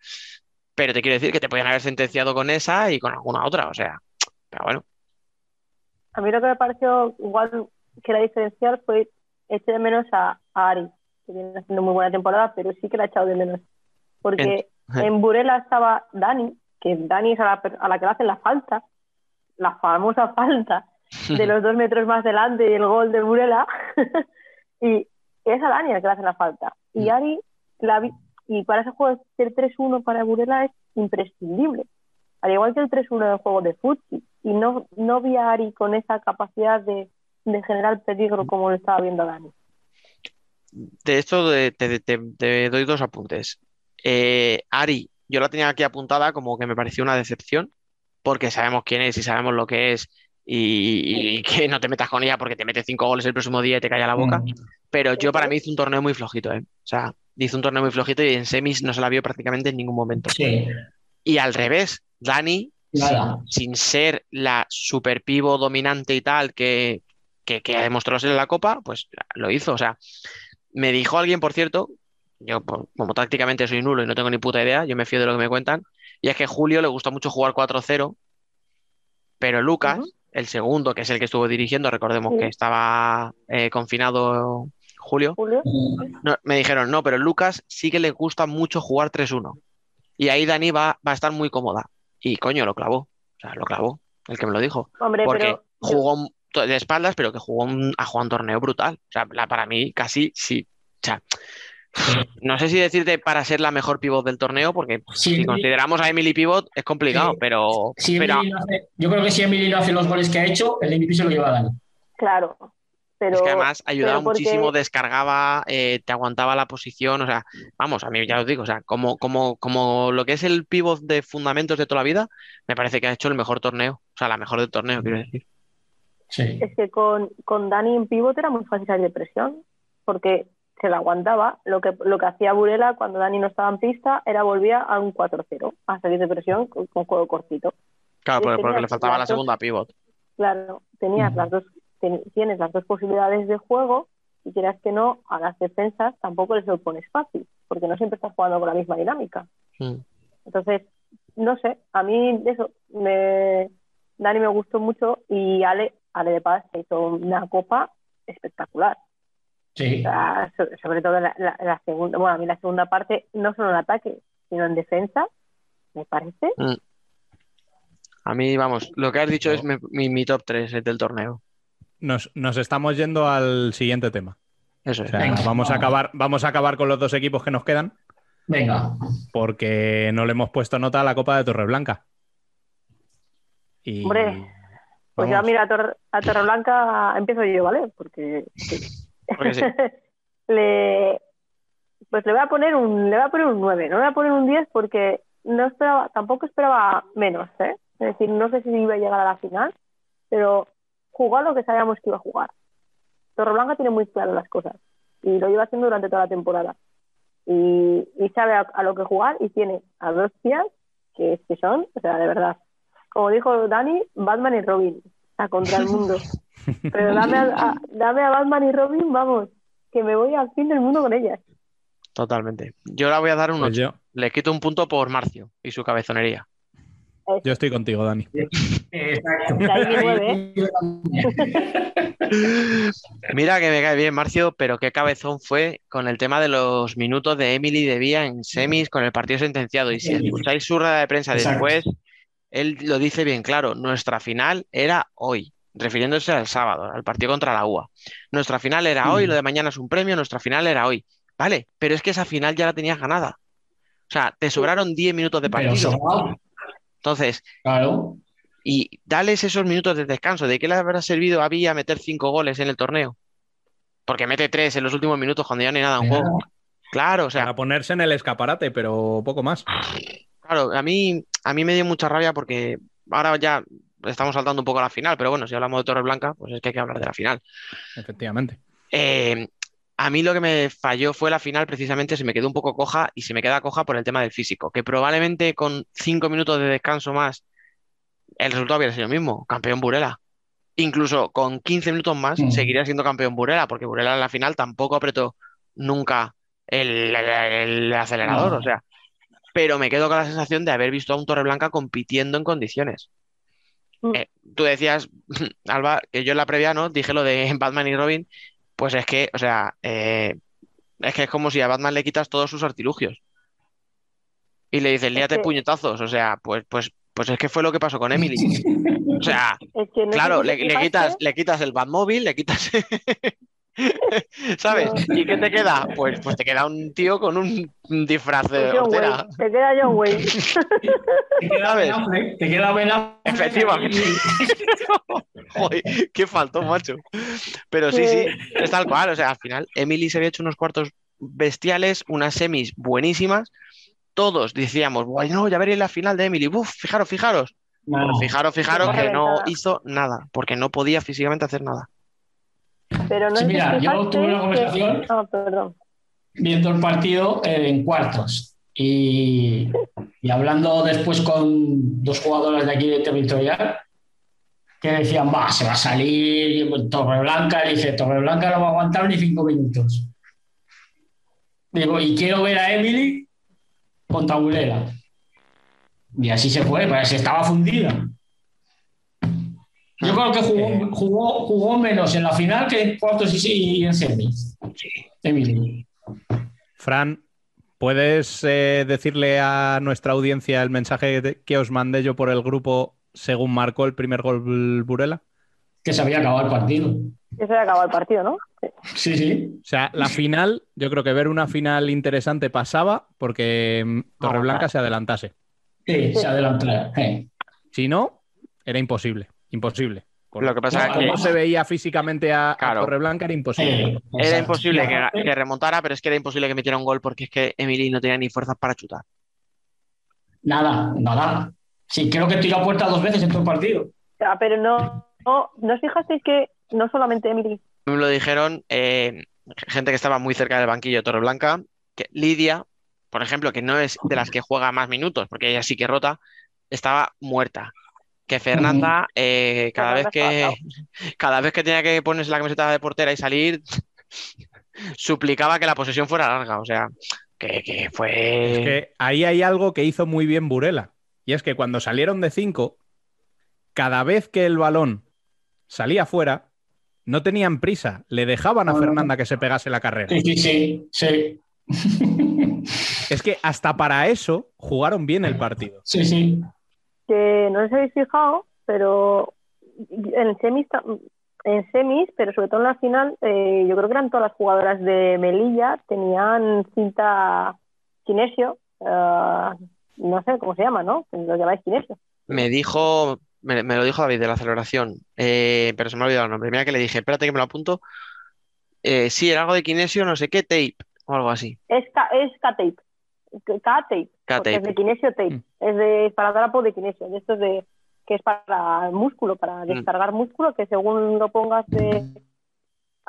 Pero te quiero decir que te podían haber sentenciado con esa y con alguna otra. O sea, pero bueno. A mí lo que me pareció igual que era diferencial fue eché de menos a, Ari, que viene haciendo muy buena temporada, pero sí que la he echado de menos. Porque en, Burela estaba Dani, que Dani es a la, a la que le hacen la falta, la famosa falta de los dos metros más delante y el gol de Burela. y es a Dani la que le hacen la falta. Y mm. Ari, la y para ese juego el 3-1 para Burela es imprescindible. Al igual que el 3-1 del juego de fútbol y no, no vi a Ari con esa capacidad de, de generar peligro como lo estaba viendo Dani. De esto te, doy dos apuntes. Eh, Ari, yo la tenía aquí apuntada como que me pareció una decepción, porque sabemos quién es y sabemos lo que es, y, que no te metas con ella porque te mete cinco goles el próximo día y te calla la boca. Mm. Pero yo para mí hizo un torneo muy flojito, ¿eh? O sea, hizo un torneo muy flojito y en semis no se la vio prácticamente en ningún momento. Y al revés, Dani sin, ser la super pivo dominante y tal que, que, ha demostrado ser en la Copa, pues lo hizo. O sea, me dijo alguien, por cierto, yo como tácticamente soy nulo y no tengo ni puta idea, yo me fío de lo que me cuentan, y es que Julio le gusta mucho jugar 4-0, pero Lucas, el segundo, que es el que estuvo dirigiendo, recordemos que estaba eh, confinado Julio, me dijeron, no, pero Lucas sí que le gusta mucho jugar 3-1. Y ahí Dani va, va a estar muy cómoda. Y coño, lo clavó. O sea, lo clavó. El que me lo dijo. Porque jugó de espaldas, pero que jugó un, a jugar un torneo brutal. O sea, para mí casi sí. O sea, no sé si decirte para ser la mejor pivot del torneo, porque si consideramos a Emily Pivot es complicado, pero, yo creo que si Emily no hace los goles que ha hecho, el MVP se lo lleva a Dani. Claro. Pero, es que además ayudaba pero porque- muchísimo, descargaba, eh, te aguantaba la posición, o sea, vamos, a mí ya os digo, o sea, como, como, como lo que es el pivot de fundamentos de toda la vida, me parece que ha hecho el mejor torneo, o sea, la mejor del torneo, quiero decir. Sí. Es que con, con Dani en pivot era muy fácil salir de presión, porque se la aguantaba. Lo que, lo que hacía Burela cuando Dani no estaba en pista era volvía a un 4-0, a salir de presión con, con juego cortito. Claro, porque, le faltaba la dos- segunda pivot. Claro, tenías las dos, ten- tienes las dos posibilidades de juego y quieras que no, a las defensas tampoco les lo pones fácil, porque no siempre estás jugando con la misma dinámica. Mm. Entonces, no sé, a mí eso, me, Dani me gustó mucho y Ale, Ale de Paz se hizo una copa espectacular. Sí. O sea, so- sobre todo la, la- la segunda, bueno, a mí la segunda parte, no solo en ataque, sino en defensa, me parece. A mí, vamos, lo que has dicho es mi, mi- mi top 3 del torneo. Nos, nos estamos yendo al siguiente tema. Eso O es. sea, Venga, vamos, a acabar, vamos a acabar con los dos equipos que nos quedan Venga. porque no le hemos puesto nota a la Copa de Torreblanca. Y Hombre, Pues vamos, mira, a, Tor- a Torreblanca empiezo yo, ¿vale? Porque, Porque sí. le, pues le voy a poner un, le voy a poner un 9, no le voy a poner un 10 porque no esperaba, tampoco esperaba menos, ¿eh? Es decir, no sé si iba a llegar a la final, pero jugó a lo que sabíamos que iba a jugar. Torreblanca tiene muy claro las cosas y lo lleva haciendo durante toda la temporada. Y, y sabe a, a lo que jugar y tiene a dos tías que, que son, o sea, de verdad, como dijo Dani, Batman y Robin, a contra el mundo. Pero dame a, a- dame a Batman y Robin, vamos, que me voy al fin del mundo con ellas. Totalmente. Yo la voy a dar un pues 8. yo, Le quito un punto por Marcio y su cabezonería. yo estoy contigo, Dani. Exacto. Mira que me cae bien Marcio, pero qué cabezón fue con el tema de los minutos de Emily de Vía en semis con el partido sentenciado. Y si escucháis su rueda de prensa Exacto. después, él lo dice bien claro. Nuestra final era hoy, refiriéndose al sábado, al partido contra la UA. Nuestra final era hoy, Mm. lo de mañana es un premio, nuestra final era hoy. Vale, pero es que esa final ya la tenías ganada. O sea, te sobraron 10 minutos de partido. Entonces, claro. y dales esos minutos de descanso. ¿De qué le habrá servido a Villa meter cinco goles en el torneo? Porque mete tres en los últimos minutos cuando ya no hay nada en Claro. juego. Claro, o sea, Para ponerse en el escaparate, pero poco más. claro, a mí, a mí me dio mucha rabia porque ahora ya estamos saltando un poco a la final, pero bueno, si hablamos de Torreblanca, pues es que hay que hablar de la final. Efectivamente. Eh, a mí lo que me falló fue la final, precisamente se me quedó un poco coja y se me queda coja por el tema del físico, que probablemente con cinco minutos de descanso más el resultado hubiera sido el mismo, campeón Burela. Incluso con 15 minutos más Mm. seguiría siendo campeón Burela, porque Burela en la final tampoco apretó nunca el, el- el acelerador, No. o sea, pero me quedo con la sensación de haber visto a un Torreblanca compitiendo en condiciones. Mm. Eh, tú decías, Alba, que yo en la previa, ¿no? Dije lo de Batman y Robin, pues es que, o sea, eh, es que es como si a Batman le quitas todos sus artilugios. Y le dices, líate que- puñetazos. O sea, pues, pues, pues es que fue lo que pasó con Emily. O sea, Es que no sé claro, le, le quitas, le quitas el Batmóvil, le quitas. ¿Sabes? ¿Y qué te queda? Pues, pues te queda un tío con un disfraz de hortera. Te queda John Wayne. Te queda ¿Sabes? Ben Affleck, te queda Ben Affleck Efectivamente. Joder, qué faltó, macho. Pero sí, sí, es tal cual. O sea, al final, Emily se había hecho unos cuartos bestiales, unas semis buenísimas. Todos decíamos, bueno, ya veréis la final de Emily. Uf, fijaros, fijaros. No, Pero fijaros, fijaros que no hizo nada, porque no podía físicamente hacer nada. Pero no Sí, mira, yo tuve una que- conversación. Ah, perdón. viendo el partido eh, en cuartos y, y hablando después con dos jugadores de aquí de territorial que decían, va, se va a salir Torreblanca, y dice, Torreblanca no va a aguantar ni cinco minutos. Digo, y quiero ver a Emily contra Burela. Y así se fue, pues estaba fundida. Yo creo que jugó, jugó, jugó menos en la final que en cuartos y, y en semis. Emily. Fran, ¿puedes eh, decirle a nuestra audiencia el mensaje que os mandé yo por el grupo según marcó el primer gol Burela? que se había acabado el partido. Ya se había acabado el partido, ¿no? Sí. Sí, sí. O sea, la final, yo creo que ver una final interesante pasaba porque mm, Torreblanca se adelantase. Sí, se adelantó. Eh. Si no, era imposible, imposible. Lo que pasa Por es cómo que se veía físicamente a, a Claro. Torreblanca era imposible. Eh, era imposible que remontara, pero es que era imposible que metiera un gol porque es que Emily no tenía ni fuerzas para chutar. Nada, nada. Sí, creo que tiró a puerta dos veces en todo el partido. Ah, pero no, no, ¿no os fijasteis que no solamente Emily, Me lo dijeron eh, gente que estaba muy cerca del banquillo de Torreblanca, que Lidia, por ejemplo, que no es de las que juega más minutos, porque ella sí que rota, estaba muerta. Que Fernanda, eh, cada vez que cada vez que tenía que ponerse la camiseta de portera y salir, suplicaba que la posesión fuera larga. O sea, que, que fue. Es que ahí hay algo que hizo muy bien Burela. Y es que cuando salieron de 5, cada vez que el balón salía fuera, no tenían prisa. Le dejaban a Fernanda que se pegase la carrera. Sí, sí, sí. sí. Es que hasta para eso jugaron bien el partido. Sí, sí. Que no os habéis fijado, pero en semis, en semis, pero sobre todo en la final, eh, yo creo que eran todas las jugadoras de Melilla, tenían cinta kinesio, eh, no sé cómo se llama, ¿no? Lo llamáis kinesio. Me dijo, me, me lo dijo David de la celebración, eh, pero se me ha olvidado el nombre. Mira que le dije, espérate que me lo apunto. Eh, sí, era algo de kinesio, no sé qué, tape o algo así. Es, es K-tape, K-tape, es de kinesio tape, Mm. es de esparadrapo de kinesio, de estos de que es para músculo, para Mm. descargar músculo, que según lo pongas de...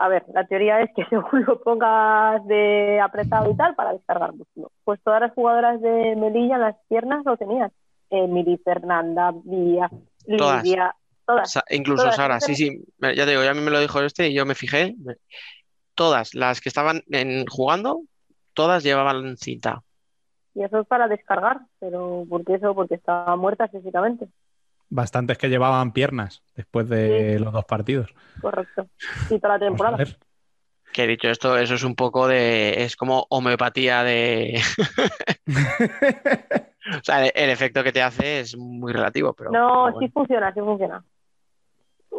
A ver, la teoría es que según lo pongas de apretado y tal, para descargar músculo. Pues todas las jugadoras de Melilla, las piernas lo tenían. Emily, Fernanda, Vía, Todas. Lidia, todas. Sa- incluso Todas, Sara, todas. sí, sí, ya te digo, ya a mí me lo dijo este y yo me fijé. Todas las que estaban en- jugando, todas llevaban cinta. Y eso es para descargar, pero ¿por qué eso? Porque estaban muertas físicamente. Bastantes que llevaban piernas después de los dos partidos. Correcto. Y toda la Vamos a temporada. ver. Que he dicho esto, eso es un poco de, es como homeopatía de, o sea, el, el efecto que te hace es muy relativo, pero, No, pero sí funciona, sí funciona.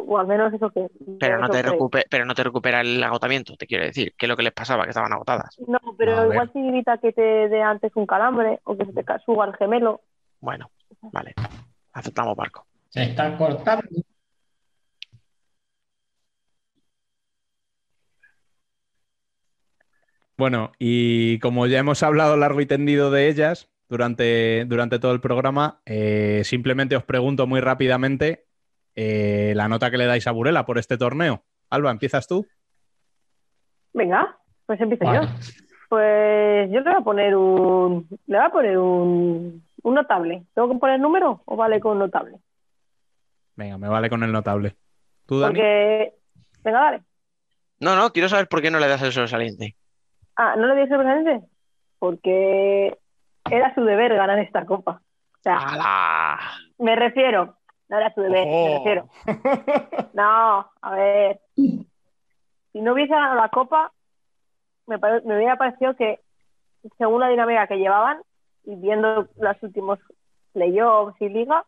O al menos eso que. Pero no te creo. recupe- pero no te recupera el agotamiento, te quiero decir, que es lo que les pasaba, que estaban agotadas. No, pero A ver. igual sí evita que te dé antes un calambre o que se te suba el gemelo. Bueno, vale, aceptamos barco. Se está cortando. Bueno, y como ya hemos hablado largo y tendido de ellas durante, durante todo el programa, eh, simplemente os pregunto muy rápidamente eh, la nota que le dais a Burela por este torneo. Alba, ¿empiezas tú? Venga, pues empiezo Vale. yo. Pues yo le voy a poner un. Le voy a poner un, un notable. ¿Tengo que poner número o vale con notable? Venga, me vale con el notable. ¿Tú, Dani? Porque. Venga, dale. No, no, quiero saber por qué no le das el sobresaliente. Ah, ¿no le dio sorprendente? Porque era su deber ganar esta copa. O sea, ¡Hala! me refiero. No era su deber, refiero. No, a ver. Si no hubiese ganado la copa, me, pare- me hubiera parecido que, según la dinámica que llevaban, y viendo los últimos playoffs y liga,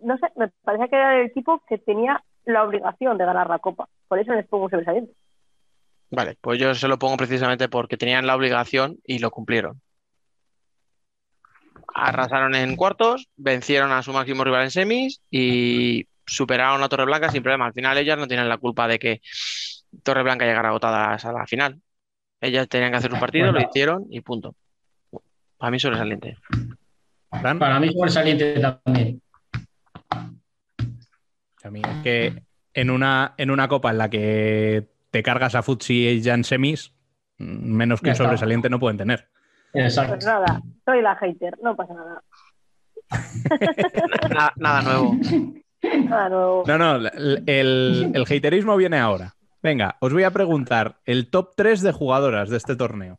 no sé, me parecía que era el equipo que tenía la obligación de ganar la copa. Por eso les pongo un sobresaliente. Vale, pues yo se lo pongo precisamente porque tenían la obligación y lo cumplieron. Arrasaron en cuartos, vencieron a su máximo rival en semis y superaron a Torreblanca sin problema. Al final ellas no tienen la culpa de que Torreblanca llegara agotadas a la final. Ellas tenían que hacer un partido, lo hicieron y punto. Para mí sobresaliente. Fran? Para mí sobresaliente también. A mí es que en una, en una copa en la que te cargas a Futsi y ya en semis, menos que un sobresaliente no pueden tener. Pues Exacto. nada, soy la hater, no pasa nada. Na- nada nuevo. Nada nuevo. No, no, el, el, el haterismo viene ahora. Venga, os voy a preguntar el top 3 de jugadoras de este torneo.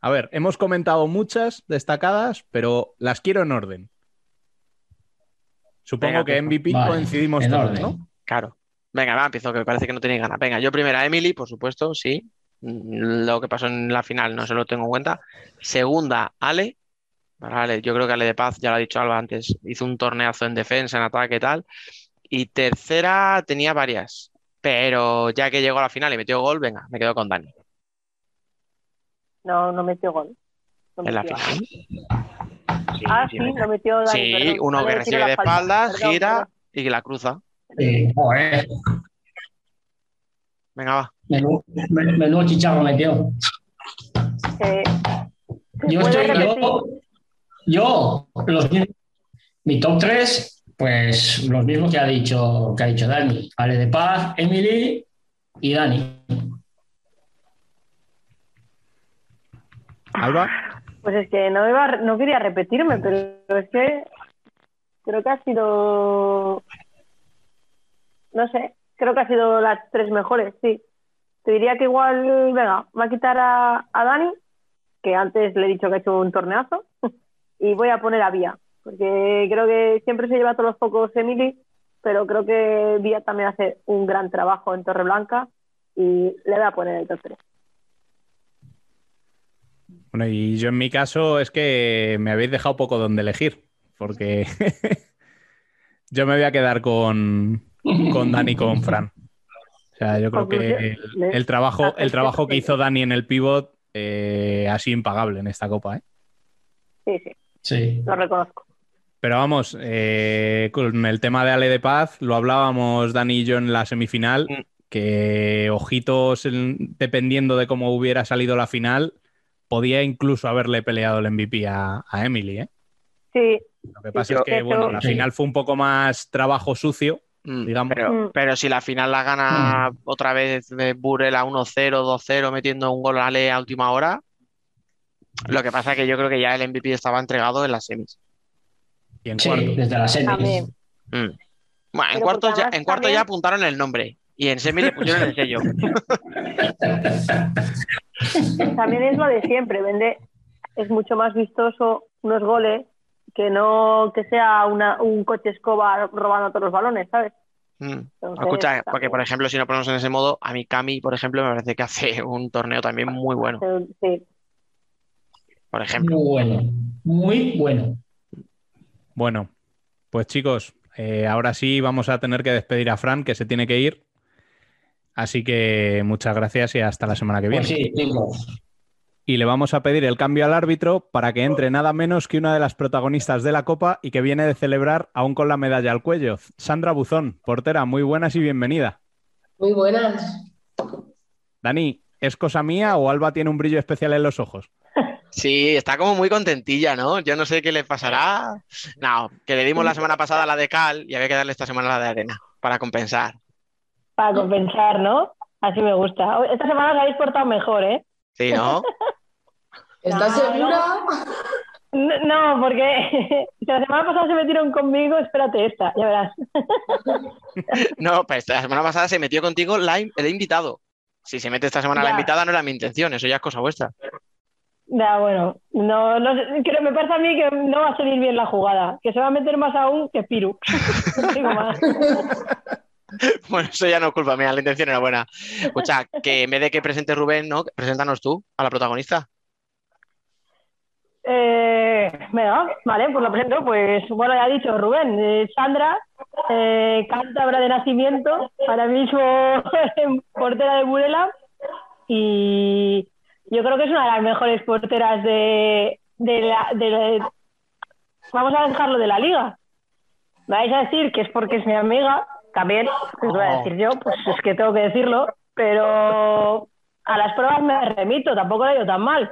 A ver, hemos comentado muchas destacadas, pero las quiero en orden. Supongo Venga, que. MVP Vale, coincidimos en todos, orden. ¿no? Claro. Venga, va, empiezo, que me parece que no tenéis ganas. Venga, yo primera, Emily, por supuesto, sí. Mm, Lo que pasó en la final no se lo tengo en cuenta. Segunda, Ale. Para Ale, yo creo que Ale de Paz, ya lo ha dicho Alba antes, hizo un torneazo en defensa, en ataque y tal. Y tercera, tenía varias. Pero ya que llegó a la final y metió gol, venga, me quedo con Dani. No, no metió gol. No En la final. Sí, Ah, sí, sí, venga. no metió Dani, Sí, perdón. uno que recibe de espaldas, Perdón, gira perdón. y la cruza. Sí, joder, Venga, va. menudo, men- menudo chicharro metió. Eh, Yo ¿puedes estoy, yo, yo, los mi- top 3, pues los mismos que ha dicho, que ha dicho Dani. Ale de Paz, Emily y Dani. Alba, Pues es que no, iba, no quería repetirme, pero es que creo que ha sido. No sé, creo que ha sido las tres mejores, sí. Te diría que igual, venga, va a quitar a, a Dani, que antes le he dicho que ha hecho un torneazo, y voy a poner a Vía, porque creo que siempre se lleva todos los focos Emily, pero creo que Vía también hace un gran trabajo en Torreblanca y le voy a poner el top 3. Bueno, y yo en mi caso es que me habéis dejado poco donde elegir, porque yo me voy a quedar con, con Dani y con Fran. O sea, yo creo que el, el trabajo, el trabajo que hizo Dani en el pivot eh, ha sido impagable en esta copa. ¿eh? Sí, sí, Sí. lo reconozco. Pero vamos, eh, con el tema de Ale de Paz, lo hablábamos Dani y yo en la semifinal, Mm. que ojitos, en- dependiendo de cómo hubiera salido la final, podía incluso haberle peleado el MVP a, a Emily. ¿eh? Sí, Lo que pasa es que, bueno, la final fue un poco más trabajo sucio, digamos. Pero, Mm. pero si la final la gana otra vez de Burel a 1-0, 2-0, metiendo un gol a Ale a última hora, lo que pasa es que yo creo que ya el MVP estaba entregado en las semis. Y en Sí, cuarto. desde la serie. también. Mm. Bueno, en cuarto, ya, en cuarto también- ya apuntaron el nombre y en semis le pusieron el sello. También es lo de siempre, vende, es mucho más vistoso unos goles que no que sea una, un coche escoba robando todos los balones, ¿sabes? Mm. Entonces, Escucha, porque por ejemplo, si no ponemos en ese modo, a mí Cami, por ejemplo, me parece que hace un torneo también muy bueno. Sí, Por ejemplo. Muy bueno. Muy bueno. Bueno, pues chicos, eh, ahora sí vamos a tener que despedir a Fran, que se tiene que ir. Así que muchas gracias y hasta la semana que viene. Pues sí, chicos. Y le vamos a pedir el cambio al árbitro para que entre nada menos que una de las protagonistas de la Copa y que viene de celebrar aún con la medalla al cuello. Sandra Buzón, portera, muy buenas y bienvenida. Muy buenas. Dani, ¿es cosa mía o Alba tiene un brillo especial en los ojos? Sí, está como muy contentilla, ¿no? Yo no sé qué le pasará. No, que le dimos la semana pasada la de cal y había que darle esta semana la de arena para compensar. para compensar, ¿no? Así me gusta. Esta semana os habéis portado mejor, ¿eh? Sí, ¿no? ¿Estás segura? No, no, porque si la semana pasada se metieron conmigo, espérate esta, ya verás. No, pues la semana pasada se metió contigo la el invitado. Si se mete esta semana la invitada, no era mi intención, eso ya es cosa vuestra. Ya, bueno, no, no sé, creo, me parece a mí que no va a salir bien la jugada, que se va a meter más aún que Piru. No digo más. Bueno, eso ya no es culpa mía, la intención era buena. Escucha, que en vez de que presente Rubén, ¿no? Preséntanos tú a la protagonista. Eh, venga, vale, pues lo presento. Pues bueno, ya ha dicho Rubén, eh, Sandra, eh, cántabra de nacimiento, ahora mismo portera de Burela y yo creo que es una de las mejores porteras de, de la, de la- Vamos a dejarlo de la liga. Me vais a decir que es porque es mi amiga, también, os voy a decir yo, pues es que tengo que decirlo, pero a las pruebas me remito, tampoco lo he ido tan mal.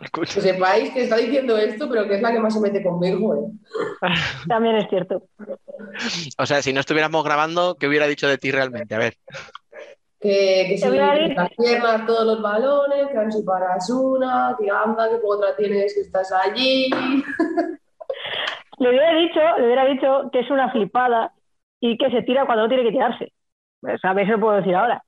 Escucha. Que sepáis que está diciendo esto, pero que es la que más se mete conmigo. ¿eh? También es cierto. O sea, si no estuviéramos grabando, ¿qué hubiera dicho de ti realmente? A ver. Que, que decir- las piernas todos los balones, que a ver si paras una, que anda, que otra tienes, que estás allí. Le hubiera dicho, le hubiera dicho que es una flipada y que se tira cuando no tiene que tirarse. O sea, eso lo puedo decir ahora.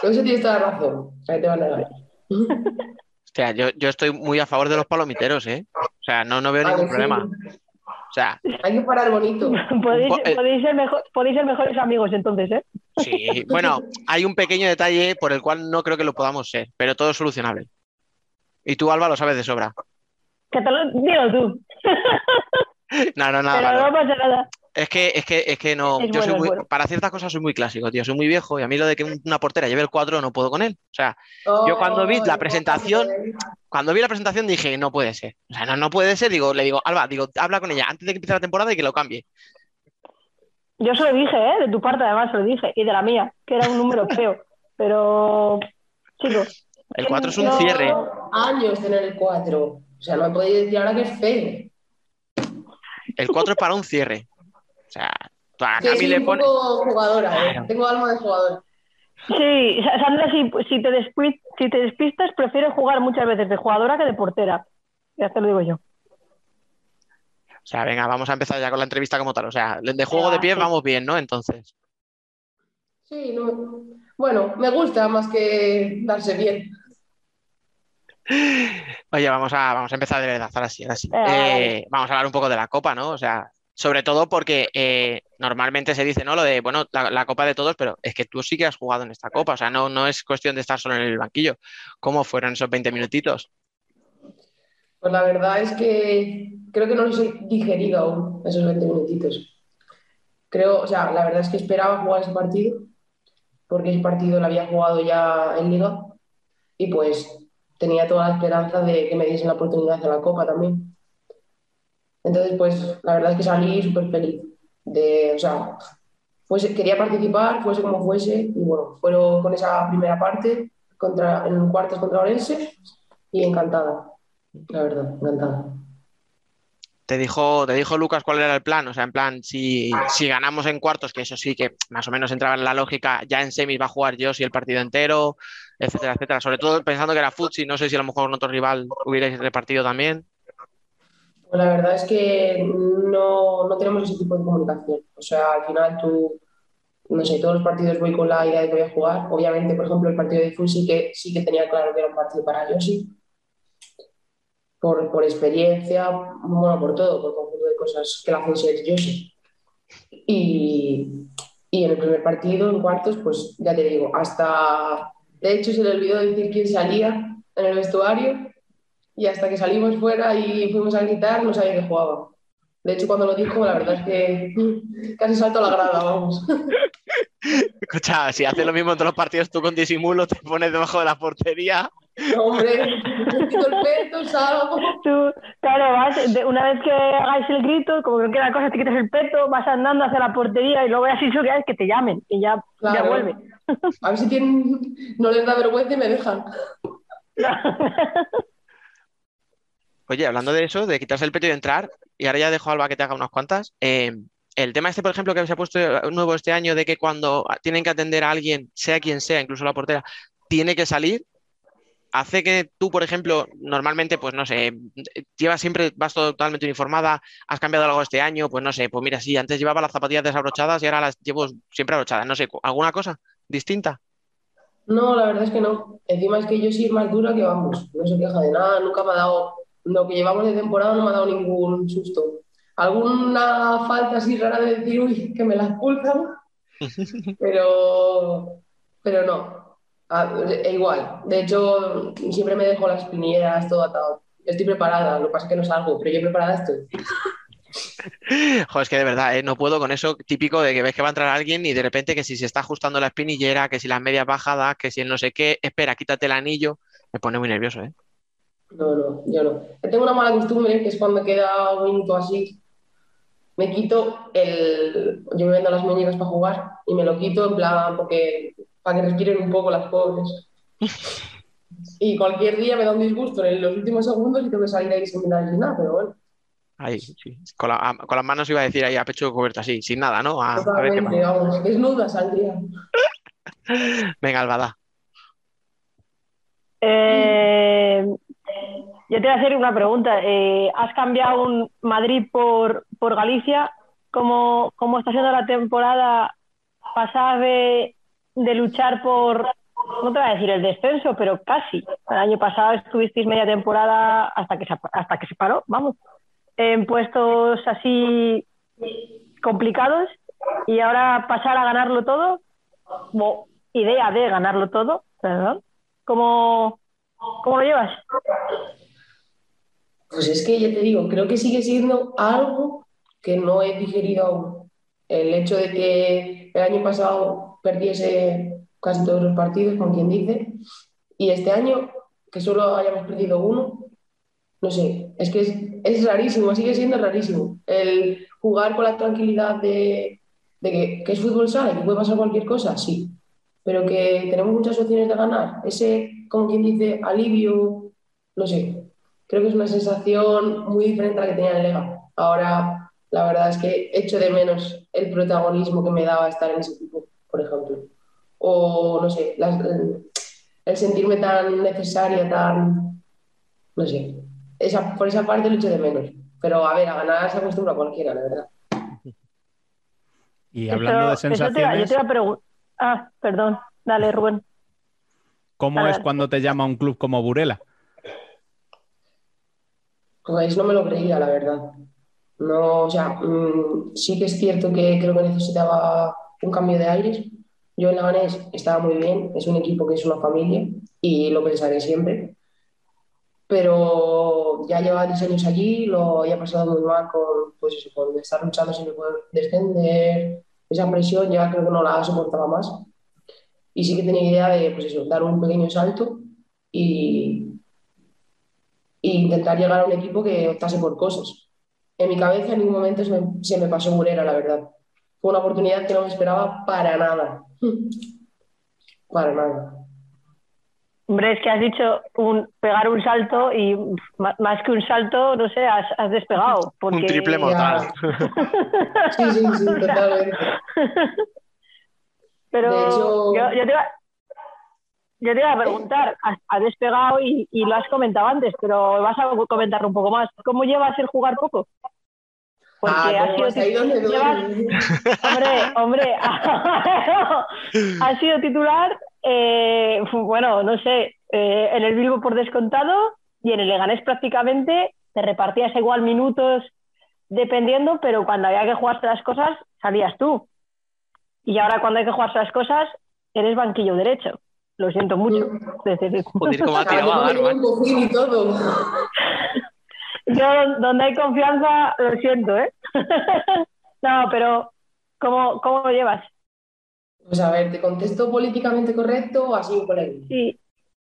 Con eso tienes toda la razón. Ahí te van a negar. O sea, yo, yo estoy muy a favor de los palomiteros, ¿eh? O sea, no, no veo Ah, ningún sí. problema. O sea, Hay que parar bonito. podéis, po- eh. podéis, ser mejor, podéis ser mejores amigos entonces, ¿eh? sí. Bueno, hay un pequeño detalle por el cual no creo que lo podamos ser, pero todo es solucionable. Y tú, Alba, lo sabes de sobra. Que te lo, dilo tú. No, no, nada Pero no pasa nada. Es que, es que, es que no. Es yo soy bueno, muy, bueno. para ciertas cosas soy muy clásico, tío. Soy muy viejo y a mí lo de que una portera lleve el 4 no puedo con él. O sea, Yo cuando vi la Oh, presentación- cuando vi la presentación dije, no puede ser. O sea, no, no puede ser. Digo, le digo, Alba, digo, habla con ella antes de que empiece la temporada y que lo cambie. Yo se lo dije, ¿eh? De tu parte, además, se lo dije. Y de la mía, que era un número feo. Pero, chicos. El 4 es un cierre. Años tener el 4. O sea, no me podéis decir ahora que es feo. El 4 es para un cierre. O sea, tú a le pones. poco jugadora, ¿eh? Tengo alma de jugador. Sí, Sa- Sandra, si, si, te despi- si te despistas, prefiero jugar muchas veces de jugadora que de portera. Ya te lo digo yo. O sea, venga, vamos a empezar ya con la entrevista como tal. O sea, de juego de pies sí. vamos bien, ¿no? Entonces. Sí, no- bueno, me gusta más que darse bien. Oye, vamos a, vamos a empezar de verdad, ahora sí, ahora sí. Vale. Eh, vamos a hablar un poco de la Copa, ¿no? O sea, sobre todo porque eh, normalmente se dice, ¿no? Lo de, bueno, la, la Copa de todos, pero es que tú sí que has jugado en esta Copa, o sea, no, no es cuestión de estar solo en el banquillo. ¿Cómo fueron esos 20 minutitos? Pues la verdad es que creo que no los he digerido aún, esos 20 minutitos. Creo, o sea, la verdad es que esperaba jugar ese partido, porque ese partido lo había jugado ya en Liga, y pues tenía toda la esperanza de que me diesen la oportunidad de la Copa también. Entonces, pues la verdad es que salí súper feliz. De, o sea, fuese, quería participar, fuese como fuese, y bueno, fueron con esa primera parte contra, en cuartos contra Orense, y encantada. La verdad, encantada. Te dijo, te dijo Lucas cuál era el plan, o sea, en plan, si, si ganamos en cuartos, que eso sí que más o menos entraba en la lógica, ya en semis va a jugar yo si el partido entero, etcétera, etcétera. Sobre todo pensando que era futsi, no sé si a lo mejor con otro rival hubierais repartido también. Pues la verdad es que no, no tenemos ese tipo de comunicación. O sea, al final tú, no sé, todos los partidos voy con la idea de que voy a jugar. Obviamente, por ejemplo, el partido de sí que, sí que tenía claro que era un partido para Yoshi. Por, por experiencia, bueno, por todo, por conjunto de cosas que la hacen ser Yoshi. Y, y en el primer partido, en cuartos, pues ya te digo, hasta, de hecho se le olvidó decir quién salía en el vestuario y hasta que salimos fuera y fuimos a gritar no sabía que jugaba. De hecho, cuando lo dijo, la verdad es que casi salto a la grada, vamos. Escucha, si haces lo mismo en todos los partidos, tú con disimulo te pones debajo de la portería. Hombre, me quito el peto, salgo. Tú, claro, vas, de- una vez que hagáis el grito, como que queda cosa, te quitas el peto, vas andando hacia la portería y luego ya si que que te llamen y ya, ya Claro. vuelve. A ver si tienen, no les da vergüenza y me dejan. Oye, hablando de eso, de quitarse el peto y entrar, y ahora ya dejo a Alba que te haga unas cuantas. eh, el tema este, por ejemplo, que se ha puesto nuevo este año, de que cuando tienen que atender a alguien, sea quien sea, incluso la portera, tiene que salir, hace que tú, por ejemplo, normalmente, pues no sé, llevas siempre, vas totalmente uniformada, has cambiado algo este año, pues no sé, pues mira, sí, antes llevaba las zapatillas desabrochadas y ahora las llevo siempre abrochadas, no sé, ¿alguna cosa distinta? No, la verdad es que no. Encima es que yo es más dura que vamos. No se queja de nada, nunca me ha dado. Lo que llevamos de temporada no me ha dado ningún susto. Alguna falta así rara de decir, uy, que me la expulsan, pero, pero no. Ah, e igual. De hecho, siempre me dejo las espinilleras, todo atado. Estoy preparada, lo que pasa es que no salgo, pero yo preparada estoy. Joder, es que de verdad, ¿eh? No puedo con eso típico de que ves que va a entrar alguien y de repente que si se está ajustando la espinillera, que si las medias bajadas, que si el no sé qué, espera, quítate el anillo, me pone muy nervioso, ¿eh? No, no, yo no. Tengo una mala costumbre que es cuando queda un minuto así, me quito el. Yo me vendo las muñecas para jugar y me lo quito en plan porque para que respiren un poco las pobres. Y cualquier día me da un disgusto en los últimos segundos y tengo que salir ahí sin mirar ni nada, pero bueno, Ahí, sí. Con, la- con las manos iba a decir ahí a pecho cubierto así, sin nada, ¿no? A, a ver qué totalmente, pasa. vamos, desnuda saldría. Venga, Albada. Eh, yo te voy a hacer una pregunta. Eh, ¿Has cambiado un Madrid por, por Galicia? ¿Cómo, cómo está siendo la temporada pasada de, de luchar por, no te voy a decir el descenso, pero casi? El año pasado estuvisteis media temporada hasta que se, hasta que se paró, vamos, en puestos así complicados y ahora pasar a ganarlo todo, o idea de ganarlo todo, perdón. ¿Cómo, cómo lo llevas? Pues es que ya te digo, creo que sigue siendo algo que no he digerido aún. El hecho de que el año pasado perdiese casi todos los partidos, con quien dice, y este año que solo hayamos perdido uno, no sé, es que es, rarísimo, sigue siendo rarísimo. El jugar con la tranquilidad de, de que, es fútbol sala, que puede pasar cualquier cosa, sí, pero que tenemos muchas opciones de ganar. Ese, como quien dice, alivio, no sé, creo que es una sensación muy diferente a la que tenía en Lega. Ahora, la verdad es que echo de menos el protagonismo que me daba estar en ese equipo, por ejemplo. O, no sé, el sentirme tan necesaria, tan, no sé, esa, por esa parte lo echo de menos. Pero, a ver, a ganar se acostumbra cualquiera, la verdad. Y hablando de Eso- eso te iba- yo sensaciones, te iba a preguntar. Ah, perdón. Dale, Rubén. ¿cómo es cuando te llama un club como Burela? Pues no me lo creía, la verdad. No, o sea, mm, sí que es cierto que creo que necesitaba un cambio de aires. Yo en Leganés estaba muy bien, es un equipo que es una familia y lo pensaré siempre. Pero ya llevaba 10 años allí, lo había pasado muy mal con, pues eso, con estar luchando sin poder descender, esa presión ya creo que no la soportaba más. Y sí que tenía idea de, pues eso, dar un pequeño salto y, e intentar llegar a un equipo que optase por cosas. En mi cabeza en ningún momento se me, pasó Burera, la verdad. Fue una oportunidad que no me esperaba para nada. Para nada. Hombre, es que has dicho un, pegar un salto y más que un salto, no sé, has, has despegado. Porque... Un triple mortal. Sí, sí, sí, totalmente. Pero hecho- yo, yo te iba, yo te iba a preguntar, has, has despegado y, y lo has comentado antes, pero vas a comentarlo un poco más. ¿Cómo llevas el jugar poco? Porque Ah, has ¿cómo sido llevas- duele? Hombre, hombre, has sido titular, eh, bueno, no sé, eh, en el Bilbo por descontado y en el Leganés prácticamente te repartías igual minutos dependiendo, pero cuando había que jugarse las cosas salías tú. Y ahora cuando hay que jugarse las cosas eres banquillo derecho. Lo siento mucho. Joder, cómo ha Claro, tirado a yo me dar, un cojín y todo. Yo donde hay confianza lo siento, ¿eh? no, pero ¿cómo, cómo lo llevas? Pues a ver, ¿te contesto políticamente correcto o así un colegio? Sí,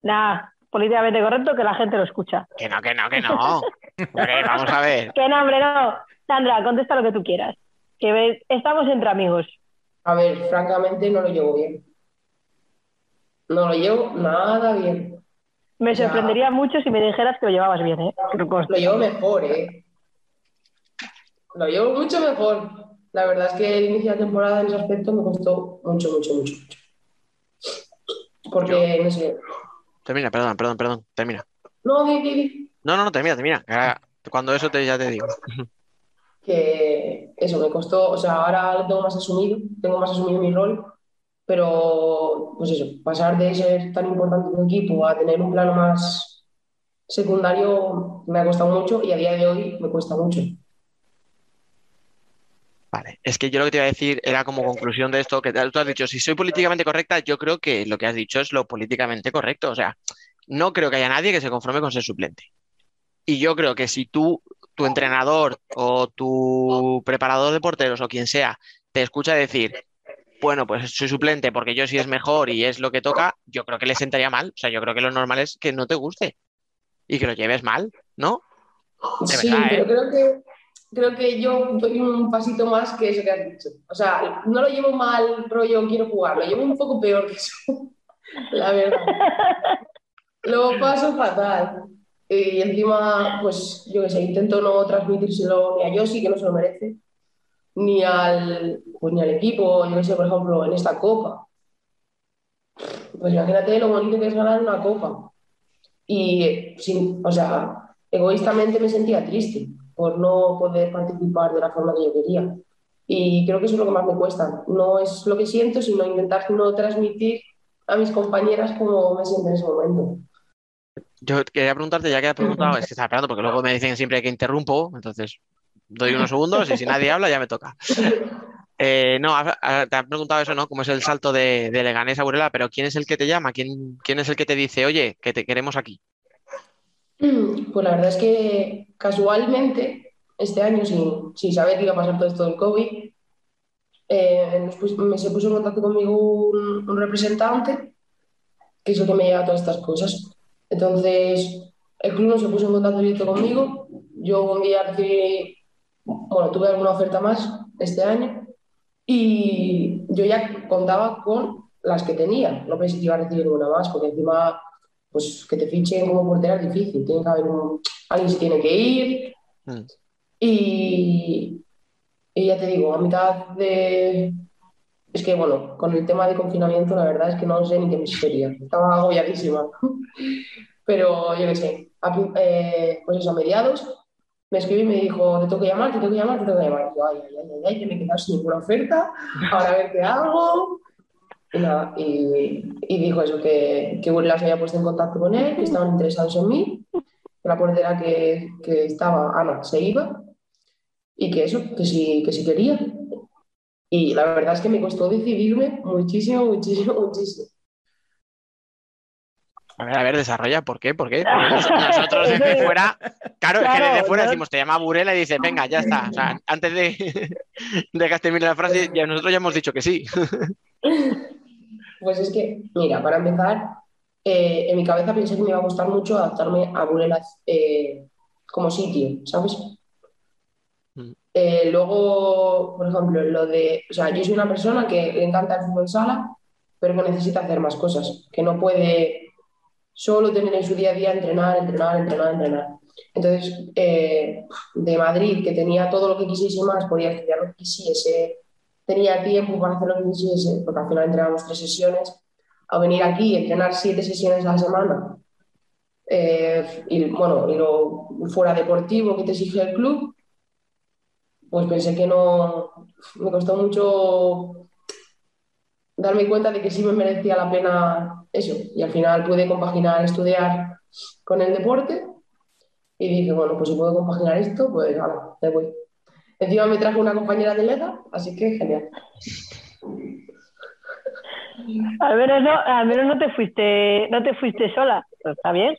nada, políticamente correcto que la gente lo escucha. Que no, que no, que no. Hombre, vamos a ver. Que no, hombre, no. Sandra, contesta lo que tú quieras. Que ve- estamos entre amigos. A ver, francamente no lo llevo bien. No lo llevo nada bien. Me sorprendería mucho si me dijeras que lo llevabas bien, ¿eh? Lo llevo mejor, ¿eh? Lo llevo mucho mejor. La verdad es que el inicio de temporada en ese aspecto me costó mucho, mucho, mucho, mucho. Porque, no sé. Termina, perdón, perdón, perdón. Termina. No, di, di, di, No, no, no, termina, termina. que ahora, Cuando eso te, ya te digo. que eso me costó, o sea, ahora lo tengo más asumido, tengo más asumido mi rol, pero pues eso, pasar de ser tan importante en un equipo a tener un plano más secundario me ha costado mucho y a día de hoy me cuesta mucho. Vale, es que yo lo que te iba a decir era como conclusión de esto, que tú has dicho, si soy políticamente correcta, yo creo que lo que has dicho es lo políticamente correcto. O sea, no creo que haya nadie que se conforme con ser suplente. Y yo creo que si tú, tu entrenador o tu preparador de porteros o quien sea, te escucha decir, bueno, pues soy suplente porque yo sí es mejor y es lo que toca, yo creo que le sentaría mal. O sea, yo creo que lo normal es que no te guste y que lo lleves mal, ¿no? De Sí, verdad, pero ¿eh? creo que, creo que yo doy un pasito más que eso que has dicho. O sea, no lo llevo mal, rollo, quiero jugar, lo llevo un poco peor que eso, la verdad. Lo paso fatal. Y encima, pues yo qué sé, intento no transmitírselo ni a Yossi, que no se lo merece, ni al, pues, ni al equipo, yo qué sé, por ejemplo, en esta copa. Pues imagínate lo bonito que es ganar una copa. Y, eh, sin, o sea, egoístamente me sentía triste por no poder participar de la forma que yo quería. Y creo que eso es lo que más me cuesta. No es lo que siento, sino intentar no transmitir a mis compañeras cómo me siento en ese momento. Yo quería preguntarte, ya que has preguntado, es que estaba esperando porque luego me dicen siempre que interrumpo, entonces doy unos segundos y si nadie habla ya me toca. Eh, no, te han preguntado eso, ¿no? ¿Cómo es el salto de, de Leganés a Burela? Pero ¿quién es el que te llama? ¿Quién, quién es el que te dice, oye, que te queremos aquí? Pues la verdad es que casualmente, este año, sin, sin saber que iba a pasar todo esto del COVID, eh, nos me, se puso en contacto conmigo un, un representante, que es el que me lleva a todas estas cosas. Entonces, el club no se puso en contacto directo conmigo. Yo un día recibí, bueno, tuve alguna oferta más este año Y yo ya contaba con las que tenía, no pensé que iba a recibir ninguna más, porque encima, pues que te fichen como portera es difícil, tiene que haber un, alguien se tiene que ir. Mm. Y, y ya te digo, a mitad de... Es que, bueno, con el tema de confinamiento, la verdad es que no sé ni qué me sería. Estaba agobiadísima. Pero yo qué sé, a, eh, pues eso, a mediados me escribió y me dijo, te tengo que llamar, te tengo que llamar, te tengo que llamar. Y yo, ay, ay, ay, ay, ay, que me he quedado sin ninguna oferta, ahora a ver qué hago. Y y, y dijo eso, que, que Burela se había puesto en contacto con él, que estaban interesados en mí, que la portera que, que estaba, Ana, se iba, y que eso, que sí, que sí quería. Y la verdad es que me costó decidirme muchísimo, muchísimo, muchísimo. A ver, a ver, desarrolla, ¿por qué? ¿Por qué? Porque nosotros desde fuera, claro, es que Claro, desde fuera decimos, te llama Burela y dice, venga, ya está. O sea, antes de, de que termine la frase, ya nosotros ya hemos dicho que sí. Pues es que, mira, para empezar, eh, en mi cabeza pensé que me iba a costar mucho adaptarme a Burela eh, como sitio, ¿sabes? Mm. Eh, luego, por ejemplo, lo de, o sea, yo soy una persona que le encanta el fútbol sala, pero que necesita hacer más cosas, que no puede solo tener en su día a día entrenar, entrenar, entrenar, entrenar. Entonces, eh, de Madrid, que tenía todo lo que quisiese más, podía estudiar lo que quisiese, tenía tiempo para hacer lo que quisiese, porque al final entrenábamos tres sesiones, a venir aquí y entrenar siete sesiones a la semana, eh, y bueno, y lo fuera deportivo que te exige el club, pues pensé que no, me costó mucho darme cuenta de que sí me merecía la pena eso, y al final pude compaginar estudiar con el deporte, y dije, bueno, pues si puedo compaginar esto, pues ahora, te voy. Encima me trajo una compañera de Lega, así que genial. Al menos no, al menos no te fuiste, no te fuiste sola. Está bien,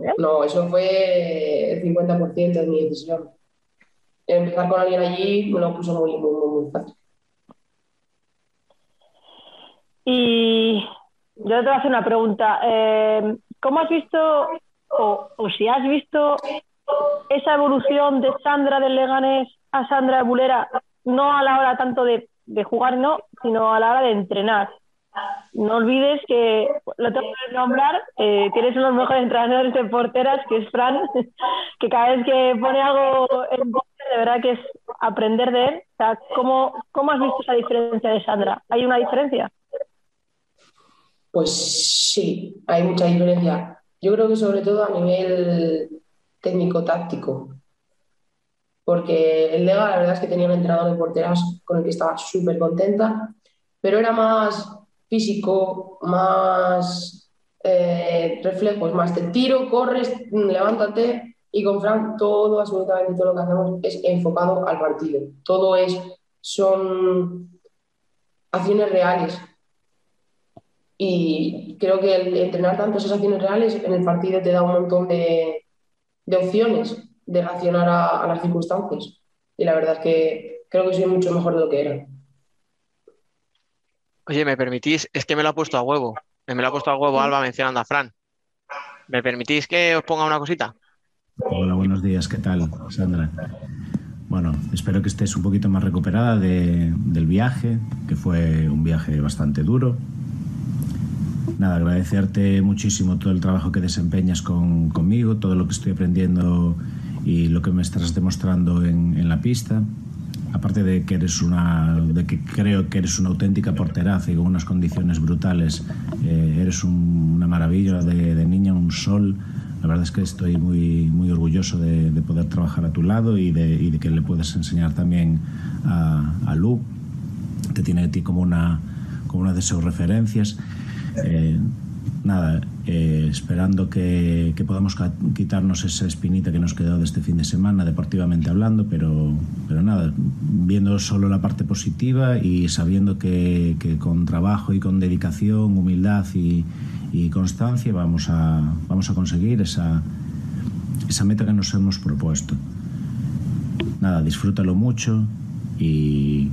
bien. No, eso fue el 50% de mi decisión. Empezar con alguien allí me lo puso muy, muy, muy, muy fácil. Y yo te voy a hacer una pregunta. Eh, ¿Cómo has visto, o, o si has visto, esa evolución de Sandra del Leganés a Sandra Bulera, no a la hora tanto de, de jugar, no, sino a la hora de entrenar? No olvides que, lo tengo que nombrar, eh, tienes uno de los mejores entrenadores de porteras, que es Fran, que cada vez que pone algo en de verdad que es aprender de él. O sea, ¿cómo, ¿cómo has visto esa diferencia de Sandra? ¿Hay una diferencia? Pues sí, hay mucha diferencia. Yo creo que sobre todo a nivel técnico-táctico. Porque el Lega, la verdad es que tenía un entrenador de porteras con el que estaba súper contenta, pero era más físico, más eh, reflejos, más te tiro, corres, levántate. Y con Frank todo, absolutamente todo lo que hacemos es enfocado al partido. Todo es, son acciones reales. Y creo que el entrenar tanto esas acciones reales en el partido te da un montón de, de opciones de reaccionar a, a las circunstancias. Y la verdad es que creo que soy mucho mejor de lo que era. Oye, ¿me permitís? Es que me lo ha puesto a huevo. Me lo ha puesto a huevo Alba mencionando a Fran. ¿Me permitís que os ponga una cosita? Hola, buenos días, ¿qué tal, Sandra? Bueno, espero que estés un poquito más recuperada de- del viaje, que fue un viaje bastante duro. Nada, agradecerte muchísimo todo el trabajo que desempeñas con- conmigo, todo lo que estoy aprendiendo y lo que me estás demostrando en, en la pista. Aparte de que eres una, de que creo que eres una auténtica porteraza y con unas condiciones brutales, eh, eres un- una maravilla de, de niña, un sol. La verdad es que estoy muy, muy orgulloso de, de poder trabajar a tu lado y de, y de que le puedas enseñar también a, a Lu. Te tiene a ti como una, como una de sus referencias. Eh, nada, eh, esperando que, podamos quitarnos esa espinita que nos quedó de este fin de semana, deportivamente hablando, pero, pero nada, viendo solo la parte positiva y sabiendo que, que con trabajo y con dedicación, humildad y, y constancia vamos a, vamos a conseguir esa, esa meta que nos hemos propuesto. Nada, disfrútalo mucho y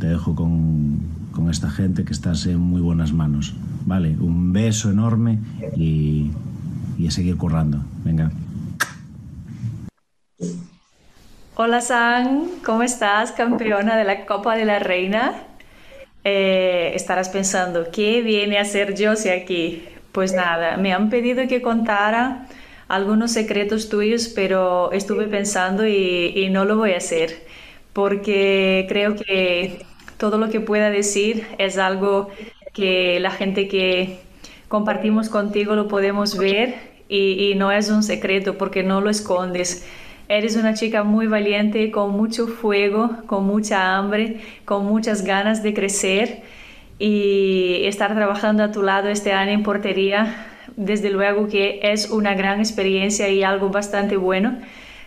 te dejo con, con esta gente que estás en muy buenas manos. Vale, un beso enorme y, y a seguir currando. Venga. Hola San, ¿cómo estás? Campeona de la Copa de la Reina. Eh, estarás pensando, ¿qué viene a hacer Josie aquí? Pues nada, me han pedido que contara algunos secretos tuyos, pero estuve pensando y no lo voy a hacer, porque creo que todo lo que pueda decir es algo que la gente que compartimos contigo lo podemos ver y, no es un secreto porque no lo escondes. Eres una chica muy valiente, con mucho fuego, con mucha hambre, con muchas ganas de crecer y estar trabajando a tu lado este año en portería, desde luego que es una gran experiencia y algo bastante bueno.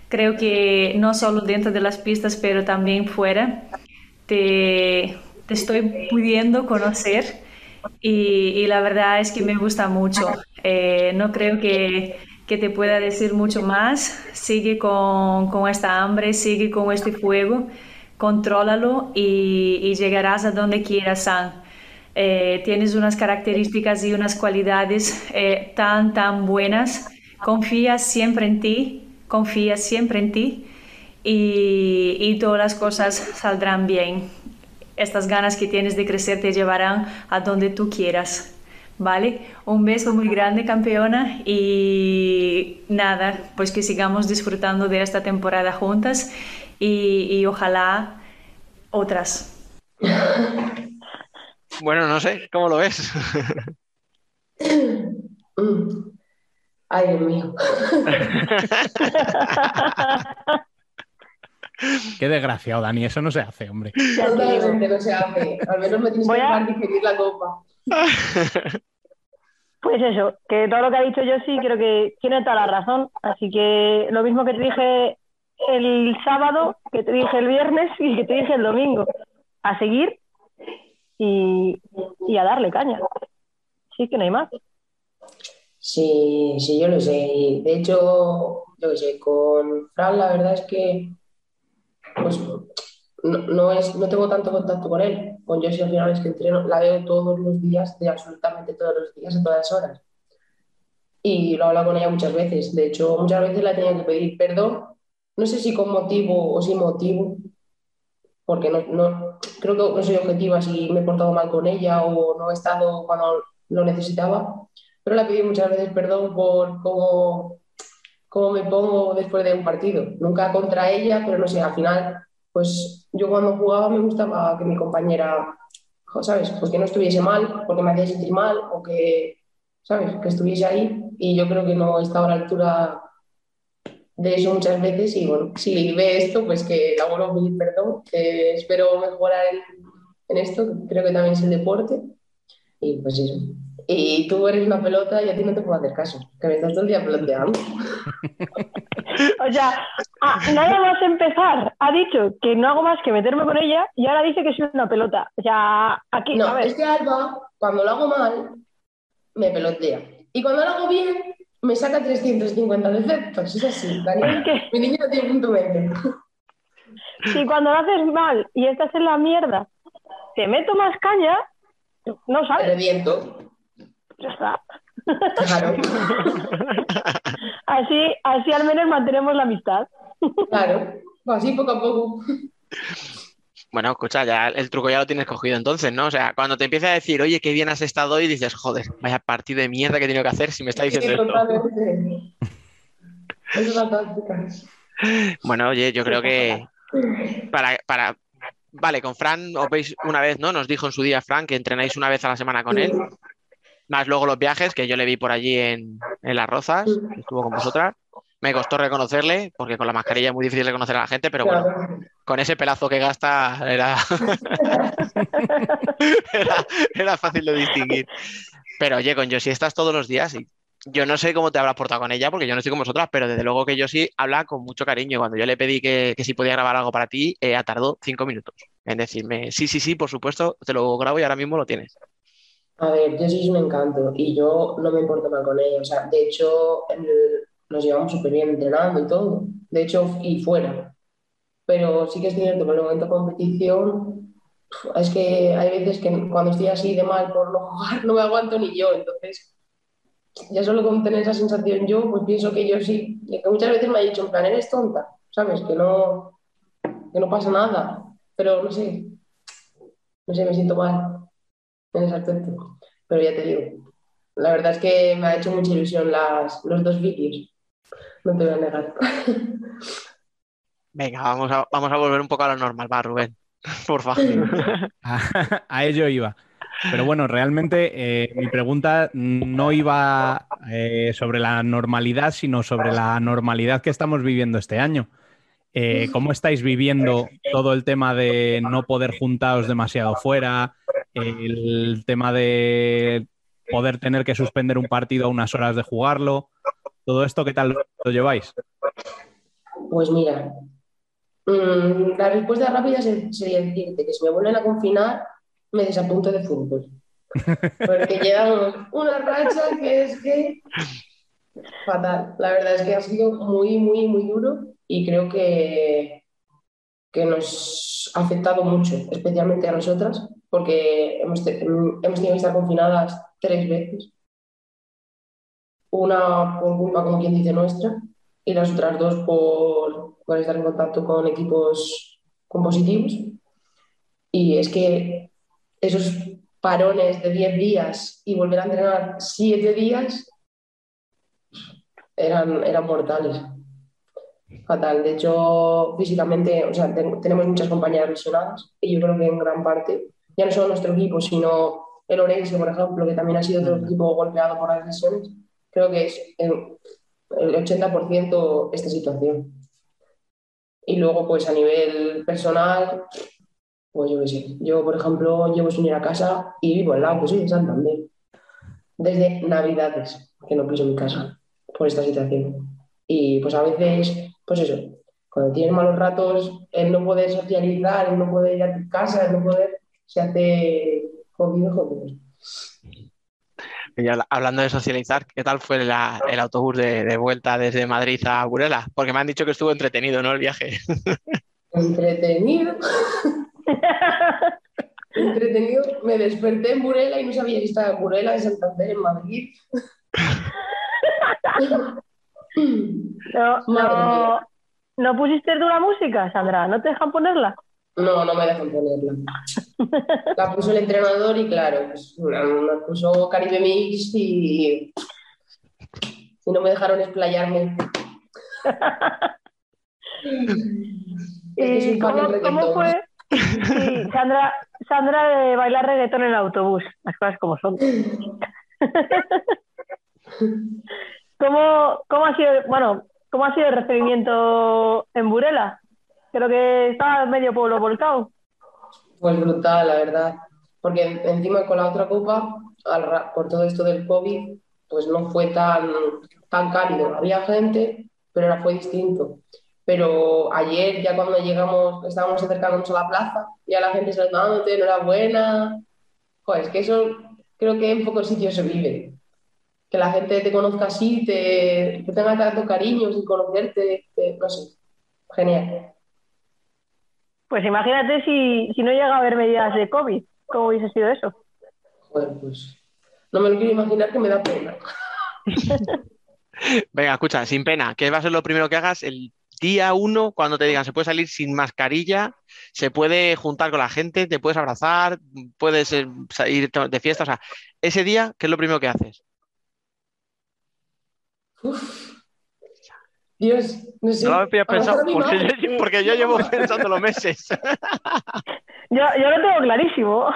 Creo que no solo dentro de las pistas, pero también fuera, te estoy pudiendo conocer y, la verdad es que me gusta mucho. Eh, no creo que, que, te pueda decir mucho más. Sigue con, con, esta hambre, sigue con este fuego, contrólalo y, y llegarás a donde quieras, San. Eh, tienes unas características y unas cualidades eh, tan, tan buenas. Confía siempre en ti, confía siempre en ti y, y todas las cosas saldrán bien estas ganas que tienes de crecer te llevarán a donde tú quieras. ¿Vale? Un beso muy grande, campeona, y nada, pues que sigamos disfrutando de esta temporada juntas y, y ojalá otras. Bueno, no sé, ¿cómo lo ves? Ay, Dios mío. Qué desgraciado, Dani, eso no se hace, hombre. No se hace. Al menos me tienes Voy que a... digerir la copa. Pues eso, que todo lo que ha dicho yo sí creo que tiene toda la razón. Así que lo mismo que te dije el sábado, que te dije el viernes y que te dije el domingo. A seguir y, y a darle caña. Sí, que no hay más. Sí, sí, yo lo sé. De hecho, yo qué sé, con Fran la verdad es que pues no, no, es, no tengo tanto contacto con él. Con Josie al final es que entreno, la veo todos los días, de absolutamente todos los días, a todas horas. Y lo he hablado con ella muchas veces. De hecho, muchas veces la tenido que pedir perdón. No sé si con motivo o sin motivo, porque no, no, creo que no soy objetiva si me he portado mal con ella o no he estado cuando lo necesitaba. Pero he pedido muchas veces perdón por cómo cómo me pongo después de un partido. Nunca contra ella, pero no sé, al final, pues yo cuando jugaba me gustaba que mi compañera, ¿sabes? Pues que no estuviese mal, porque me hacía sentir mal, o que, ¿sabes? Que estuviese ahí. Y yo creo que no he estado a la altura de eso muchas veces. Y bueno, si ve esto, pues que la vuelvo a pedir perdón, espero mejorar en, en esto, creo que también es el deporte. Y pues eso y tú eres una pelota y a ti no te puedo hacer caso, que me estás todo el día peloteando. o sea, nada más empezar, ha dicho que no hago más que meterme con ella y ahora dice que soy una pelota. O sea, aquí. No, es que Alba, cuando lo hago mal, me pelotea. Y cuando lo hago bien, me saca 350 defectos. Es así, Daniel. Mi niño no tiene punto medio. Si cuando lo haces mal y estás en la mierda, te meto más caña, no sabes. reviento ya está. así, así al menos mantenemos la amistad. claro, así poco a poco. Bueno, escucha, ya el truco ya lo tienes cogido entonces, ¿no? O sea, cuando te empieza a decir, oye, qué bien has estado hoy, dices, joder, vaya partido de mierda que he tenido que hacer si me está diciendo esto. Es una táctica. Bueno, oye, yo creo que para, para, vale, con Fran os veis una vez, ¿no? Nos dijo en su día Fran que entrenáis una vez a la semana con él. Más luego los viajes, que yo le vi por allí en, en Las Rozas, estuvo con vosotras. Me costó reconocerle, porque con la mascarilla es muy difícil reconocer a la gente, pero bueno, con ese pelazo que gasta era, era, era, fácil de distinguir. Pero oye, con Josie estás todos los días y yo no sé cómo te habrás portado con ella, porque yo no estoy con vosotras, pero desde luego que yo sí habla con mucho cariño. Cuando yo le pedí que, que si podía grabar algo para ti, eh, tardó cinco minutos en decirme, sí, sí, sí, por supuesto, te lo grabo y ahora mismo lo tienes. A ver, yo sí un encanto y yo no me importo mal con ella. O sea, de hecho, nos llevamos súper bien entrenando y todo. De hecho, y fuera. Pero sí que es cierto que en el momento de competición, es que hay veces que cuando estoy así de mal por no jugar, no me aguanto ni yo. Entonces, ya solo con tener esa sensación yo, pues pienso que yo sí. Que muchas veces me ha dicho, en plan, eres tonta, ¿sabes? Que no, que no pasa nada, pero no sé, no sé, me siento mal en ese aspecto. Pero ya te digo, la verdad es que me ha hecho mucha ilusión las, los dos vídeos, no te voy a negar. Venga, vamos a, vamos a volver un poco a lo normal, va, Rubén, por favor. a, a ello iba. Pero bueno, realmente eh, mi pregunta no iba eh, sobre la normalidad, sino sobre la normalidad que estamos viviendo este año. Eh, ¿Cómo estáis viviendo todo el tema de no poder juntaros demasiado fuera? El tema de poder tener que suspender un partido a unas horas de jugarlo. ¿Todo esto qué tal lo lleváis? Pues mira, mm, la respuesta rápida sería decirte que si me vuelven a confinar, me desapunto de fútbol. Porque llevamos una racha que es que fatal. La verdad es que ha sido muy, muy, muy duro y creo que, que nos ha afectado mucho, especialmente a nosotras, porque hemos, hemos tenido que estar confinadas tres veces. Una por culpa, como quien dice, nuestra, y las otras dos por, por estar en contacto con equipos compositivos. Y es que esos parones de 10 días y volver a entrenar 7 días eran, eran mortales. Fatal. De hecho, físicamente, o sea, tenemos muchas compañeras lesionadas y yo creo que en gran parte, ya no solo nuestro equipo, sino el Orense, por ejemplo, que también ha sido otro equipo golpeado por las lesiones, creo que es el, el 80% esta situación. Y luego, pues a nivel personal, pues yo qué sé. Yo, por ejemplo, llevo ir a casa y vivo al lado, pues soy de Santander. Desde Navidades, que no piso mi casa por esta situación. Y pues a veces, pues eso, cuando tienes malos ratos, el no poder socializar, el no poder ir a tu casa, el no poder, se hace jodido, jodido. hablando de socializar, ¿qué tal fue el autobús de, de, vuelta desde Madrid a Burela? Porque me han dicho que estuvo entretenido, ¿no? El viaje. Entretenido. Entretenido, me desperté en Burela y no sabía si estaba en Burela, en Santander, en Madrid. no, no, ¿No pusiste dura música, Sandra? ¿No te dejan ponerla? No, no me dejan ponerla. La puso el entrenador y claro, pues, me puso Caribe Mix y, y no me dejaron explayarme. ¿Y cómo, ¿cómo, fue? Sandra, Sandra de bailar reggaetón en el autobús, las cosas como son. ¿Cómo, ¿Cómo ha sido, bueno, cómo ha sido el recibimiento en Burela? Creo que estaba medio pueblo volcado. Pues brutal, la verdad. Porque encima con la otra copa, por todo esto del COVID, pues no fue tan, tan cálido. Había gente, pero era fue distinto. Pero ayer, ya cuando llegamos, estábamos acercándonos a la plaza, ya la gente saludándote, enhorabuena. Joder, es que eso creo que en pocos sitios se vive. Que la gente te conozca así, te, te tenga tanto cariño sin conocerte, no sé. Genial. Pues imagínate si, si no llega a haber medidas de COVID, ¿cómo hubiese sido eso? Joder, pues no me lo quiero imaginar que me da pena. Venga, escucha, sin pena, ¿qué va a ser lo primero que hagas el día uno, cuando te digan se puede salir sin mascarilla, se puede juntar con la gente, te puedes abrazar, puedes eh, ir de fiesta, o sea, ese día, ¿qué es lo primero que haces? Dios, no sé. No lo había pensado porque yo, porque yo, llevo pensándolo meses. yo, yo lo tengo clarísimo.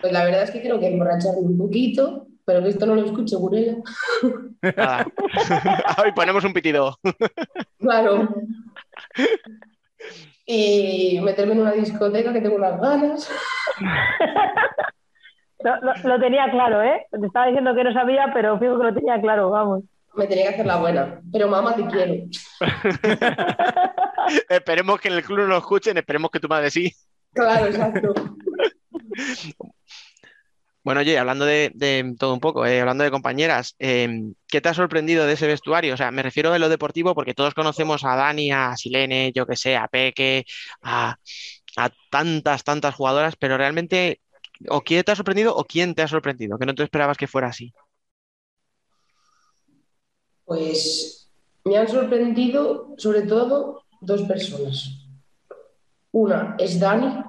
Pues la verdad es que creo que emborracharme un poquito, pero que esto no lo escuche Burela. Nada. Hoy ponemos un pitido. Claro. Y meterme en una discoteca que tengo unas ganas. Lo, tenía claro, ¿eh? Te estaba diciendo que no sabía, pero fijo que lo tenía claro, vamos. Me tenía que hacer la buena, pero mamá te quiero. esperemos que en el club no lo escuchen, esperemos que tu madre sí. Claro, exacto. Bueno, oye, hablando de, todo un poco, eh, hablando de compañeras, em, ¿qué te ha sorprendido de ese vestuario? O sea, me refiero a lo deportivo porque todos conocemos a Dani, a Silene, yo que sé, a Peque, a, tantas, tantas jugadoras, pero realmente, ¿o quién te ha sorprendido o quién te ha sorprendido? Que no te esperabas que fuera así. Pues me han sorprendido sobre todo dos personas. Una es Dani,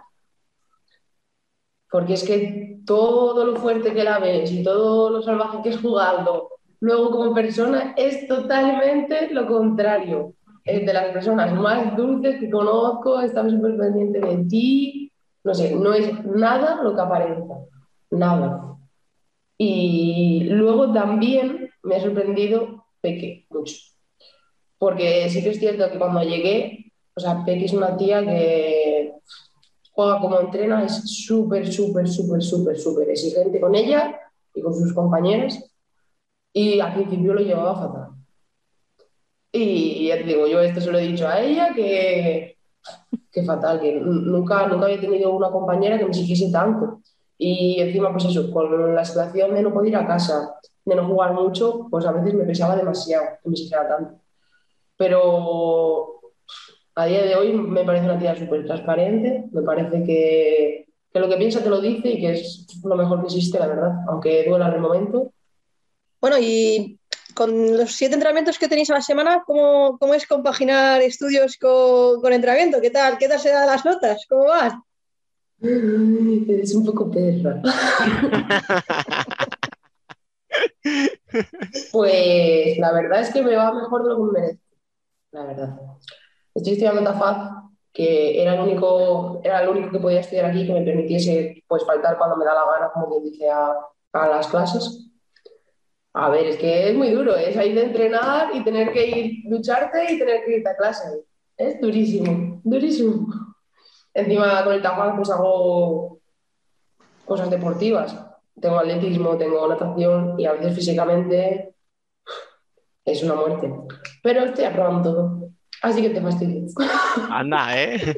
porque es que todo lo fuerte que la ves y todo lo salvaje que es jugando, luego como persona es totalmente lo contrario. Es de las personas más dulces que conozco, está súper pendiente de ti, no sé, no es nada lo que aparenta, nada. Y luego también me ha sorprendido Peque mucho, porque sí que es cierto que cuando llegué, o sea, Peque es una tía que juega como entrena, es súper, súper, súper, súper, súper exigente con ella y con sus compañeras. Y al principio lo llevaba fatal. Y ya te digo, yo esto se lo he dicho a ella, que, que fatal, que nunca, nunca había tenido una compañera que me exigiese tanto. Y encima, pues eso, con la situación de no poder ir a casa, de no jugar mucho, pues a veces me pesaba demasiado que me exigiera tanto. Pero a día de hoy me parece una tía súper transparente, me parece que, que, lo que piensa te lo dice y que es lo mejor que existe, la verdad, aunque duela en el momento. Bueno, y con los siete entrenamientos que tenéis a la semana, ¿cómo, cómo es compaginar estudios con, con, entrenamiento? ¿Qué tal? ¿Qué tal se dan las notas? ¿Cómo vas? Es un poco perra. pues la verdad es que me va mejor de lo que me merezco, la verdad. Estoy estudiando TAFAD, que era el, único, era el único que podía estudiar aquí que me permitiese pues, faltar cuando me da la gana, como que dice, a, a las clases. A ver, es que es muy duro, es ahí de entrenar y tener que ir, lucharte y tener que ir a clase. Es durísimo, durísimo. Encima con el TAFAD pues hago cosas deportivas. Tengo atletismo, tengo natación y a veces físicamente es una muerte. Pero estoy aprobando todo. Así que te fastidies. Anda, ¿eh?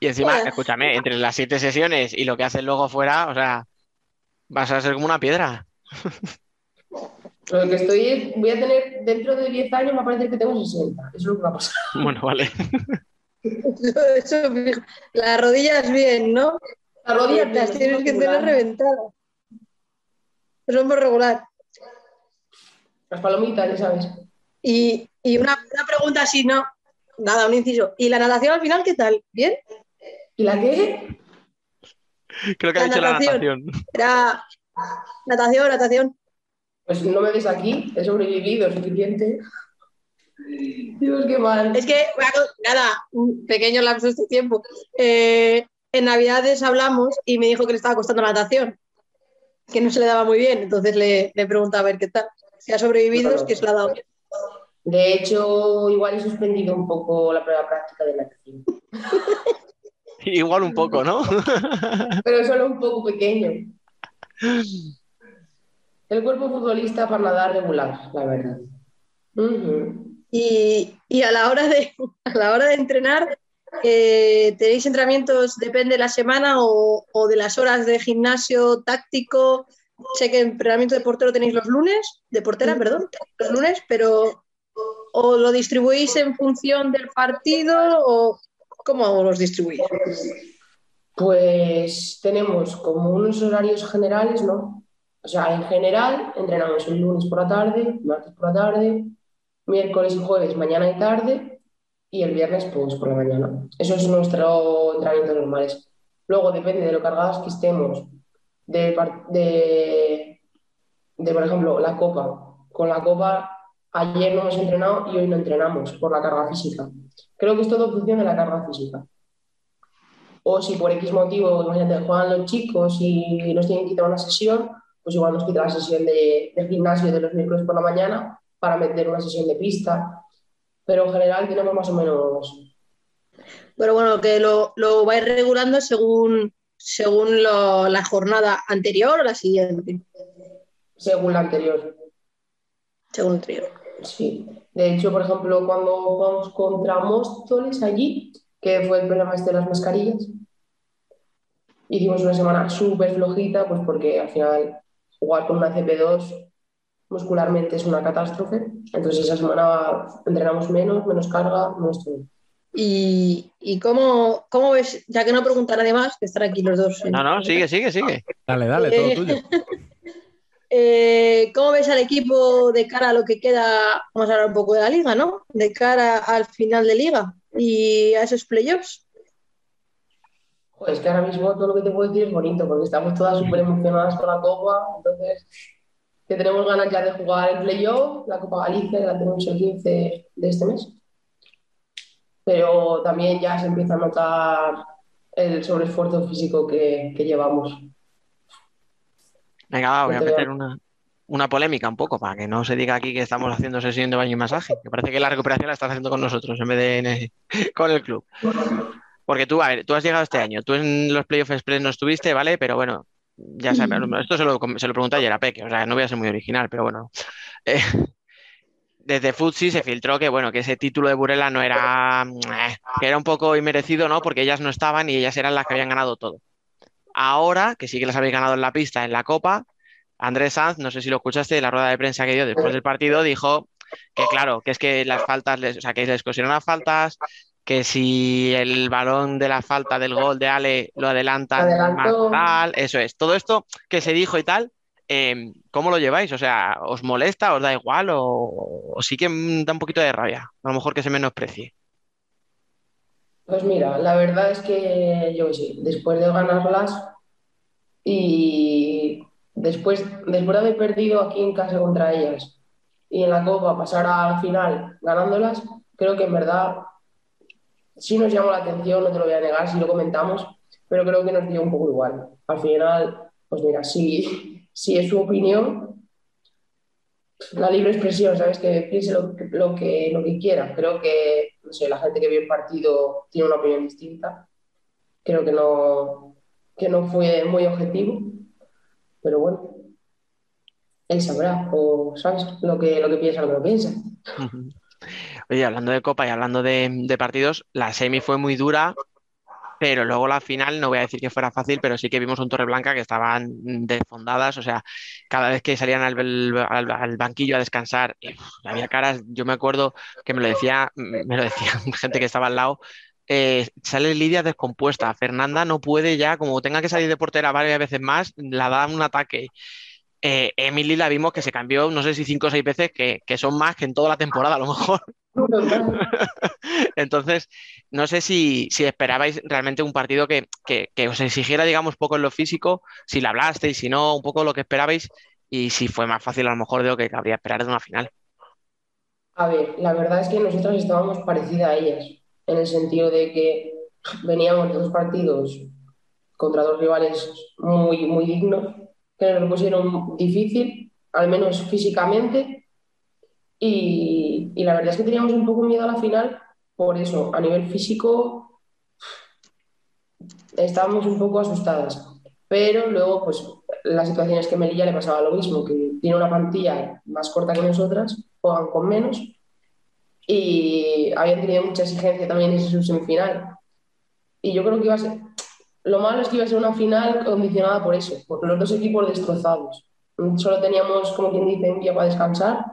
Y encima, escúchame, entre las siete sesiones y lo que haces luego fuera, o sea, vas a ser como una piedra. Lo que estoy es, voy a tener, dentro de 10 años me parece que tengo 60. Eso es lo que va a pasar. Bueno, vale. Eso, las rodillas bien, ¿no? Las rodillas las tienes que tener reventadas. Eso es muy regular. Las palomitas, ya sabes. Y, y una, una, pregunta así, ¿no? Nada, un inciso. ¿Y la natación al final qué tal? ¿Bien? ¿Y la qué? Creo que la ha dicho natación. la natación. Era natación, natación. Pues no me ves aquí, he sobrevivido suficiente. Dios, qué mal. Es que, nada, un pequeño lapso de tiempo. Eh, en Navidades hablamos y me dijo que le estaba costando la natación, que no se le daba muy bien. Entonces le, le preguntaba a ver qué tal. Si ha sobrevivido, es que se le ha dado bien. De hecho, igual he suspendido un poco la prueba práctica de natación. igual un poco, ¿no? Pero solo un poco pequeño. El cuerpo futbolista para nadar regular, la verdad. Uh -huh. y, y, a la hora de, a la hora de entrenar, eh, ¿tenéis entrenamientos, depende de la semana o, o, de las horas de gimnasio táctico? Sé que entrenamiento de portero tenéis los lunes, de portera, perdón, los lunes, pero ¿o lo distribuís en función del partido o cómo los distribuís? Pues tenemos como unos horarios generales, ¿no? O sea, en general entrenamos el lunes por la tarde, martes por la tarde, miércoles y jueves mañana y tarde y el viernes pues por la mañana. Eso es nuestro entrenamiento normales. Luego depende de lo cargados que estemos, de, de, por ejemplo, la copa. Con la copa ayer no hemos entrenado y hoy no entrenamos por la carga física. Creo que es todo función de la carga física. O si por X motivo, imagínate, juegan los chicos y nos tienen que quitar una sesión, pues igual nos quita la sesión de, de gimnasio de los miércoles por la mañana para meter una sesión de pista. Pero en general tenemos más o menos. Pero bueno, que lo, lo vais regulando según, según lo, la jornada anterior o la siguiente. Según la anterior. Según la anterior. Sí. De hecho, por ejemplo, cuando jugamos contra Móstoles allí, que fue el problema este de las mascarillas, hicimos una semana súper flojita, pues porque al final jugar con una CP2 muscularmente es una catástrofe. Entonces esa semana entrenamos menos, menos carga, menos todo. ¿Y, y cómo, cómo, ves, ya que no pregunta nadie más, que están aquí los dos? No, no, sigue, sigue, sigue. Dale, dale, todo tuyo. eh, ¿Cómo ves al equipo de cara a lo que queda? Vamos a hablar un poco de la liga, ¿no? De cara al final de liga y a esos playoffs. Pues que ahora mismo todo lo que te puedo decir es bonito, porque estamos todas súper emocionadas con la Copa, entonces que tenemos ganas ya de jugar el playoff, la Copa Galicia, la tenemos el 15 de este mes. Pero también ya se empieza a notar el sobreesfuerzo físico que llevamos. Venga, va, voy a meter una, una polémica un poco, para que no se diga aquí que estamos haciendo sesión de baño y masaje, que parece que la recuperación la estás haciendo con nosotros en vez de en- con el club. Porque tú, a ver, tú has llegado este año, tú en los Playoff Express no estuviste, ¿vale? Pero bueno, ya sabes, esto se lo, se lo pregunté ayer a Peque, o sea, no voy a ser muy original, pero bueno. Eh, desde Futsi se filtró que, bueno, que ese título de Burela no era, eh, que era un poco inmerecido, ¿no? Porque ellas no estaban y ellas eran las que habían ganado todo. Ahora, que sí que las habéis ganado en la pista, en la Copa, Andrés Sanz, no sé si lo escuchaste, de la rueda de prensa que dio después del partido, dijo que claro, que es que las faltas, les, o sea, que les cosieron las faltas, que si el balón de la falta del gol de Ale lo adelantan más tal, eso es. Todo esto que se dijo y tal, eh, ¿cómo lo lleváis? O sea, ¿os molesta, os da igual o, o sí que da un poquito de rabia? A lo mejor que se menosprecie. Pues mira, la verdad es que yo sé, después de ganarlas y después, después de haber perdido aquí en casa contra ellas y en la Copa pasar a la final ganándolas, creo que en verdad sí nos llamó la atención, no te lo voy a negar, si lo comentamos, pero creo que nos dio un poco igual. Al final, pues mira, si, si es su opinión, la libre expresión, ¿sabes? Que piense lo, lo que, lo que quiera. Creo que, no sé, la gente que vio el partido tiene una opinión distinta. Creo que no, que no fue muy objetivo, pero bueno, él sabrá, o sabes lo que, lo que piensa, lo que piensa. Oye, hablando de Copa y hablando de partidos, la semi fue muy dura, pero luego la final, no voy a decir que fuera fácil, pero sí que vimos un Torreblanca que estaban desfondadas, o sea, cada vez que salían al, banquillo a descansar, uf, había caras, yo me acuerdo que me lo decía, me lo decía gente que estaba al lado, eh, sale Lidia descompuesta, Fernanda no puede ya, como tenga que salir de portera varias veces más, la da un ataque. Eh, Emily la vimos que se cambió, no sé si cinco o seis veces, que, que son más que en toda la temporada a lo mejor. Entonces, no sé si, si esperabais realmente un partido que, que- que os exigiera, digamos, poco en lo físico, si la hablasteis, si no, un poco lo que esperabais y si fue más fácil a lo mejor de lo que cabría esperar de una final. A ver, la verdad es que nosotras estábamos parecidas a ellas, en el sentido de que veníamos de dos partidos contra dos rivales muy, muy dignos, que nos lo pusieron difícil, al menos físicamente, y, y la verdad es que teníamos un poco miedo a la final por eso, a nivel físico estábamos un poco asustadas, pero luego pues la situación es que Melilla le pasaba lo mismo, que tiene una plantilla más corta que nosotras, juegan con menos y habían tenido mucha exigencia también en su semifinal. Y yo creo que iba a ser, lo malo es que iba a ser una final condicionada por eso, por los dos equipos destrozados. Solo teníamos, como quien dice, un día para descansar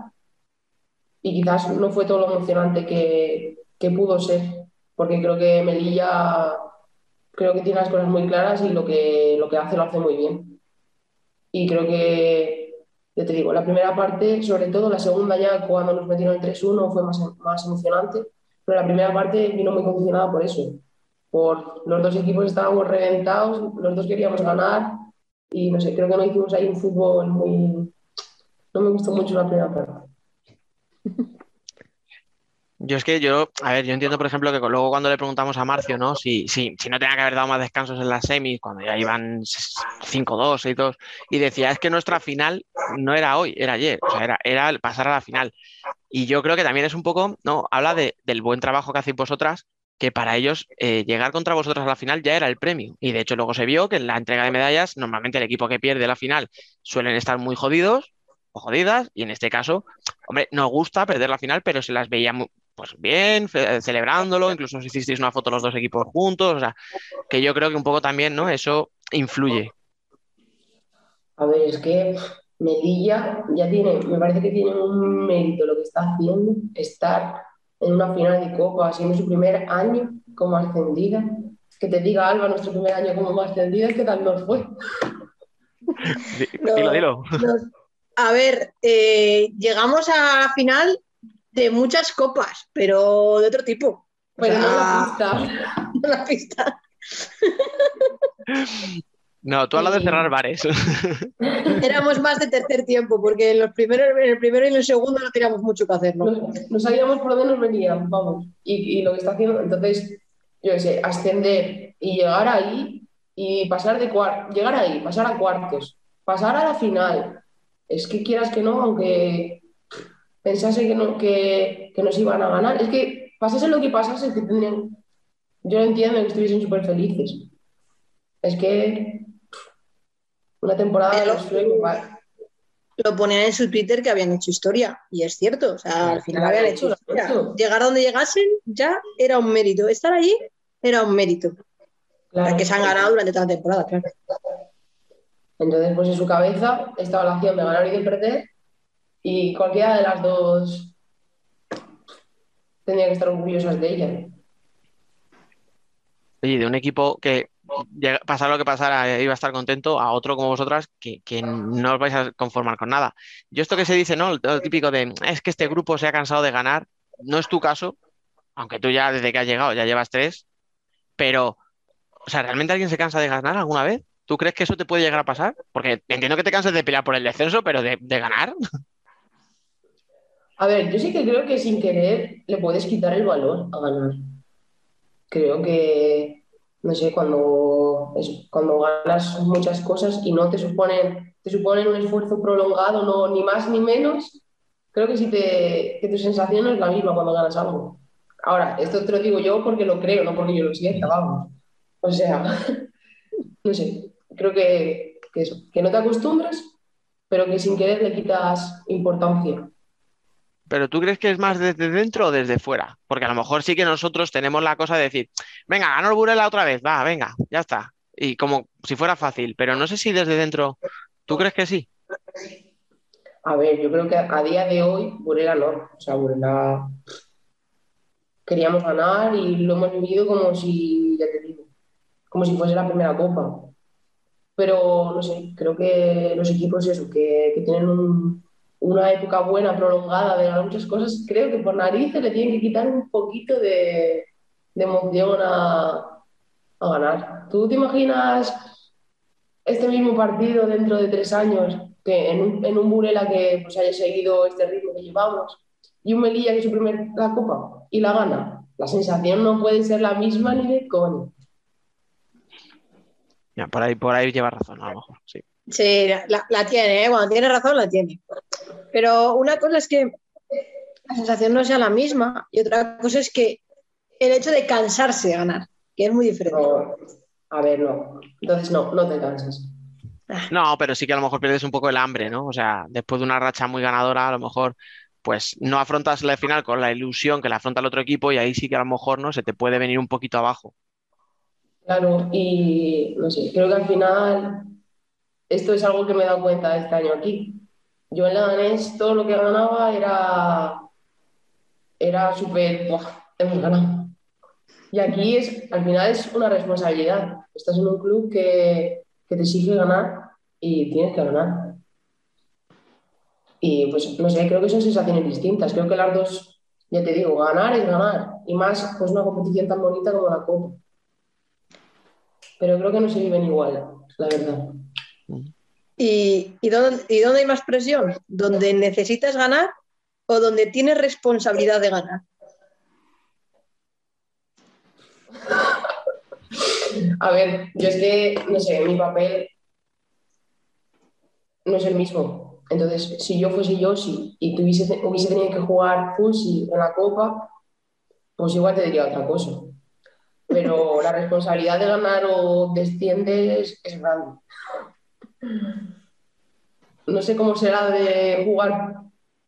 y quizás no fue todo lo emocionante que, pudo ser, porque creo que Melilla creo que tiene las cosas muy claras y lo que, lo que hace lo hace muy bien. Y creo que, ya te digo, la primera parte, sobre todo la segunda ya cuando nos metieron el 3-1 fue más, más emocionante, pero la primera parte vino muy condicionada por eso, por los dos equipos estábamos reventados, los dos queríamos ganar y no sé, creo que no hicimos ahí un fútbol muy... No me gustó mucho la primera parte. Yo es que yo, a ver, yo entiendo, por ejemplo, que luego cuando le preguntamos a Marcio, ¿no? Si, si, si no tenía que haber dado más descansos en las semis, cuando ya iban 5-2, 6-2, y decía, es que nuestra final no era hoy, era ayer, o sea, era, era el pasar a la final. Y yo creo que también es un poco, ¿no? Habla de, del buen trabajo que hacéis vosotras, que para ellos eh, llegar contra vosotras a la final ya era el premio. Y de hecho luego se vio que en la entrega de medallas, normalmente el equipo que pierde la final suelen estar muy jodidos o jodidas, y en este caso, hombre, nos gusta perder la final, pero se las veía muy, pues bien, celebrándolo, incluso os hicisteis una foto los dos equipos juntos, o sea, que yo creo que un poco también, ¿no? Eso influye. A ver, es que Melilla ya tiene, me parece que tiene un mérito lo que está haciendo, estar en una final de Copa, siendo su primer año como ascendida. Que te diga Alba, nuestro primer año como ascendida, ¿qué tal nos fue? Dilo, dilo. Nos- a ver, eh, llegamos a la final de muchas copas, pero de otro tipo. O Pero no la pista. no la pista. No, tú hablas de cerrar bares. Éramos más de tercer tiempo, porque en, los primeros, en el primero y en el segundo no teníamos mucho que hacer. ¿no? No, no sabíamos por dónde nos venían, vamos. Y, y lo que está haciendo, entonces, yo qué sé, ascender y llegar ahí y pasar de cuartos, llegar ahí, pasar a cuartos, pasar a la final. Es que quieras que no, aunque pensase que, no, que, que nos iban a ganar, es que pasase lo que pasase, que tendrían, yo entiendo que estuviesen súper felices. Es que una temporada de los. Lo ponían en su Twitter que habían hecho historia, y es cierto, o sea, al final habían hecho historia. Llegar a donde llegasen ya era un mérito, estar ahí era un mérito. Claro. Que se han ganado durante toda la temporada, claro. Entonces, pues en su cabeza estaba la acción de ganar y de perder, y cualquiera de las dos tendría que estar orgullosas de ella. Oye, de un equipo que pasara lo que pasara, iba a estar contento, a otro como vosotras que, que no os vais a conformar con nada. Yo esto que se dice, ¿no? Lo típico de, es que este grupo se ha cansado de ganar, no es tu caso, aunque tú ya desde que has llegado ya llevas tres, pero, o sea, ¿realmente alguien se cansa de ganar alguna vez? ¿Tú crees que eso te puede llegar a pasar? Porque entiendo que te canses de pelear por el descenso, pero de, de ganar. A ver, yo sí que creo que sin querer le puedes quitar el valor a ganar. Creo que, no sé, cuando, cuando ganas muchas cosas y no te suponen, te suponen un esfuerzo prolongado, no, ni más ni menos, creo que, si te, que tu sensación no es la misma cuando ganas algo. Ahora, esto te lo digo yo porque lo creo, no porque yo lo sienta, vamos. O sea, no sé, creo que, que eso, que no te acostumbras, pero que sin querer le quitas importancia. Pero ¿tú crees que es más desde dentro o desde fuera? Porque a lo mejor sí que nosotros tenemos la cosa de decir, venga, ganó el Burela otra vez, va, venga, ya está. Y como si fuera fácil, pero no sé si desde dentro, ¿tú crees que sí? A ver, yo creo que a día de hoy Burela no. O sea, Burela queríamos ganar y lo hemos vivido como si, ya te digo, como si fuese la primera copa. Pero no sé, creo que los equipos eso, que, que tienen un- una época buena, prolongada de muchas cosas, creo que por narices le tienen que quitar un poquito de, emoción a, ganar. ¿Tú te imaginas este mismo partido dentro de tres años, que en un, en un Burela que pues, haya seguido este ritmo que llevamos, y un Melilla que su primera copa y la gana? La sensación no puede ser la misma ni de coño. Ya, por ahí, por ahí llevas razón, a lo mejor, sí. Sí, la, la tiene, ¿eh? cuando tiene razón la tiene. Pero una cosa es que la sensación no sea la misma y otra cosa es que el hecho de cansarse de ganar, que es muy diferente. No, a ver, no. Entonces no, no te cansas. No, pero sí que a lo mejor pierdes un poco el hambre, ¿no? O sea, después de una racha muy ganadora, a lo mejor, pues no afrontas la final con la ilusión que la afronta el otro equipo y ahí sí que a lo mejor, ¿no? Se te puede venir un poquito abajo. Claro, y no sé, creo que al final esto es algo que me he dado cuenta este año aquí. Yo en Leganés todo lo que ganaba era, era súper, "Buah, hemos ganado. Y aquí es, al final es una responsabilidad. Estás en un club que, que te exige ganar y tienes que ganar. Y pues no sé, creo que son sensaciones distintas. Creo que las dos, ya te digo, ganar es ganar. Y más, pues una competición tan bonita como la Copa. Pero creo que no se viven igual, la verdad. ¿Y, dónde, ¿Y dónde hay más presión? ¿Donde necesitas ganar o donde tienes responsabilidad de ganar? A ver, yo es que, no sé, mi papel no es el mismo. Entonces, si yo fuese Yoshi y tuviese, hubiese tenido que jugar Fusi en la Copa, pues igual te diría otra cosa. Pero la responsabilidad de ganar o desciendes es grande. No sé cómo será de jugar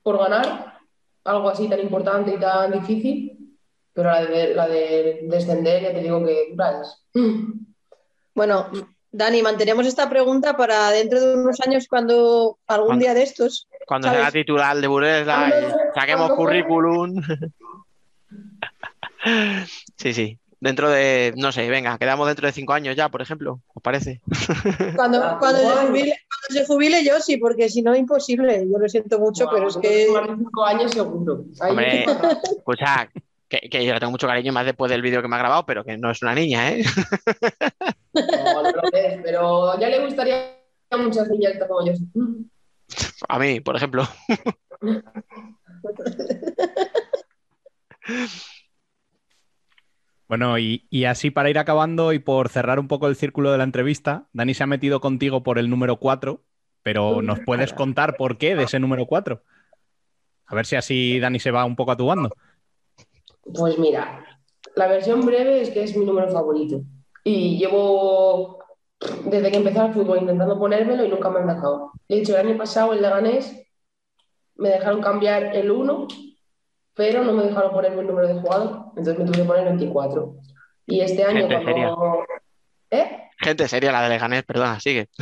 por ganar, algo así tan importante y tan difícil, pero la de, la de descender ya te digo que dura es. Bueno, Dani, mantenemos esta pregunta para dentro de unos años cuando algún Cuando- día de estos. Cuando ¿sabes? sea titular de Burela y saquemos currículum. Sí, sí. Dentro de, no sé, venga, quedamos dentro de cinco años ya, por ejemplo, ¿os parece? Cuando, Ah, cuando, se jubile, cuando se jubile yo sí, porque si no, imposible. Yo lo siento mucho, pero es que. cinco años seguro. Hombre, escucha, Que, que yo le tengo mucho cariño más después del vídeo que me ha grabado, pero que no es una niña, ¿eh? No, no lo es, pero ya le gustaría a muchas niñas como yo. A mí, por ejemplo. Bueno, y, y así para ir acabando y por cerrar un poco el círculo de la entrevista, Dani se ha metido contigo por el número 4, pero ¿nos puedes contar por qué de ese número 4? A ver si así Dani se va un poco a tu bando. Pues mira, la versión breve es que es mi número favorito. Y llevo desde que empecé el fútbol intentando ponérmelo y nunca me han dejado. De hecho, el año pasado el Leganés me dejaron cambiar el 1, pero no me dejaron ponerme el número de jugador. Entonces me tuve que poner 24. Y este año Gente cuando... ¿Eh? Gente seria la de Leganés, perdona, sigue.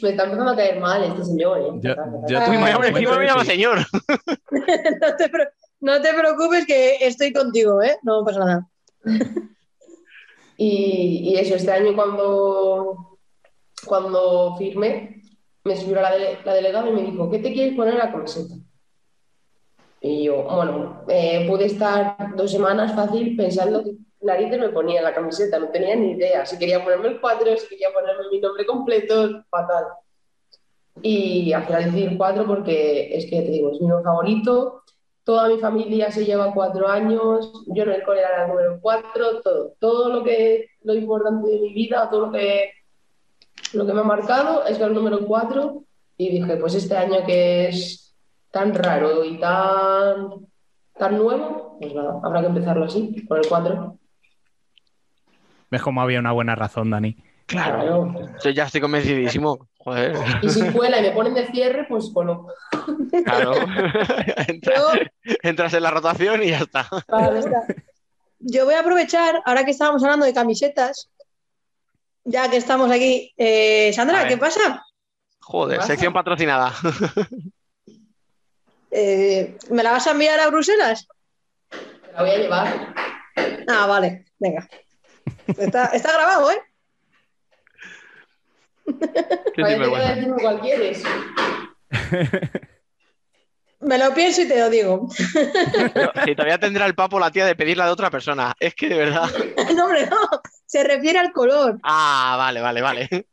Me está empezando a caer mal este señor. ¿eh? Yo- yo Ah, te- Encima me llama señor. no, te pre- no te preocupes que estoy contigo, ¿eh? No pasa nada. Y, y eso, este año cuando, cuando firmé, me subió la, dele- la delegada y me dijo, ¿qué te quieres poner en la camiseta? Y yo, bueno, eh, pude estar dos semanas fácil pensando qué narices me ponía en la camiseta, no tenía ni idea. Si quería ponerme el 4, si quería ponerme mi nombre completo, fatal. Y al final decidí el 4 porque es que te digo, es mi número favorito. Toda mi familia se lleva cuatro años, yo en el cole era el número 4, todo, todo lo que lo importante de mi vida, todo lo que, lo que me ha marcado es el número 4 y dije, pues este año que es tan raro y tan, tan nuevo, pues nada, habrá que empezarlo así, con el 4. ¿Ves cómo había una buena razón, Dani? Claro. Yo ya estoy convencidísimo. Joder. Y si cuela y me ponen de cierre, pues colo. Claro. Entra- entras en la rotación y ya está. Claro, está. Yo voy a aprovechar, ahora que estábamos hablando de camisetas, ya que estamos aquí. Eh, Sandra. ¿qué pasa? Joder, pasa? sección patrocinada. Eh, ¿Me la vas a enviar a Bruselas? Te la voy a llevar. Ah, vale, venga. Está, está grabado, ¿eh? Qué Vaya, te voy a sinvergüenza. decir cuál quieres. Me lo pienso y te lo digo. Pero Si todavía tendrá el papo la tía de pedirla de otra persona. Es que de verdad. no, hombre, no. Se refiere al color. Ah, vale, vale, vale.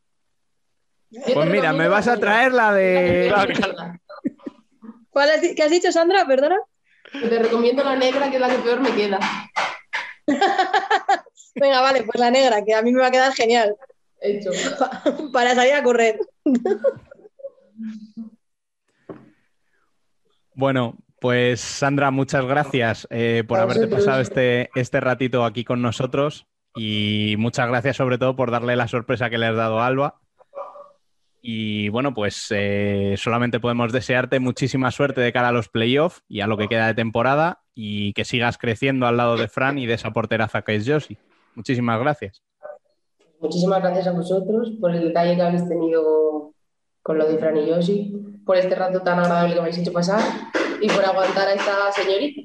Pues mira, me vas a traer la de... ¿Cuál has di- ¿Qué has dicho, Sandra? Perdona. Te recomiendo la negra, que es la que peor me queda. Venga, vale, pues la negra, que a mí me va a quedar genial. Hecho. Para salir a correr. Bueno, pues Sandra, muchas gracias eh, por A haberte vosotros. pasado este, este ratito aquí con nosotros y muchas gracias sobre todo por darle la sorpresa que le has dado a Alba. Y bueno, pues eh, solamente podemos desearte muchísima suerte de cara a los playoffs y a lo que queda de temporada y que sigas creciendo al lado de Fran y de esa porteraza que es Josie. Muchísimas gracias. Muchísimas gracias a vosotros por el detalle que habéis tenido con lo de Fran y Yoshi, por este rato tan agradable que me habéis hecho pasar y por aguantar a esta señorita.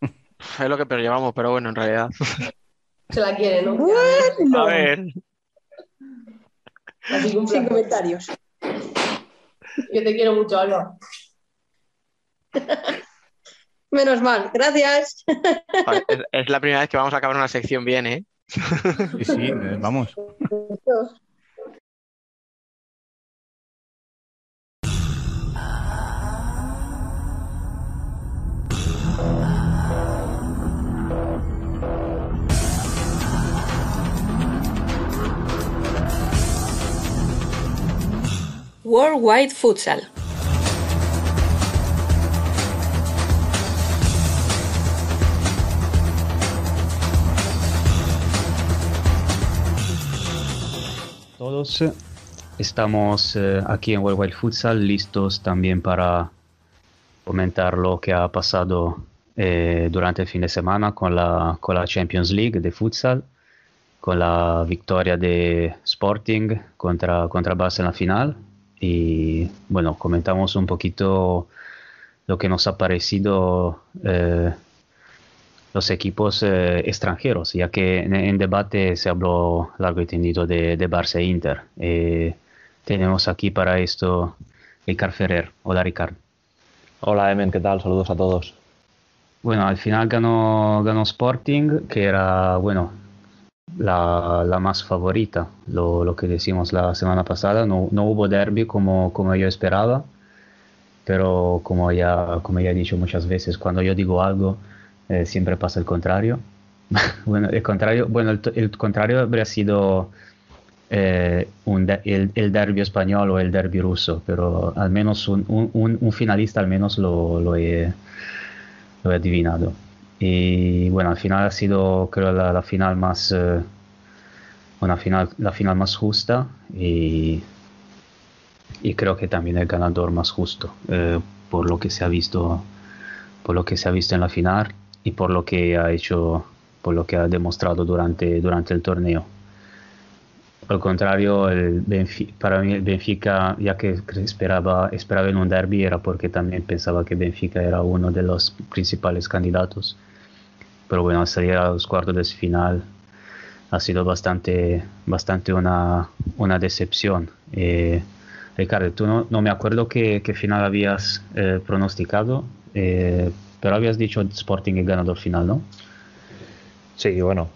Es lo que llevamos, pero bueno, en realidad. Se la quiere, ¿no? A ver. Así que un Sin comentarios. Yo te quiero mucho, Alba. Menos mal, gracias. Joder, Es, la primera vez que vamos a acabar una sección bien, ¿eh? Sí, sí, vamos. Worldwide Futsal. Todos estamos eh, aquí en World Wide Futsal listos también para comentar lo que ha pasado eh, durante el fin de semana con la, con la Champions League de futsal, con la victoria de Sporting contra, contra Barça en la final. Y bueno, comentamos un poquito lo que nos ha parecido eh, los equipos eh, extranjeros, ya que en, en debate se habló largo y tendido de, de Barça e Inter. Eh, tenemos aquí para esto Ricard Ferrer. Hola Ricard. Hola Emen, ¿qué tal? Saludos a todos. Bueno, al final ganó, ganó Sporting, que era, bueno, la, la más favorita, lo, lo, que decimos la semana pasada. No, no hubo derby como, como yo esperaba, pero como ya, como ya he dicho muchas veces, cuando yo digo algo, eh, siempre pasa el contrario. bueno, el contrario, bueno, el, el contrario habría sido eh, un, el, el, derby español o el derby ruso, pero al menos un, un, un finalista al menos lo, lo, he, lo, he, adivinado. Y bueno, al final ha sido creo la, la final más eh, una final, la final más justa y, y, creo que también el ganador más justo eh, por lo que se ha visto por lo que se ha visto en la final y por lo que ha hecho por lo que ha demostrado durante, durante el torneo. Al contrario, el Benfica, para mí el Benfica, ya que esperaba, esperaba en un derby, era porque también pensaba que Benfica era uno de los principales candidatos. Pero bueno, salir a los cuartos de final ha sido bastante, bastante una, una decepción. Eh, Ricardo, tú no, no, me acuerdo qué, final habías eh, pronosticado, eh, pero habías dicho Sporting el ganador final, ¿no? Sí, bueno,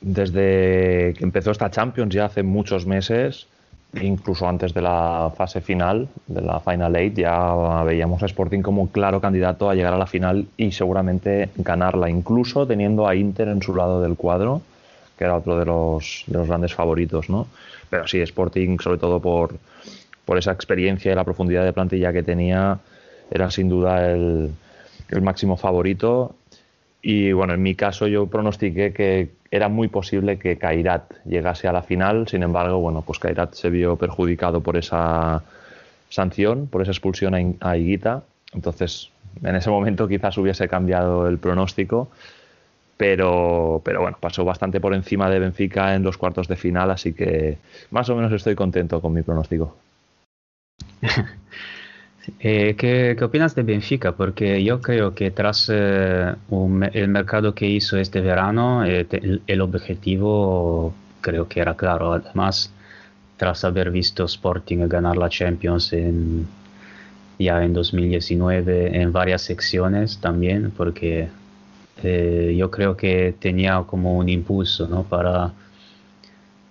desde que empezó esta Champions ya hace muchos meses, incluso antes de la fase final, de la Final Eight, ya veíamos a Sporting como claro candidato a llegar a la final y seguramente ganarla, incluso teniendo a Inter en su lado del cuadro, que era otro de los, de los grandes favoritos, ¿no? Pero sí, Sporting, sobre todo por, por esa experiencia y la profundidad de plantilla que tenía, era sin duda el, el máximo favorito y bueno, en mi caso yo pronostiqué que era muy posible que Kairat llegase a la final, sin embargo, bueno, pues Kairat se vio perjudicado por esa sanción, por esa expulsión a, Higuita, entonces en ese momento quizás hubiese cambiado el pronóstico, pero, pero bueno, pasó bastante por encima de Benfica en los cuartos de final, así que más o menos estoy contento con mi pronóstico. Eh, ¿qué, ¿qué, opinas de Benfica? Porque yo creo que tras eh, el mercado que hizo este verano, eh, el, objetivo creo que era claro. Además, tras haber visto Sporting ganar la Champions ya en 2019 en varias secciones también, porque yo creo que tenía como un impulso ¿no? para,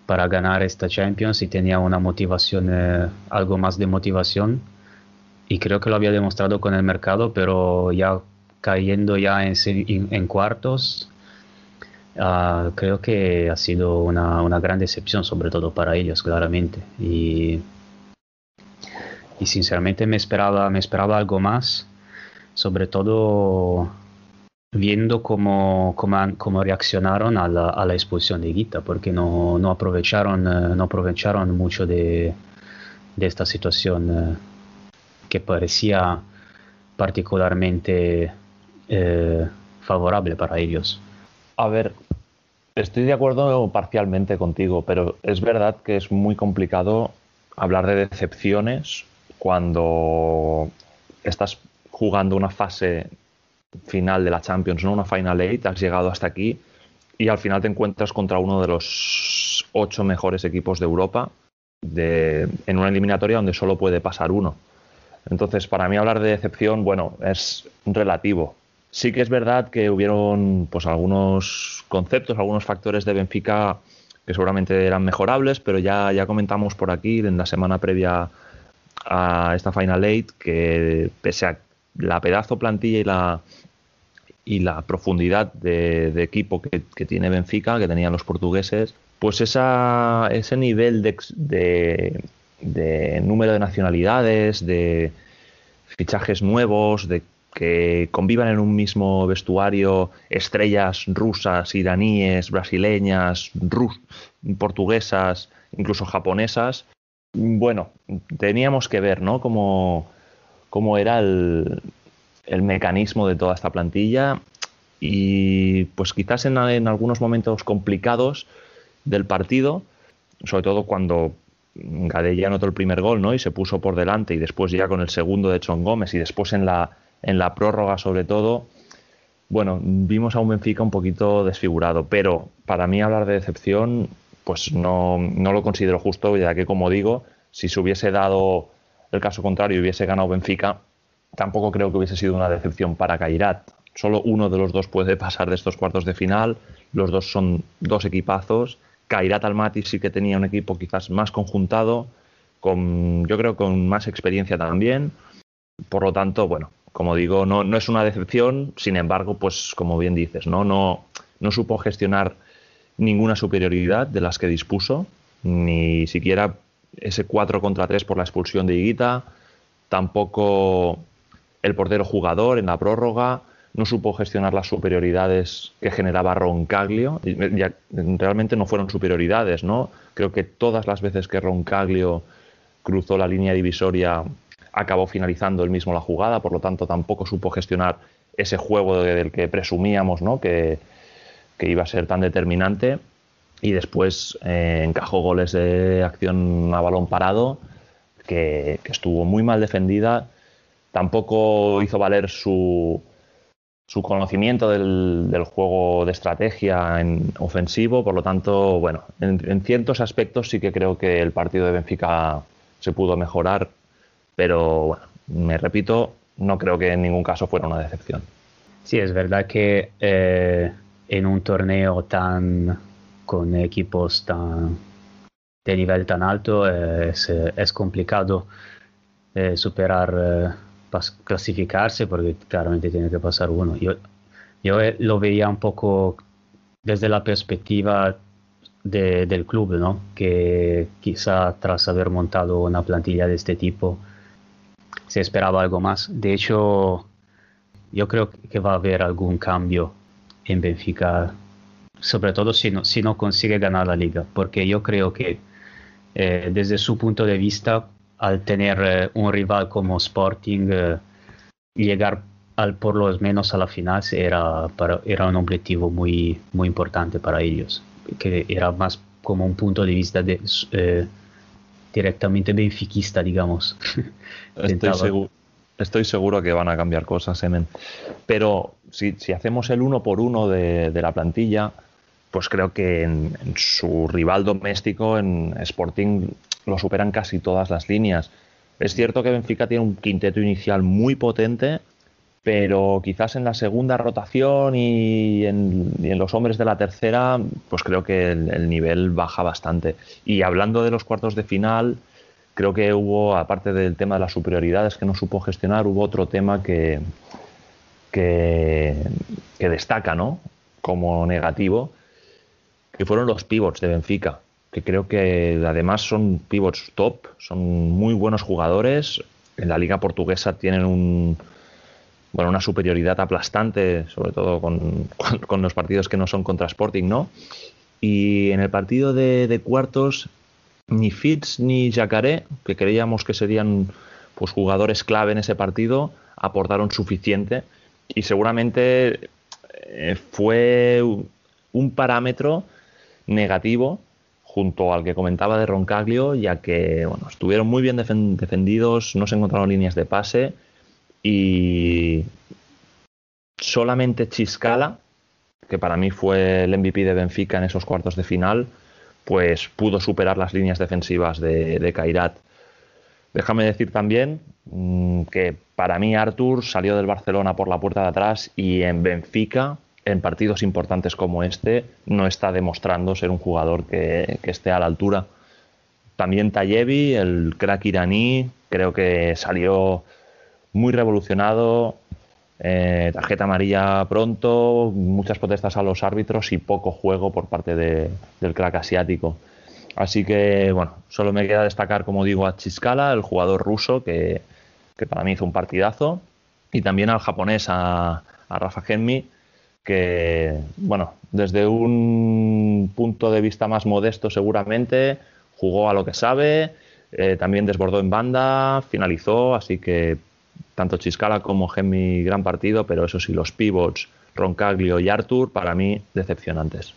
para ganar esta Champions y tenía una motivación, algo más de motivación y creo que lo había demostrado con el mercado, pero ya cayendo ya en, en cuartos, uh, creo que ha sido una, una, gran decepción, sobre todo para ellos, claramente. Y, y sinceramente me esperaba, me esperaba algo más, sobre todo viendo cómo, cómo, cómo reaccionaron a la, a la, expulsión de Guita, porque no, no, aprovecharon, no aprovecharon mucho de, de esta situación que parecía particularmente eh, favorable para ellos. A ver, estoy de acuerdo parcialmente contigo, pero es verdad que es muy complicado hablar de decepciones cuando estás jugando una fase final de la Champions, no una Final Eight, has llegado hasta aquí y al final te encuentras contra uno de los ocho mejores equipos de Europa en una eliminatoria donde solo puede pasar uno. Entonces, para mí hablar de decepción, bueno, es relativo. Sí que es verdad que hubieron pues algunos conceptos, algunos factores de Benfica que seguramente eran mejorables, pero ya, ya comentamos por aquí en la semana previa a esta Final Eight que pese a la pedazo plantilla y la, y la profundidad de, equipo que, tiene Benfica, que tenían los portugueses, pues ese nivel de, de, de número de nacionalidades, de fichajes nuevos, de que convivan en un mismo vestuario estrellas rusas, iraníes, brasileñas, portuguesas, incluso japonesas. Bueno, teníamos que ver, ¿no? Cómo, cómo era el, el, mecanismo de toda esta plantilla y pues quizás en algunos momentos complicados del partido, sobre todo cuando Gadella anotó el primer gol, ¿no? Y se puso por delante y después ya con el segundo de Chon Gómez y después en la, en la prórroga sobre todo, bueno, vimos a un Benfica un poquito desfigurado, pero para mí hablar de decepción, pues no, no lo considero justo, ya que como digo, si se hubiese dado el caso contrario y hubiese ganado Benfica, tampoco creo que hubiese sido una decepción para Cairat, solo uno de los dos puede pasar de estos cuartos de final. Los dos son dos equipazos. Kairat Almaty sí que tenía un equipo quizás más conjuntado, con, yo creo con más experiencia también. Por lo tanto, bueno, como digo, no, no es una decepción, sin embargo, pues como bien dices, ¿no? No, no supo gestionar ninguna superioridad de las que dispuso, ni siquiera ese 4 contra 3 por la expulsión de Higuita, tampoco el portero jugador en la prórroga, no supo gestionar las superioridades que generaba Roncaglio. realmente no fueron superioridades, ¿no? Creo que todas las veces que Roncaglio cruzó la línea divisoria acabó finalizando él mismo la jugada, por lo tanto tampoco supo gestionar ese juego del que presumíamos, ¿no? Que, que iba a ser tan determinante y después eh, encajó goles de acción a balón parado que, estuvo muy mal defendida tampoco hizo valer su, su conocimiento del, juego de estrategia en ofensivo. Por lo tanto bueno en, ciertos aspectos sí que creo que el partido de Benfica se pudo mejorar pero bueno me repito no creo que en ningún caso fuera una decepción. Sí es verdad que eh en un torneo tan con equipos tan de nivel tan alto es, es complicado eh, superar, eh, clasificarse porque claramente tiene que pasar uno. Yo, yo eh, lo veía un poco desde la perspectiva de, del club, ¿no? que quizá tras haber montado una plantilla de este tipo se esperaba algo más. De hecho, yo creo que va a haber algún cambio en Benfica, sobre todo si no, si no consigue ganar la liga, porque yo creo que eh, desde su punto de vista, al tener eh, un rival como Sporting, eh, llegar al, por lo menos a la final era, para, era un objetivo muy, muy importante para ellos, que era más como un punto de vista de, directamente benfiquista, digamos. Estoy seguro, estoy seguro que van a cambiar cosas, Emen. Pero si, hacemos el uno por uno de, la plantilla, pues creo que en, su rival doméstico, en Sporting, lo superan casi todas las líneas. Es cierto que Benfica tiene un quinteto inicial muy potente, pero quizás en la segunda rotación y en, los hombres de la tercera, pues creo que el, nivel baja bastante. Y hablando de los cuartos de final, creo que hubo, aparte del tema de las superioridades que no supo gestionar, hubo otro tema que, que, destaca ¿no? como negativo, que fueron los pivots de Benfica, que creo que además son pivots top, son muy buenos jugadores. En la liga portuguesa tienen un, bueno, una superioridad aplastante, sobre todo con, con, los partidos que no son contra Sporting, ¿no? Y en el partido de, cuartos ni Fitz ni Jacaré, que creíamos que serían pues, jugadores clave en ese partido, aportaron suficiente y seguramente eh, fue un parámetro negativo junto al que comentaba de Roncaglio, ya que bueno, estuvieron muy bien defendidos, no se encontraron líneas de pase y solamente Chiscala, que para mí fue el MVP de Benfica en esos cuartos de final, pues pudo superar las líneas defensivas de, de. Déjame decir también mm, que para mí Artur salió del Barcelona por la puerta de atrás y en Benfica, en partidos importantes como este, no está demostrando ser un jugador que, esté a la altura. También Tayevi, el crack iraní, creo que salió muy revolucionado, eh, tarjeta amarilla pronto, muchas protestas a los árbitros y poco juego por parte del crack asiático. Así que, bueno, solo me queda destacar, como digo, a Chiscala, el jugador ruso, que, para mí hizo un partidazo, y también al japonés, a, Rafa Genmi, que, bueno, desde un punto de vista más modesto seguramente, jugó a lo que sabe, eh, también desbordó en banda, finalizó, así que tanto Chiscala como Gemi gran partido, pero eso sí, los pivots, Roncaglio y Artur, para mí decepcionantes.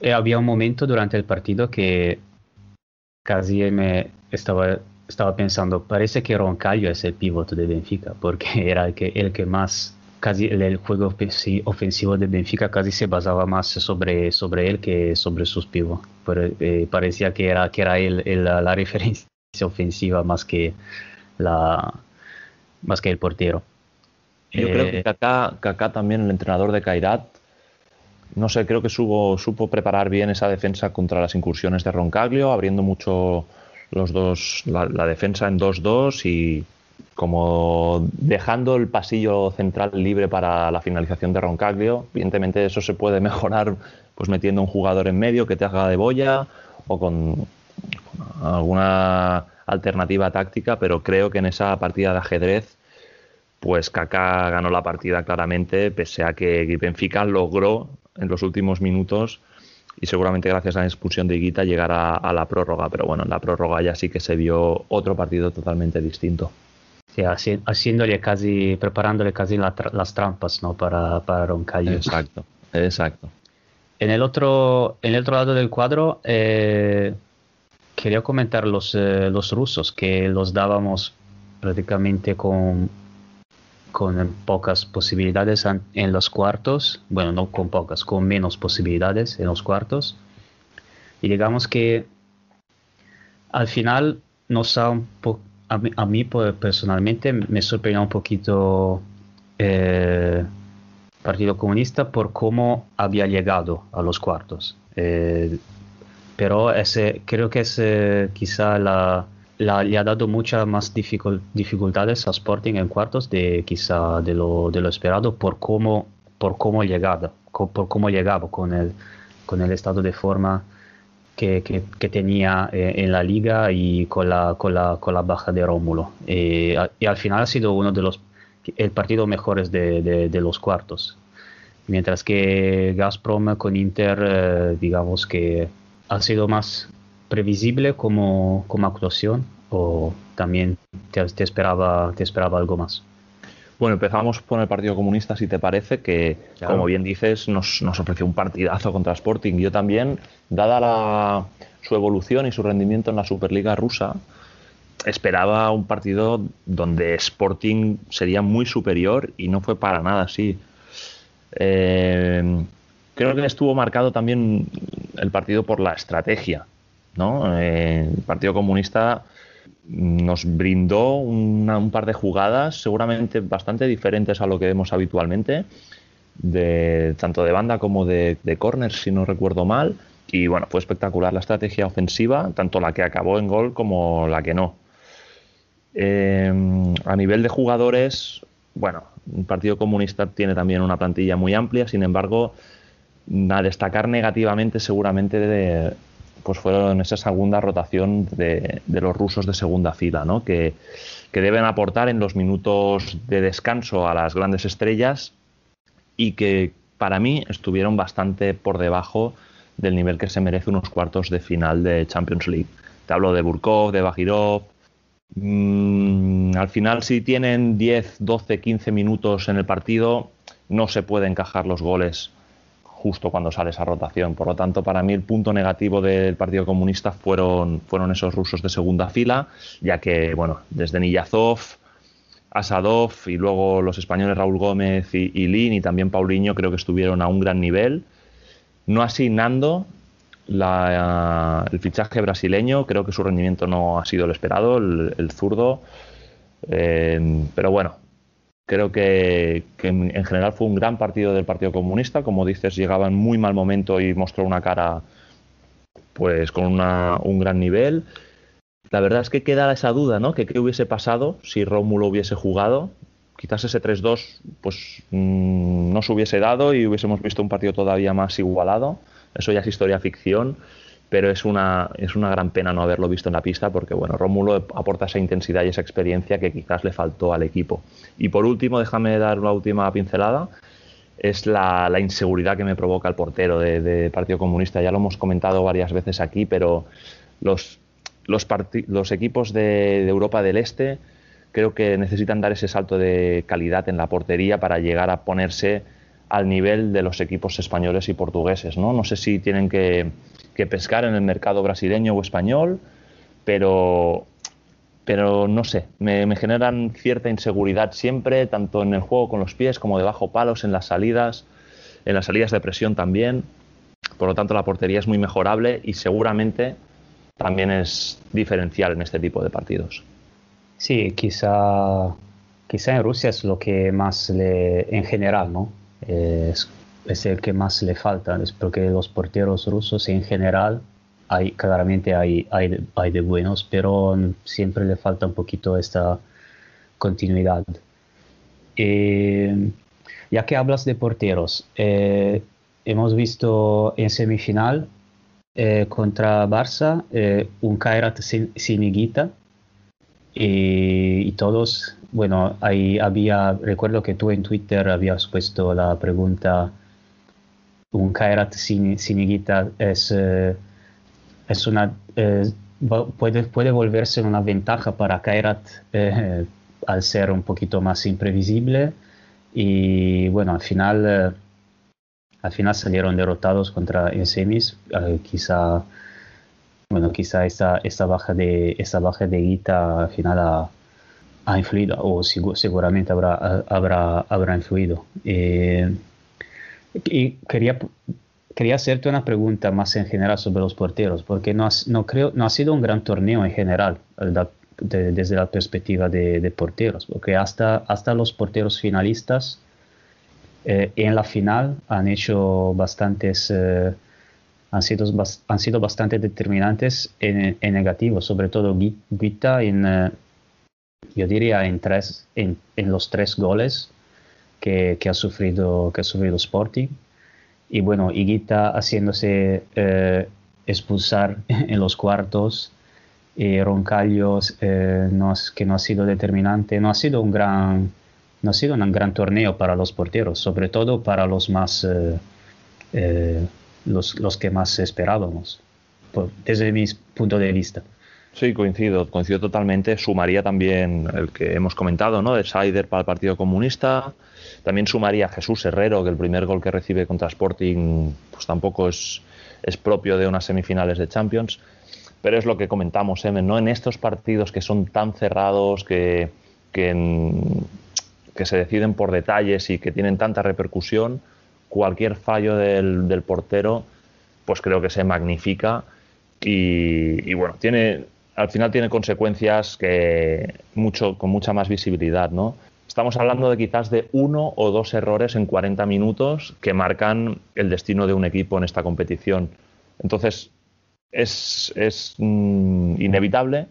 Eh, había un momento durante el partido que casi me estaba, estaba pensando, parece que Roncaglio es el pivot de Benfica, porque era el que, el que más, casi el, juego ofensivo de Benfica casi se basaba más sobre, sobre él que sobre sus pivots. Eh, parecía que era, que era él, la referencia ofensiva más que la, más que el portero. Yo creo Eh, que Kaká, Kaká también, el entrenador de Kairat, no sé, creo que supo, supo preparar bien esa defensa contra las incursiones de Roncaglio, abriendo mucho los dos, la, la defensa en 2-2 y como dejando el pasillo central libre para la finalización de Roncaglio. Evidentemente eso se puede mejorar pues metiendo un jugador en medio que te haga de boya o con alguna alternativa táctica, pero creo que en esa partida de ajedrez pues Kaká ganó la partida claramente, pese a que Benfica logró en los últimos minutos y seguramente gracias a la expulsión de Higuita llegar a la prórroga, pero bueno, en la prórroga ya sí que se vio otro partido totalmente distinto. Sí, haci- haciéndole casi, preparándole casi la tra- las trampas, ¿no? Para, para Roncaglio. Exacto, exacto. En el otro, en el otro lado del cuadro, eh, quería comentar los, eh, los rusos, que los dábamos prácticamente con, con pocas posibilidades en los cuartos, bueno, no con pocas, con menos posibilidades en los cuartos. Y digamos que al final nos ha un po- a mí, a mí, pues, personalmente me sorprendió un poquito eh, Partido Comunista por cómo había llegado a los cuartos. Eh, pero ese, creo que es eh, quizá la, la- le ha dado muchas más dificul- dificultades a Sporting en cuartos de quizá de lo, de lo esperado por cómo, por cómo llegaba, co- por cómo llegaba con el, con el estado de forma que, que- que tenía eh, en la liga y con la, con la, con la baja de Rómulo. Eh, y al final ha sido uno de los el partido mejores de, de- de los cuartos. Mientras que Gazprom con Inter, eh, digamos que ha sido más previsible como, como actuación o también te, te esperaba, te esperaba algo más. Bueno, empezamos con el Partido Comunista, si te parece, que, Claro. como bien dices, nos, nos ofreció un partidazo contra Sporting. Yo también, dada la- su evolución y su rendimiento en la Superliga rusa, esperaba un partido donde Sporting sería muy superior y no fue para nada así. Eh, creo que estuvo marcado también el partido por la estrategia. ¿no? Eh, el Partido Comunista nos brindó una- un par de jugadas seguramente bastante diferentes a lo que vemos habitualmente, de, tanto de banda como de, de si no recuerdo mal. Y bueno, fue espectacular la estrategia ofensiva, tanto la que acabó en gol como la que no. Eh, a nivel de jugadores, bueno, un Partido Comunista tiene también una plantilla muy amplia, sin embargo, a destacar negativamente seguramente de, pues fueron esa segunda rotación de, de los rusos de segunda fila, ¿no? que, que deben aportar en los minutos de descanso a las grandes estrellas y que para mí estuvieron bastante por debajo del nivel que se merece unos cuartos de final de Champions League. Te hablo de Burkov, de Bajirov. Mm, al final, si tienen 10, 12, 15 minutos en el partido, no se puede encajar los goles justo cuando sale esa rotación. Por lo tanto, para mí el punto negativo del Partido Comunista fueron, fueron esos rusos de segunda fila, ya que, bueno, desde Niyazov, Asadov y luego los españoles Raúl Gómez y, Lin y también Paulinho creo que estuvieron a un gran nivel. No así Nando, la- el fichaje brasileño, creo que su rendimiento no ha sido el esperado, el, el zurdo. Eh, pero bueno, creo que, que en, en general fue un gran partido del Partido Comunista. Como dices, llegaba en muy mal momento y mostró una cara pues con una- un gran nivel. La verdad es que queda esa duda, ¿no? Que qué hubiese pasado si Rómulo hubiese jugado. Quizás ese 3-2 pues mm, no se hubiese dado y hubiésemos visto un partido todavía más igualado. Eso ya es historia ficción, pero es una, es una gran pena no haberlo visto en la pista porque, bueno, Rómulo aporta esa intensidad y esa experiencia que quizás le faltó al equipo. Y por último, déjame dar una última pincelada es la, inseguridad que me provoca el portero de, Partido Comunista. Ya lo hemos comentado varias veces aquí, pero los, los equipos de, de Europa del Este creo que necesitan dar ese salto de calidad en la portería para llegar a ponerse al nivel de los equipos españoles y portugueses. No, no sé si tienen que, que pescar en el mercado brasileño o español, pero pero no sé, me, me generan cierta inseguridad siempre, tanto en el juego con los pies como debajo palos, en las salidas, en las salidas de presión también. Por lo tanto, la portería es muy mejorable y seguramente también es diferencial en este tipo de partidos. Sí, quizá, quizá en Rusia es lo que más le, en general, ¿no? Es, es el que más le falta, es porque los porteros rusos en general hay, claramente hay, hay, hay, de buenos, pero siempre le falta un poquito esta continuidad. Eh, ya que hablas de porteros, eh, hemos visto en semifinal eh, contra Barça un Kairat sin, sin Higuita y, todos, bueno, ahí había, recuerdo que tú en Twitter habías puesto la pregunta, un Kairat sin, sin Higuita es es una, eh, puede, puede volverse una ventaja para Kairat eh, al ser un poquito más imprevisible y bueno, al final, eh, al final salieron derrotados contra en semis, quizá bueno, quizá esta, esta baja de esta baja de Guita al final ha, ha influido o seguramente habrá, habrá, habrá influido. Y quería quería hacerte una pregunta más en general sobre los porteros, porque no, no, creo, no ha sido un gran torneo en general desde la perspectiva de, porteros, porque hasta, hasta los porteros finalistas eh, en la final han hecho bastantes, eh, han, sido, han sido bastante determinantes en, negativo, sobre todo Guita en, eh, yo diría en, tres, en, en los tres goles que, que, ha sufrido, que ha sufrido Sporting y bueno, Higuita haciéndose eh, expulsar en los cuartos, y Roncallo eh, no, que no ha sido determinante, no ha sido un gran, no ha sido un gran torneo para los porteros, sobre todo para los más, eh, los, los, que más esperábamos, desde mi punto de vista. Sí, coincido, coincido totalmente. Sumaría también el que hemos comentado, ¿no? De Saider para el Partido Comunista, también sumaría a Jesús Herrero, que el primer gol que recibe contra Sporting pues tampoco es, es propio de unas semifinales de Champions. Pero es lo que comentamos, Emen, ¿no? En estos partidos que son tan cerrados, que, que, que se deciden por detalles y que tienen tanta repercusión, cualquier fallo del, del portero, pues creo que se magnifica y, bueno, tiene, al final tiene consecuencias que mucho, con mucha más visibilidad, ¿no? Estamos hablando de quizás de uno o dos errores en 40 minutos que marcan el destino de un equipo en esta competición. Entonces, es, es mm, inevitable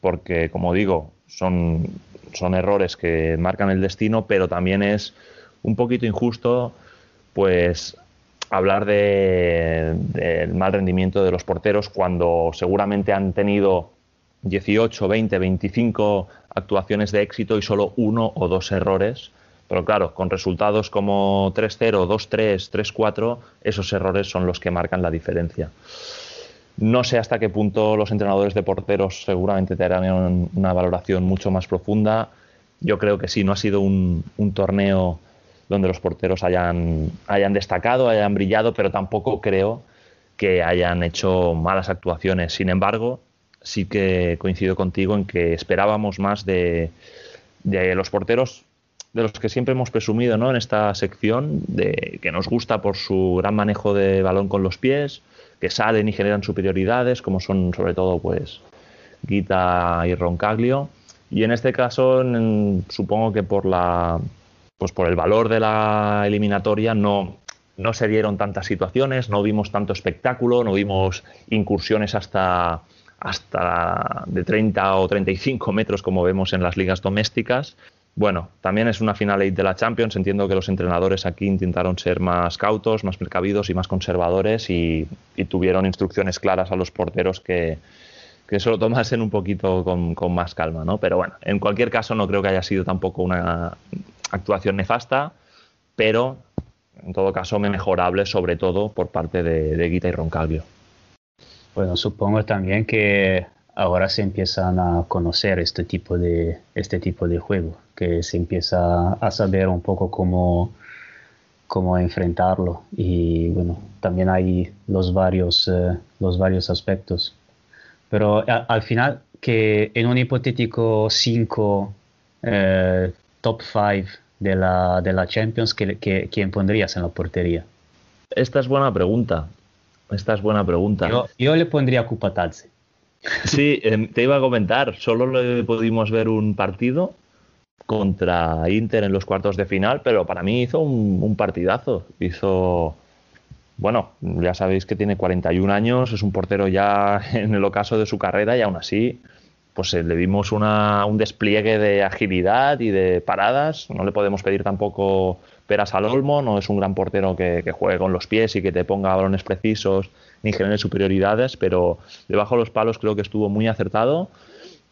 porque, como digo, son, son errores que marcan el destino, pero también es un poquito injusto pues hablar del mal rendimiento de los porteros cuando seguramente han tenido 18, 20, 25 actuaciones de éxito y solo uno o dos errores. Pero claro, con resultados como 3-0, 2-3, 3-4, esos errores son los que marcan la diferencia. No sé hasta qué punto los entrenadores de porteros seguramente te harán una valoración mucho más profunda. Yo creo que sí, no ha sido un, un torneo donde los porteros hayan, hayan destacado, hayan brillado, pero tampoco creo que hayan hecho malas actuaciones. Sin embargo, sí que coincido contigo en que esperábamos más de, los porteros de los que siempre hemos presumido ¿no? en esta sección, de que nos gusta por su gran manejo de balón con los pies, que salen y generan superioridades, como son sobre todo pues Guita y Roncaglio. Y en este caso, supongo que por la pues por el valor de la eliminatoria no, no se dieron tantas situaciones, no vimos tanto espectáculo, no vimos incursiones hasta hasta de 30 o 35 metros como vemos en las ligas domésticas. Bueno, también es una final de la Champions. Entiendo que los entrenadores aquí intentaron ser más cautos, más precavidos y más conservadores y, tuvieron instrucciones claras a los porteros que, que se lo tomasen un poquito con, con, más calma, ¿no? Pero bueno, en cualquier caso no creo que haya sido tampoco una actuación nefasta, pero en todo caso mejorable, sobre todo por parte de, de Guita y Roncalvio. Bueno, supongo también que ahora se empiezan a conocer este tipo de, este tipo de juego, que se empieza a saber un poco cómo, cómo enfrentarlo y bueno, también hay los varios, eh, los varios aspectos. Pero al final, que en un hipotético 5, eh, top 5 de la, de la Champions, ¿quién pondrías en la portería? Esta es buena pregunta. Esta es buena pregunta. Yo, le pondría Kupatadze. Sí, em, te iba a comentar, solo le pudimos ver un partido, contra Inter en los cuartos de final, pero para mí hizo un, partidazo. Hizo, bueno, ya sabéis que tiene 41 años, es un portero ya en el ocaso de su carrera y aún así, pues eh, le vimos un despliegue de agilidad y de paradas. No le podemos pedir tampoco peras al olmo, no es un gran portero que, juegue con los pies y que te ponga balones precisos ni genere superioridades, pero debajo de los palos creo que estuvo muy acertado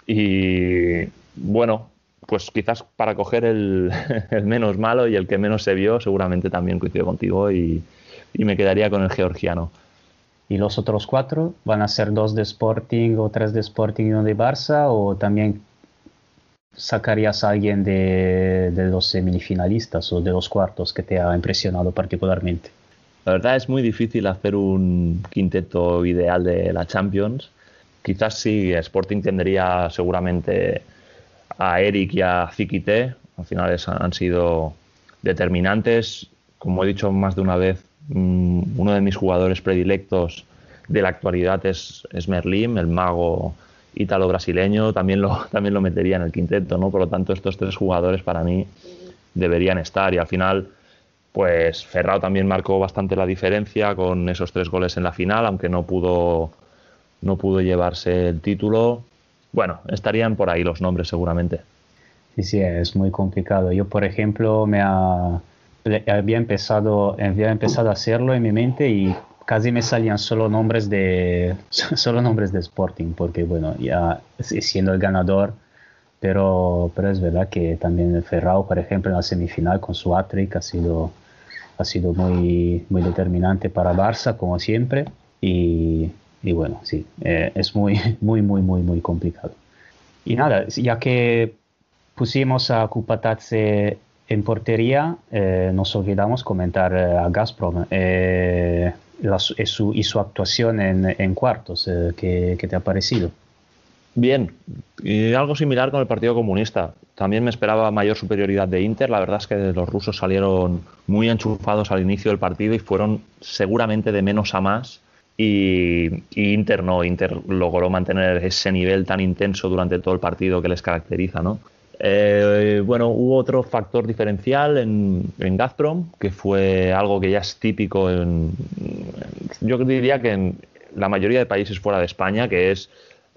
y bueno, pues quizás para coger el, menos malo y el que menos se vio, seguramente también coincido contigo y, me quedaría con el georgiano. ¿Y los otros cuatro van a ser dos de Sporting o tres de Sporting y uno de Barça? ¿O también sacarías a alguien de, los semifinalistas o de los cuartos que te ha impresionado particularmente? La verdad es muy difícil hacer un quinteto ideal de la Champions. Quizás sí, Sporting tendría seguramente a Eric y a Zikite. Al final han sido determinantes. Como he dicho más de una vez, uno de mis jugadores predilectos de la actualidad es, es Merlim, el mago ítalo-brasileño. También lo, también lo metería en el quinteto, ¿no? Por lo tanto, estos tres jugadores para mí deberían estar. Y al final, pues Ferrao también marcó bastante la diferencia con esos tres goles en la final, aunque no pudo, no pudo llevarse el título bueno, estarían por ahí los nombres seguramente. Sí, sí, es muy complicado. Yo, por ejemplo, me había empezado, había empezado a hacerlo en mi mente y casi me salían solo nombres de solo nombres de Sporting, porque bueno, ya siendo el ganador, pero, pero es verdad que también Ferrao, por ejemplo, en la semifinal con su hat ha sido, ha sido muy, muy determinante para Barça, como siempre. Y, y bueno, sí, eh, es muy, muy, muy, muy, muy complicado. Y nada, ya que pusimos a Kupatadze en portería, eh, nos olvidamos comentar eh, a Gazprom y, su, y, su, actuación en, cuartos. ¿qué, ¿qué, te ha parecido? Bien, y algo similar con el Partido Comunista. También me esperaba mayor superioridad de Inter. La verdad es que los rusos salieron muy enchufados al inicio del partido y fueron seguramente de menos a más y, Inter no, Inter logró mantener ese nivel tan intenso durante todo el partido que les caracteriza, ¿no? Eh, bueno, hubo otro factor diferencial en, en, Gazprom, que fue algo que ya es típico en, yo diría que en la mayoría de países fuera de España, que es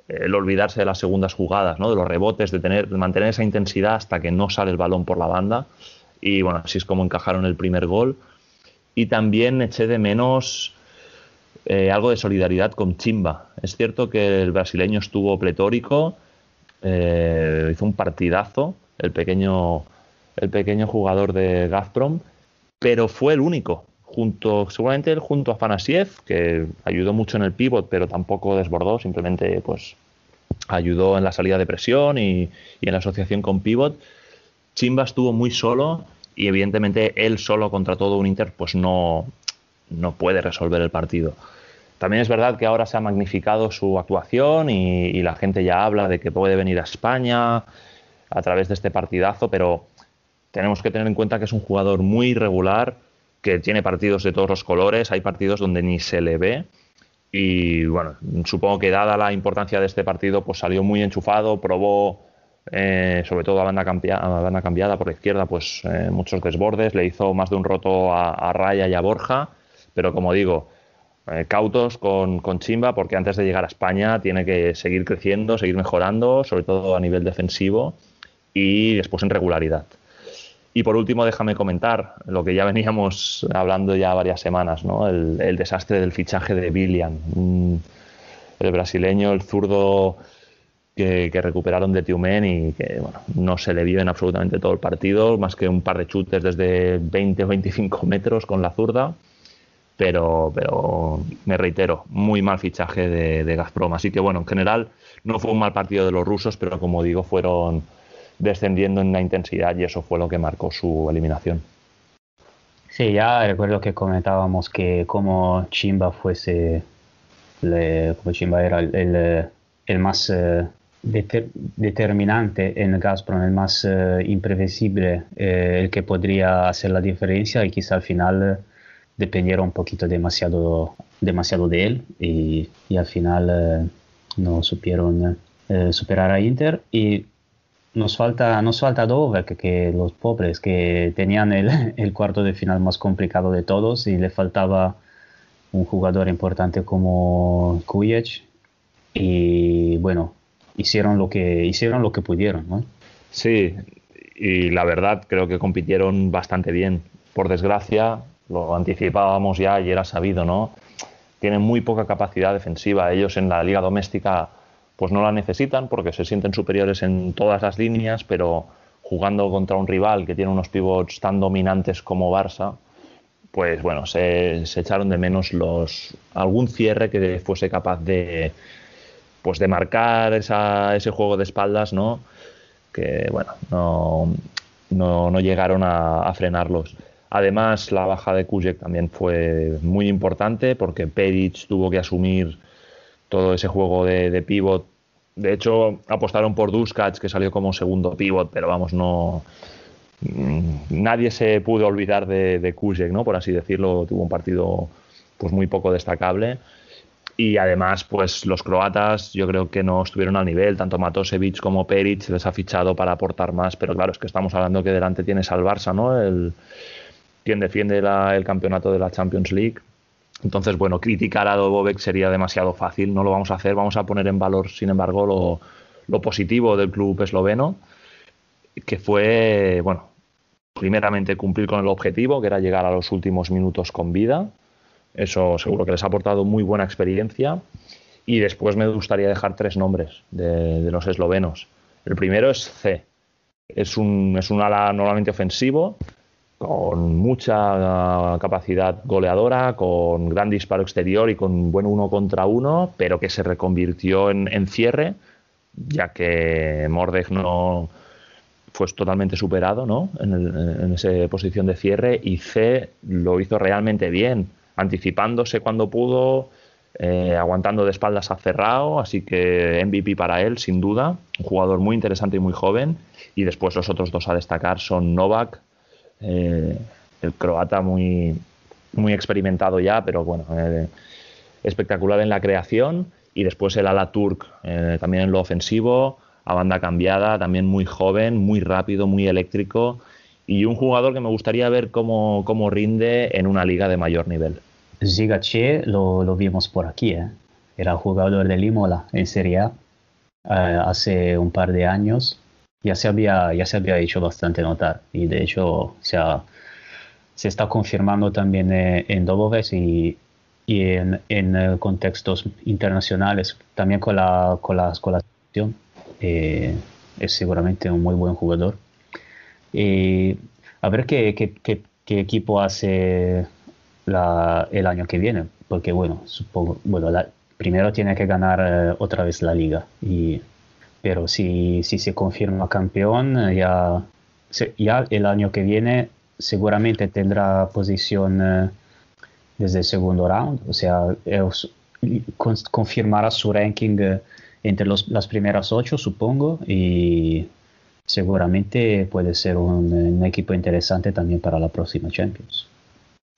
el olvidarse de las segundas jugadas, ¿no? de los rebotes, de, tener, mantener esa intensidad hasta que no sale el balón por la banda. Y bueno, así es como encajaron el primer gol. Y también eché de menos eh, algo de solidaridad con Chimba. Es cierto que el brasileño estuvo pletórico, eh, hizo un partidazo, el pequeño, el pequeño jugador de Gazprom, pero fue el único, junto, seguramente junto a Fanasiev, que ayudó mucho en el pivot, pero tampoco desbordó, simplemente pues ayudó en la salida de presión y, y en la asociación con pivot. Chimba estuvo muy solo y evidentemente él solo contra todo un Inter pues no, no puede resolver el partido. También es verdad que ahora se ha magnificado su actuación y, la gente ya habla de que puede venir a España a través de este partidazo, pero tenemos que tener en cuenta que es un jugador muy irregular, que tiene partidos de todos los colores, hay partidos donde ni se le ve. Y bueno, supongo que dada la importancia de este partido, pues salió muy enchufado, probó eh, sobre todo a banda, banda, cambiada por la izquierda, pues eh, muchos desbordes, le hizo más de un roto a, a Raya y a Borja, pero como digo, eh, cautos con, con, Chimba porque antes de llegar a España tiene que seguir creciendo, seguir mejorando, sobre todo a nivel defensivo y después en regularidad. Y por último, déjame comentar lo que ya veníamos hablando ya varias semanas, ¿no? el, desastre del fichaje de William, el brasileño, el zurdo que, recuperaron de Tiumen y que bueno, no se le vio en absolutamente todo el partido, más que un par de chutes desde 20 o 25 metros con la zurda pero, pero me reitero, muy mal fichaje de, Gazprom. Así que bueno, en general no fue un mal partido de los rusos, pero como digo, fueron descendiendo en la intensidad y eso fue lo que marcó su eliminación. Sí, ya recuerdo que comentábamos que como Chimba fuese, como Chimba era el, el, más eh, determinante en Gazprom, el más eh, imprevisible, eh, el que podría hacer la diferencia y quizá al final dependieron un poquito demasiado, demasiado de él y, al final eh, no supieron eh, superar a Inter. Y nos falta, nos falta Dover, que, los pobres que tenían el, el, cuarto de final más complicado de todos y le faltaba un jugador importante como Kujic y bueno, hicieron lo que, hicieron lo que pudieron, ¿no? Sí, y la verdad creo que compitieron bastante bien. Por desgracia, lo anticipábamos ya y era sabido, ¿no? Tienen muy poca capacidad defensiva. Ellos en la liga doméstica pues no la necesitan porque se sienten superiores en todas las líneas, pero jugando contra un rival que tiene unos pivots tan dominantes como Barça, pues bueno, se, echaron de menos los algún cierre que fuese capaz de pues de marcar ese juego de espaldas, ¿no? Que bueno, no, no, llegaron a, frenarlos. Además, la baja de Kujek también fue muy importante porque Peric tuvo que asumir todo ese juego de, de pivot. De hecho, apostaron por Duskac, que salió como segundo pivot, pero vamos, no. Mm, nadie se pudo olvidar de, de Kujek, ¿no? Por así decirlo, tuvo un partido pues muy poco destacable. Y además, pues los croatas yo creo que no estuvieron al nivel, tanto Matosevic como Peric les ha fichado para aportar más, pero claro, es que estamos hablando que delante tienes al Barça, ¿no? El, quien defiende el campeonato de la Champions League. Entonces, bueno, criticar a Dobovec sería demasiado fácil, no lo vamos a hacer, vamos a poner en valor, sin embargo, lo, positivo del club esloveno, que fue, bueno, primeramente cumplir con el objetivo, que era llegar a los últimos minutos con vida, eso seguro que les ha aportado muy buena experiencia. Y después me gustaría dejar tres nombres de, los eslovenos. El primero es C. Es un, es un ala normalmente ofensivo, con mucha capacidad goleadora, con gran disparo exterior y con buen uno contra uno, pero que se reconvirtió en, cierre, ya que Mordech no fue totalmente superado ¿no? en, en esa posición de cierre y C lo hizo realmente bien anticipándose cuando pudo, eh, aguantando de espaldas a cerrado, así que MVP para él, sin duda, un jugador muy interesante y muy joven. Y después los otros dos a destacar son Novak, eh, el croata muy, muy experimentado ya, pero bueno, eh, espectacular en la creación. Y después el ala turk, también en lo ofensivo, a banda cambiada, también muy joven, muy rápido, muy eléctrico. Y un jugador que me gustaría ver cómo, cómo rinde en una liga de mayor nivel. Gigache lo, lo vimos por aquí, ¿eh? era jugador de Limola en Serie A eh, hace un par de años. Ya se, había, ya se había hecho bastante notar y de hecho se, se está confirmando también eh, en Dobovec y, y en, en, contextos internacionales, también con la, con la, con la selección. es seguramente un muy buen jugador. Y a ver qué, qué, qué, qué equipo hace el año que viene, porque bueno, supongo, bueno, primero tiene que ganar eh, otra vez la liga, y, pero si, si se confirma campeón, eh, ya, ya el año que viene seguramente tendrá posición eh, desde el segundo round, o sea, confirmará su ranking entre los, las primeras ocho, supongo, y seguramente puede ser un equipo interesante también para la próxima Champions.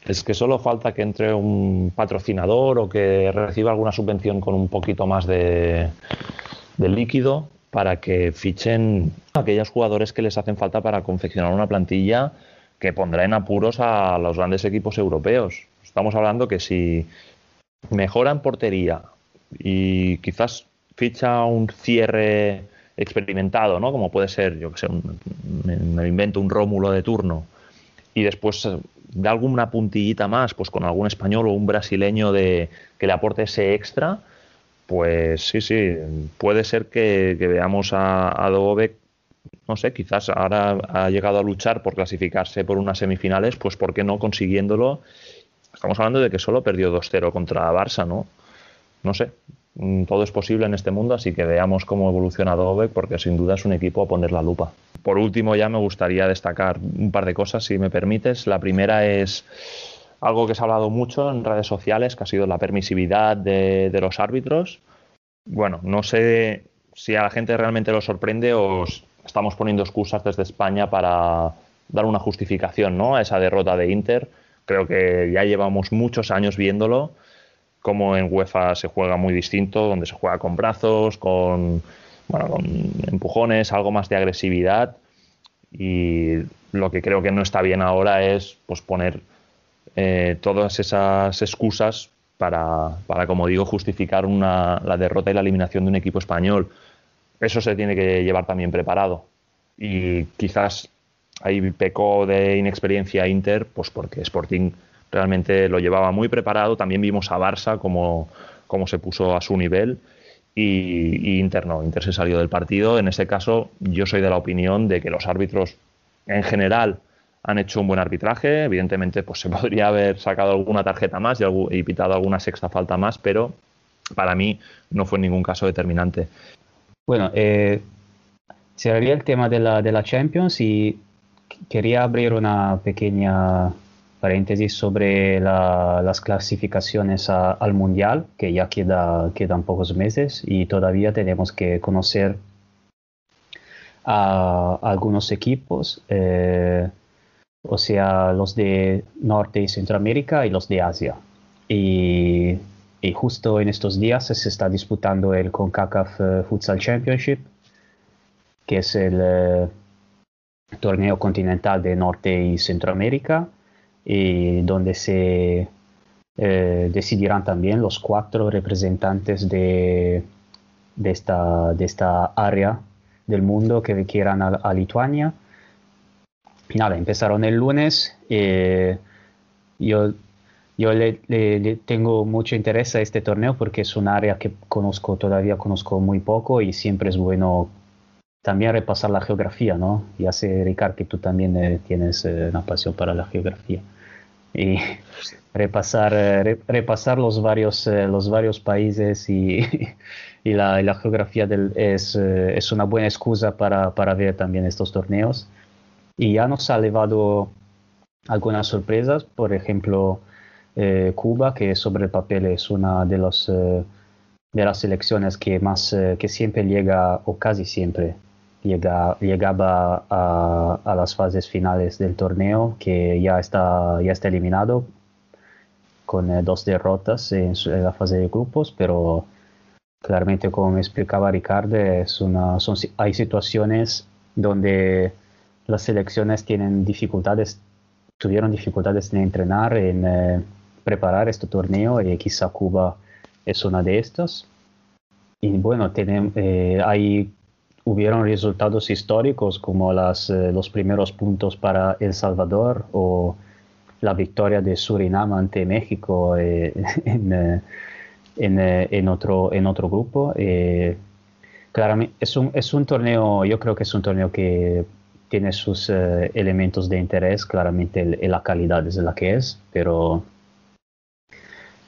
Es que solo falta que entre un patrocinador o que reciba alguna subvención con un poquito más de, líquido para que fichen aquellos jugadores que les hacen falta para confeccionar una plantilla que pondrá en apuros a los grandes equipos europeos. Estamos hablando que si mejora en portería y quizás ficha un cierre experimentado, ¿no? Como puede ser, yo que sé, me invento un Rómulo de turno y después de alguna puntillita más, pues con algún español o un brasileño de, que le aporte ese extra, pues sí, sí, puede ser que, veamos a, a no sé, quizás ahora ha llegado a luchar por clasificarse por unas semifinales, pues ¿por qué no consiguiéndolo? Estamos hablando de que solo perdió 2-0 contra Barça, ¿no? No sé, Mm, todo es posible en este mundo, así que veamos cómo evoluciona Dove, porque sin duda es un equipo a poner la lupa. Por último, ya me gustaría destacar un par de cosas, si me permites. La primera es algo que se ha hablado mucho en redes sociales, que ha sido la permisividad de, los árbitros. Bueno, no sé si a la gente realmente lo sorprende o estamos poniendo excusas desde España para dar una justificación ¿no? a esa derrota de Inter. Creo que ya llevamos muchos años viéndolo como en UEFA se juega muy distinto, donde se juega con brazos, con bueno, con empujones, algo más de agresividad. Y lo que creo que no está bien ahora es pues, poner eh, todas esas excusas para, para, como digo, justificar una, la derrota y la eliminación de un equipo español. Eso se tiene que llevar también preparado. Y quizás ahí pecó de inexperiencia Inter, pues porque Sporting realmente lo llevaba muy preparado. También vimos a Barça como, como se puso a su nivel. Y, y, Inter no, Inter se salió del partido. En ese caso, yo soy de la opinión de que los árbitros en general han hecho un buen arbitraje. Evidentemente, pues se podría haber sacado alguna tarjeta más y, y pitado alguna sexta falta más, pero para mí no fue ningún caso determinante. Bueno, eh, cerraría el tema de la, de la Champions y quería abrir una pequeña paréntesis sobre la, las clasificaciones al Mundial, que ya queda, quedan pocos meses y todavía tenemos que conocer a algunos equipos, eh, o sea, los de Norte y Centroamérica y los de Asia. Y, justo en estos días se está disputando el CONCACAF Futsal Championship, que es el eh, torneo continental de Norte y Centroamérica y donde se eh, decidirán también los cuatro representantes de, de, esta, de esta área del mundo que quieran a, a Lituania. Y nada, empezaron el lunes. Eh, yo yo le, le, le, tengo mucho interés a este torneo porque es un área que conozco, todavía conozco muy poco y siempre es bueno también repasar la geografía, ¿no? Ya sé, Ricardo, que tú también eh, tienes eh, una pasión para la geografía. Y repasar, eh, re, repasar los, varios, eh, los varios países y, y, la, y la, geografía del, es, eh, es, una buena excusa para, para, ver también estos torneos. Y ya nos ha llevado algunas sorpresas, por ejemplo, Cuba, que sobre el papel es una de, los, de las selecciones que, más, que siempre llega, o casi siempre, llega, llegaba a, a, las fases finales del torneo, que ya está, ya está eliminado con eh, dos derrotas en, en, la fase de grupos, pero claramente como me explicaba Ricardo, es una, son, hay situaciones donde las selecciones tienen dificultades, tuvieron dificultades en entrenar, en eh, preparar este torneo y quizá Cuba es una de estas. Y bueno, tenemos, eh, hay hubieron resultados históricos como las, eh, los primeros puntos para El Salvador o la victoria de Surinam ante México eh, en, en, en, otro, en otro grupo. Claramente es un, es un torneo, yo creo que es un torneo que tiene sus elementos de interés, claramente el, la calidad es la que es, pero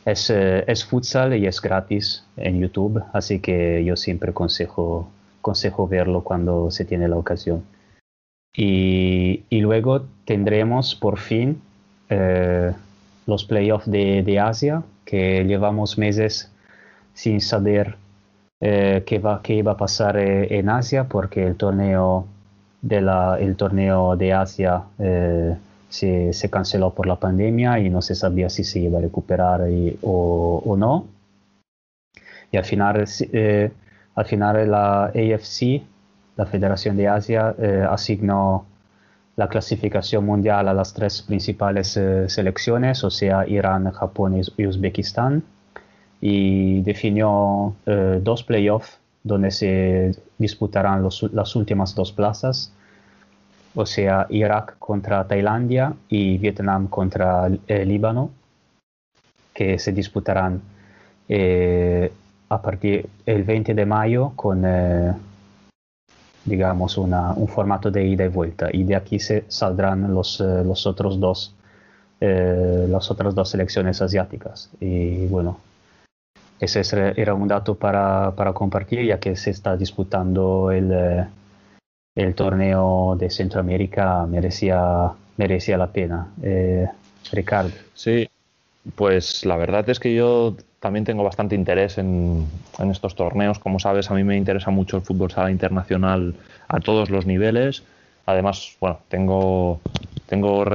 es, es futsal y es gratis en YouTube, así que yo siempre aconsejo consejo verlo cuando se tiene la ocasión. Y, y luego tendremos por fin eh, los playoffs de, de, Asia, que llevamos meses sin saber eh, qué, va, qué iba a pasar eh, en Asia, porque el torneo de, la, el torneo de Asia eh, se, se, canceló por la pandemia y no se sabía si se iba a recuperar y, o, o, no. Y al final eh, al final la AFC, la Federación de Asia, eh, asignó la clasificación mundial a las tres principales eh, selecciones, o sea, Irán, Japón y Uzbekistán, y definió eh, dos playoffs donde se disputarán las últimas dos plazas, o sea, Irak contra Tailandia y Vietnam contra el Líbano, que se disputarán eh, a partir del 20 de mayo con, eh, digamos, una, un formato de ida y vuelta. Y de aquí se saldrán los, eh, los otros dos, eh, las otras dos selecciones asiáticas. Y bueno, ese era un dato para, para compartir, ya que se está disputando el, eh, el torneo de Centroamérica, merecía, merecía la pena. Eh, Ricardo. Sí, pues la verdad es que yo también tengo bastante interés en, en, estos torneos. Como sabes, a mí me interesa mucho el fútbol sala internacional a todos los niveles. Además, bueno, tengo, tengo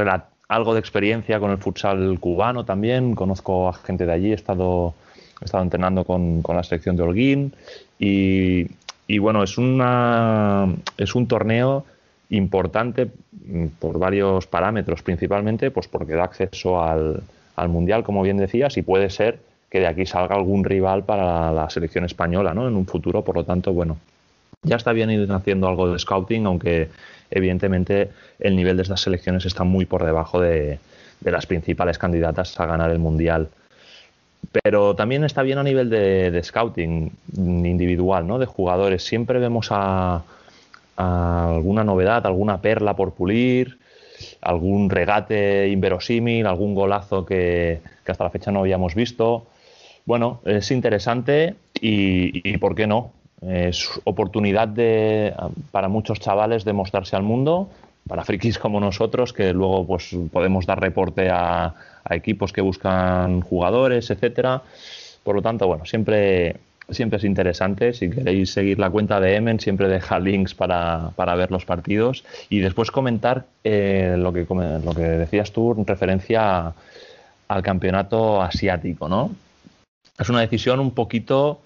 algo de experiencia con el futsal cubano también. Conozco a gente de allí, he estado, he estado entrenando con, con la selección de Holguín. Y y bueno, es, una, es un torneo importante mm, por varios parámetros, principalmente pues porque da acceso al, al Mundial, como bien decías, y puede ser que de aquí salga algún rival para la selección española ¿no? en un futuro. Por lo tanto, bueno, ya está bien ir haciendo algo de scouting, aunque evidentemente el nivel de estas selecciones está muy por debajo de, las principales candidatas a ganar el Mundial. Pero también está bien a nivel de, scouting individual, ¿no? De jugadores. Siempre vemos a, alguna novedad, alguna perla por pulir, algún regate inverosímil, algún golazo que, hasta la fecha no habíamos visto bueno, es interesante y, ¿por qué no? Es oportunidad para muchos chavales de mostrarse al mundo, para frikis como nosotros, que luego pues, podemos dar reporte a, equipos que buscan jugadores, etcétera. Por lo tanto, bueno, siempre, siempre es interesante. Si queréis seguir la cuenta de Emen, siempre deja links para, ver los partidos. Y después comentar eh, lo, que, lo que decías tú en referencia al campeonato asiático, ¿no? Es una decisión un poquito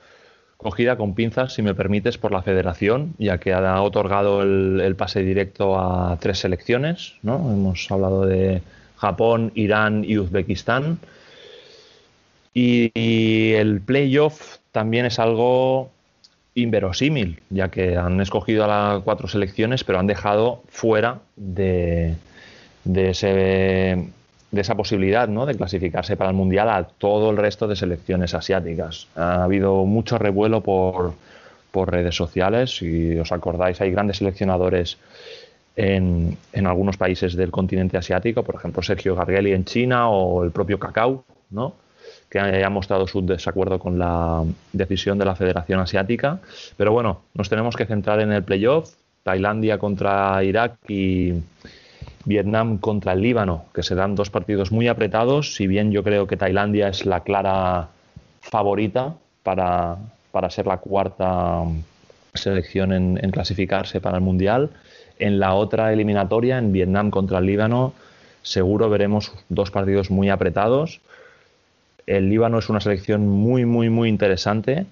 cogida con pinzas, si me permites, por la federación, ya que ha otorgado el, pase directo a tres selecciones. ¿no? Hemos hablado de Japón, Irán y Uzbekistán. Y, el playoff también es algo inverosímil, ya que han escogido a las cuatro selecciones, pero han dejado fuera de, de ese de esa posibilidad ¿no? de clasificarse para el Mundial a todo el resto de selecciones asiáticas. Ha habido mucho revuelo por, por redes sociales, si os acordáis, hay grandes seleccionadores en, en, algunos países del continente asiático, por ejemplo Sergio Gargeli en China o el propio Cacao, ¿no? que ha mostrado su desacuerdo con la decisión de la Federación Asiática. Pero bueno, nos tenemos que centrar en el playoff, Tailandia contra Irak y, Vietnam contra el Líbano, que serán dos partidos muy apretados, si bien yo creo que Tailandia es la clara favorita para, ser la cuarta selección en, clasificarse para el Mundial. En la otra eliminatoria, en Vietnam contra el Líbano, seguro veremos dos partidos muy apretados. El Líbano es una selección muy, muy, muy interesante,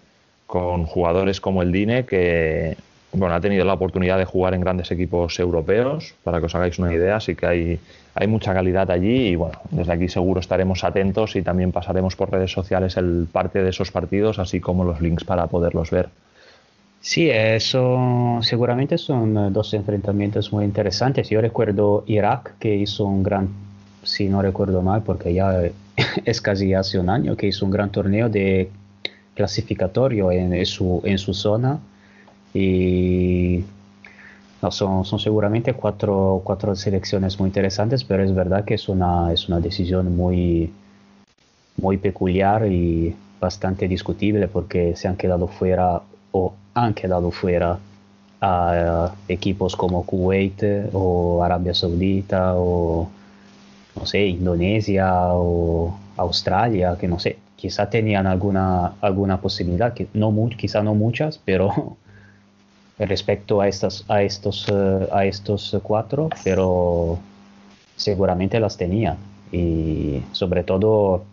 con jugadores como el Dine, que bueno, ha tenido la oportunidad de jugar en grandes equipos europeos, para que os hagáis una idea, así que hay, hay mucha calidad allí y bueno, desde aquí seguro estaremos atentos y también pasaremos por redes sociales el parte de esos partidos, así como los links para poderlos ver. Sí, eso seguramente son dos enfrentamientos muy interesantes. Yo recuerdo Irak que hizo un gran, si no recuerdo mal, porque ya es casi hace un año, que hizo un gran torneo de clasificatorio en su, en su zona y no, son, son seguramente cuatro, cuatro selecciones muy interesantes, pero es verdad que es una, es una decisión muy, muy peculiar y bastante discutible porque se han quedado fuera o han quedado fuera a equipos como Kuwait o Arabia Saudita o no sé, Indonesia o Australia, que no sé, quizá tenían alguna, alguna posibilidad, que no, quizá no muchas, pero respecto a, estas, a, estos, eh, a estos cuatro, pero seguramente las tenía. Y sobre todo,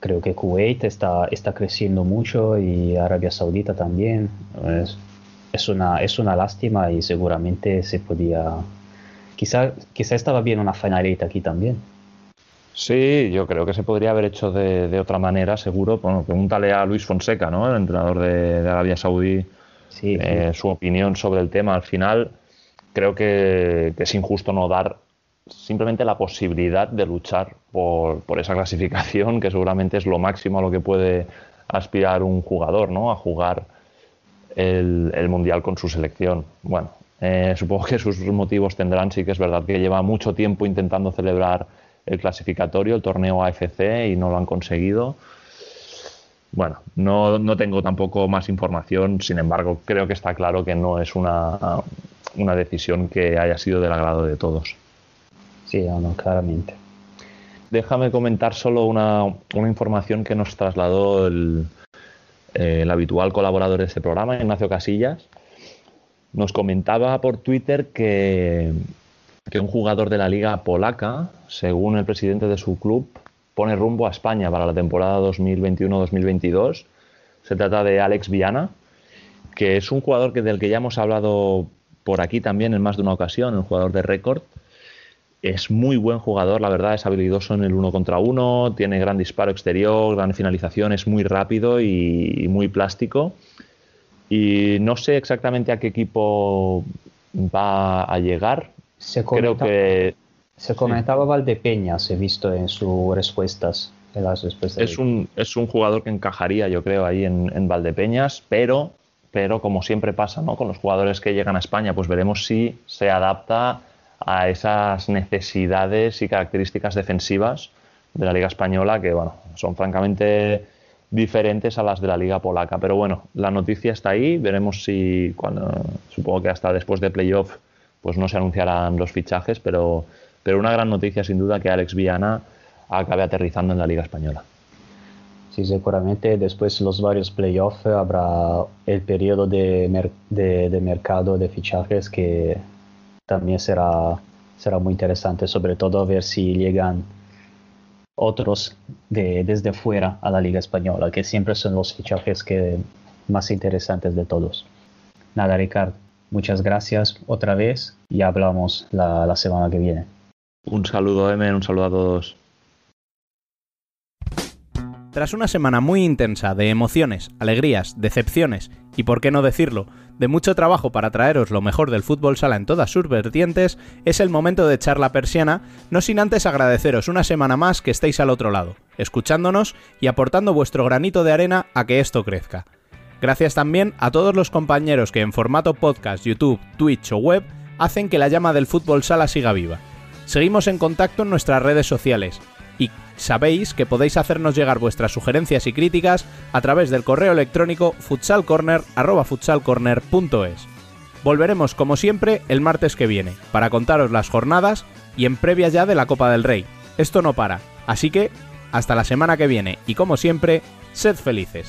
creo que Kuwait está, está creciendo mucho y Arabia Saudita también. Es, es, una, es una lástima y seguramente se podía... Quizá, quizá estaba bien una finalita aquí también. Sí, yo creo que se podría haber hecho de, de otra manera, seguro. Bueno, pregúntale a Luis Fonseca, ¿no? El entrenador de, de Arabia Saudí eh, su opinión sobre el tema. Al final, creo que, es injusto no dar simplemente la posibilidad de luchar por, esa clasificación, que seguramente es lo máximo a lo que puede aspirar un jugador, ¿no? A jugar el, Mundial con su selección. Bueno, eh, supongo que sus motivos tendrán, sí que es verdad que lleva mucho tiempo intentando celebrar el clasificatorio, el torneo AFC, y no lo han conseguido. Bueno, no, no, tengo tampoco más información, sin embargo, creo que está claro que no es una, una decisión que haya sido del agrado de todos. Sí, no, claramente. Déjame comentar solo una, una información que nos trasladó el, el habitual colaborador de este programa, Ignacio Casillas. Nos comentaba por Twitter que, que un jugador de la liga polaca, según el presidente de su club, pone rumbo a España para la temporada 2021-2022. Se trata de Alex Viana, que es un jugador que, del que ya hemos hablado por aquí también en más de una ocasión, un jugador de récord. Es muy buen jugador, la verdad, es habilidoso en el uno contra uno, tiene gran disparo exterior, gran finalización, es muy rápido y muy plástico. Y no sé exactamente a qué equipo va a llegar. Se Creo que se comentaba Valdepeñas, he visto en sus respuestas. En las respuestas es, un, es un jugador que encajaría, yo creo, ahí en, en, Valdepeñas, pero, pero como siempre pasa ¿no? con los jugadores que llegan a España, pues veremos si se adapta a esas necesidades y características defensivas de la Liga Española, que bueno, son francamente diferentes a las de la liga polaca. Pero bueno, la noticia está ahí, veremos si cuando supongo que hasta después de playoff pues no se anunciarán los fichajes, pero, pero una gran noticia sin duda que Alex Viana acabe aterrizando en la liga española. Sí, seguramente después de los varios playoffs habrá el periodo de, de, mercado de fichajes que también será, será muy interesante, sobre todo ver si llegan otros de, desde fuera a la Liga Española, que siempre son los fichajes que, más interesantes de todos. Nada, Ricardo, muchas gracias otra vez y hablamos la, la semana que viene. Un saludo, M, un saludo a todos. Tras una semana muy intensa de emociones, alegrías, decepciones y, por qué no decirlo, de mucho trabajo para traeros lo mejor del fútbol sala en todas sus vertientes, es el momento de echar la persiana, no sin antes agradeceros una semana más que estéis al otro lado, escuchándonos y aportando vuestro granito de arena a que esto crezca. Gracias también a todos los compañeros que en formato podcast, YouTube, Twitch o web hacen que la llama del fútbol sala siga viva. Seguimos en contacto en nuestras redes sociales, sabéis que podéis hacernos llegar vuestras sugerencias y críticas a través del correo electrónico futsalcorner.futsalcorner.es. Volveremos como siempre el martes que viene para contaros las jornadas y en previa ya de la Copa del Rey. Esto no para, así que hasta la semana que viene y como siempre, sed felices.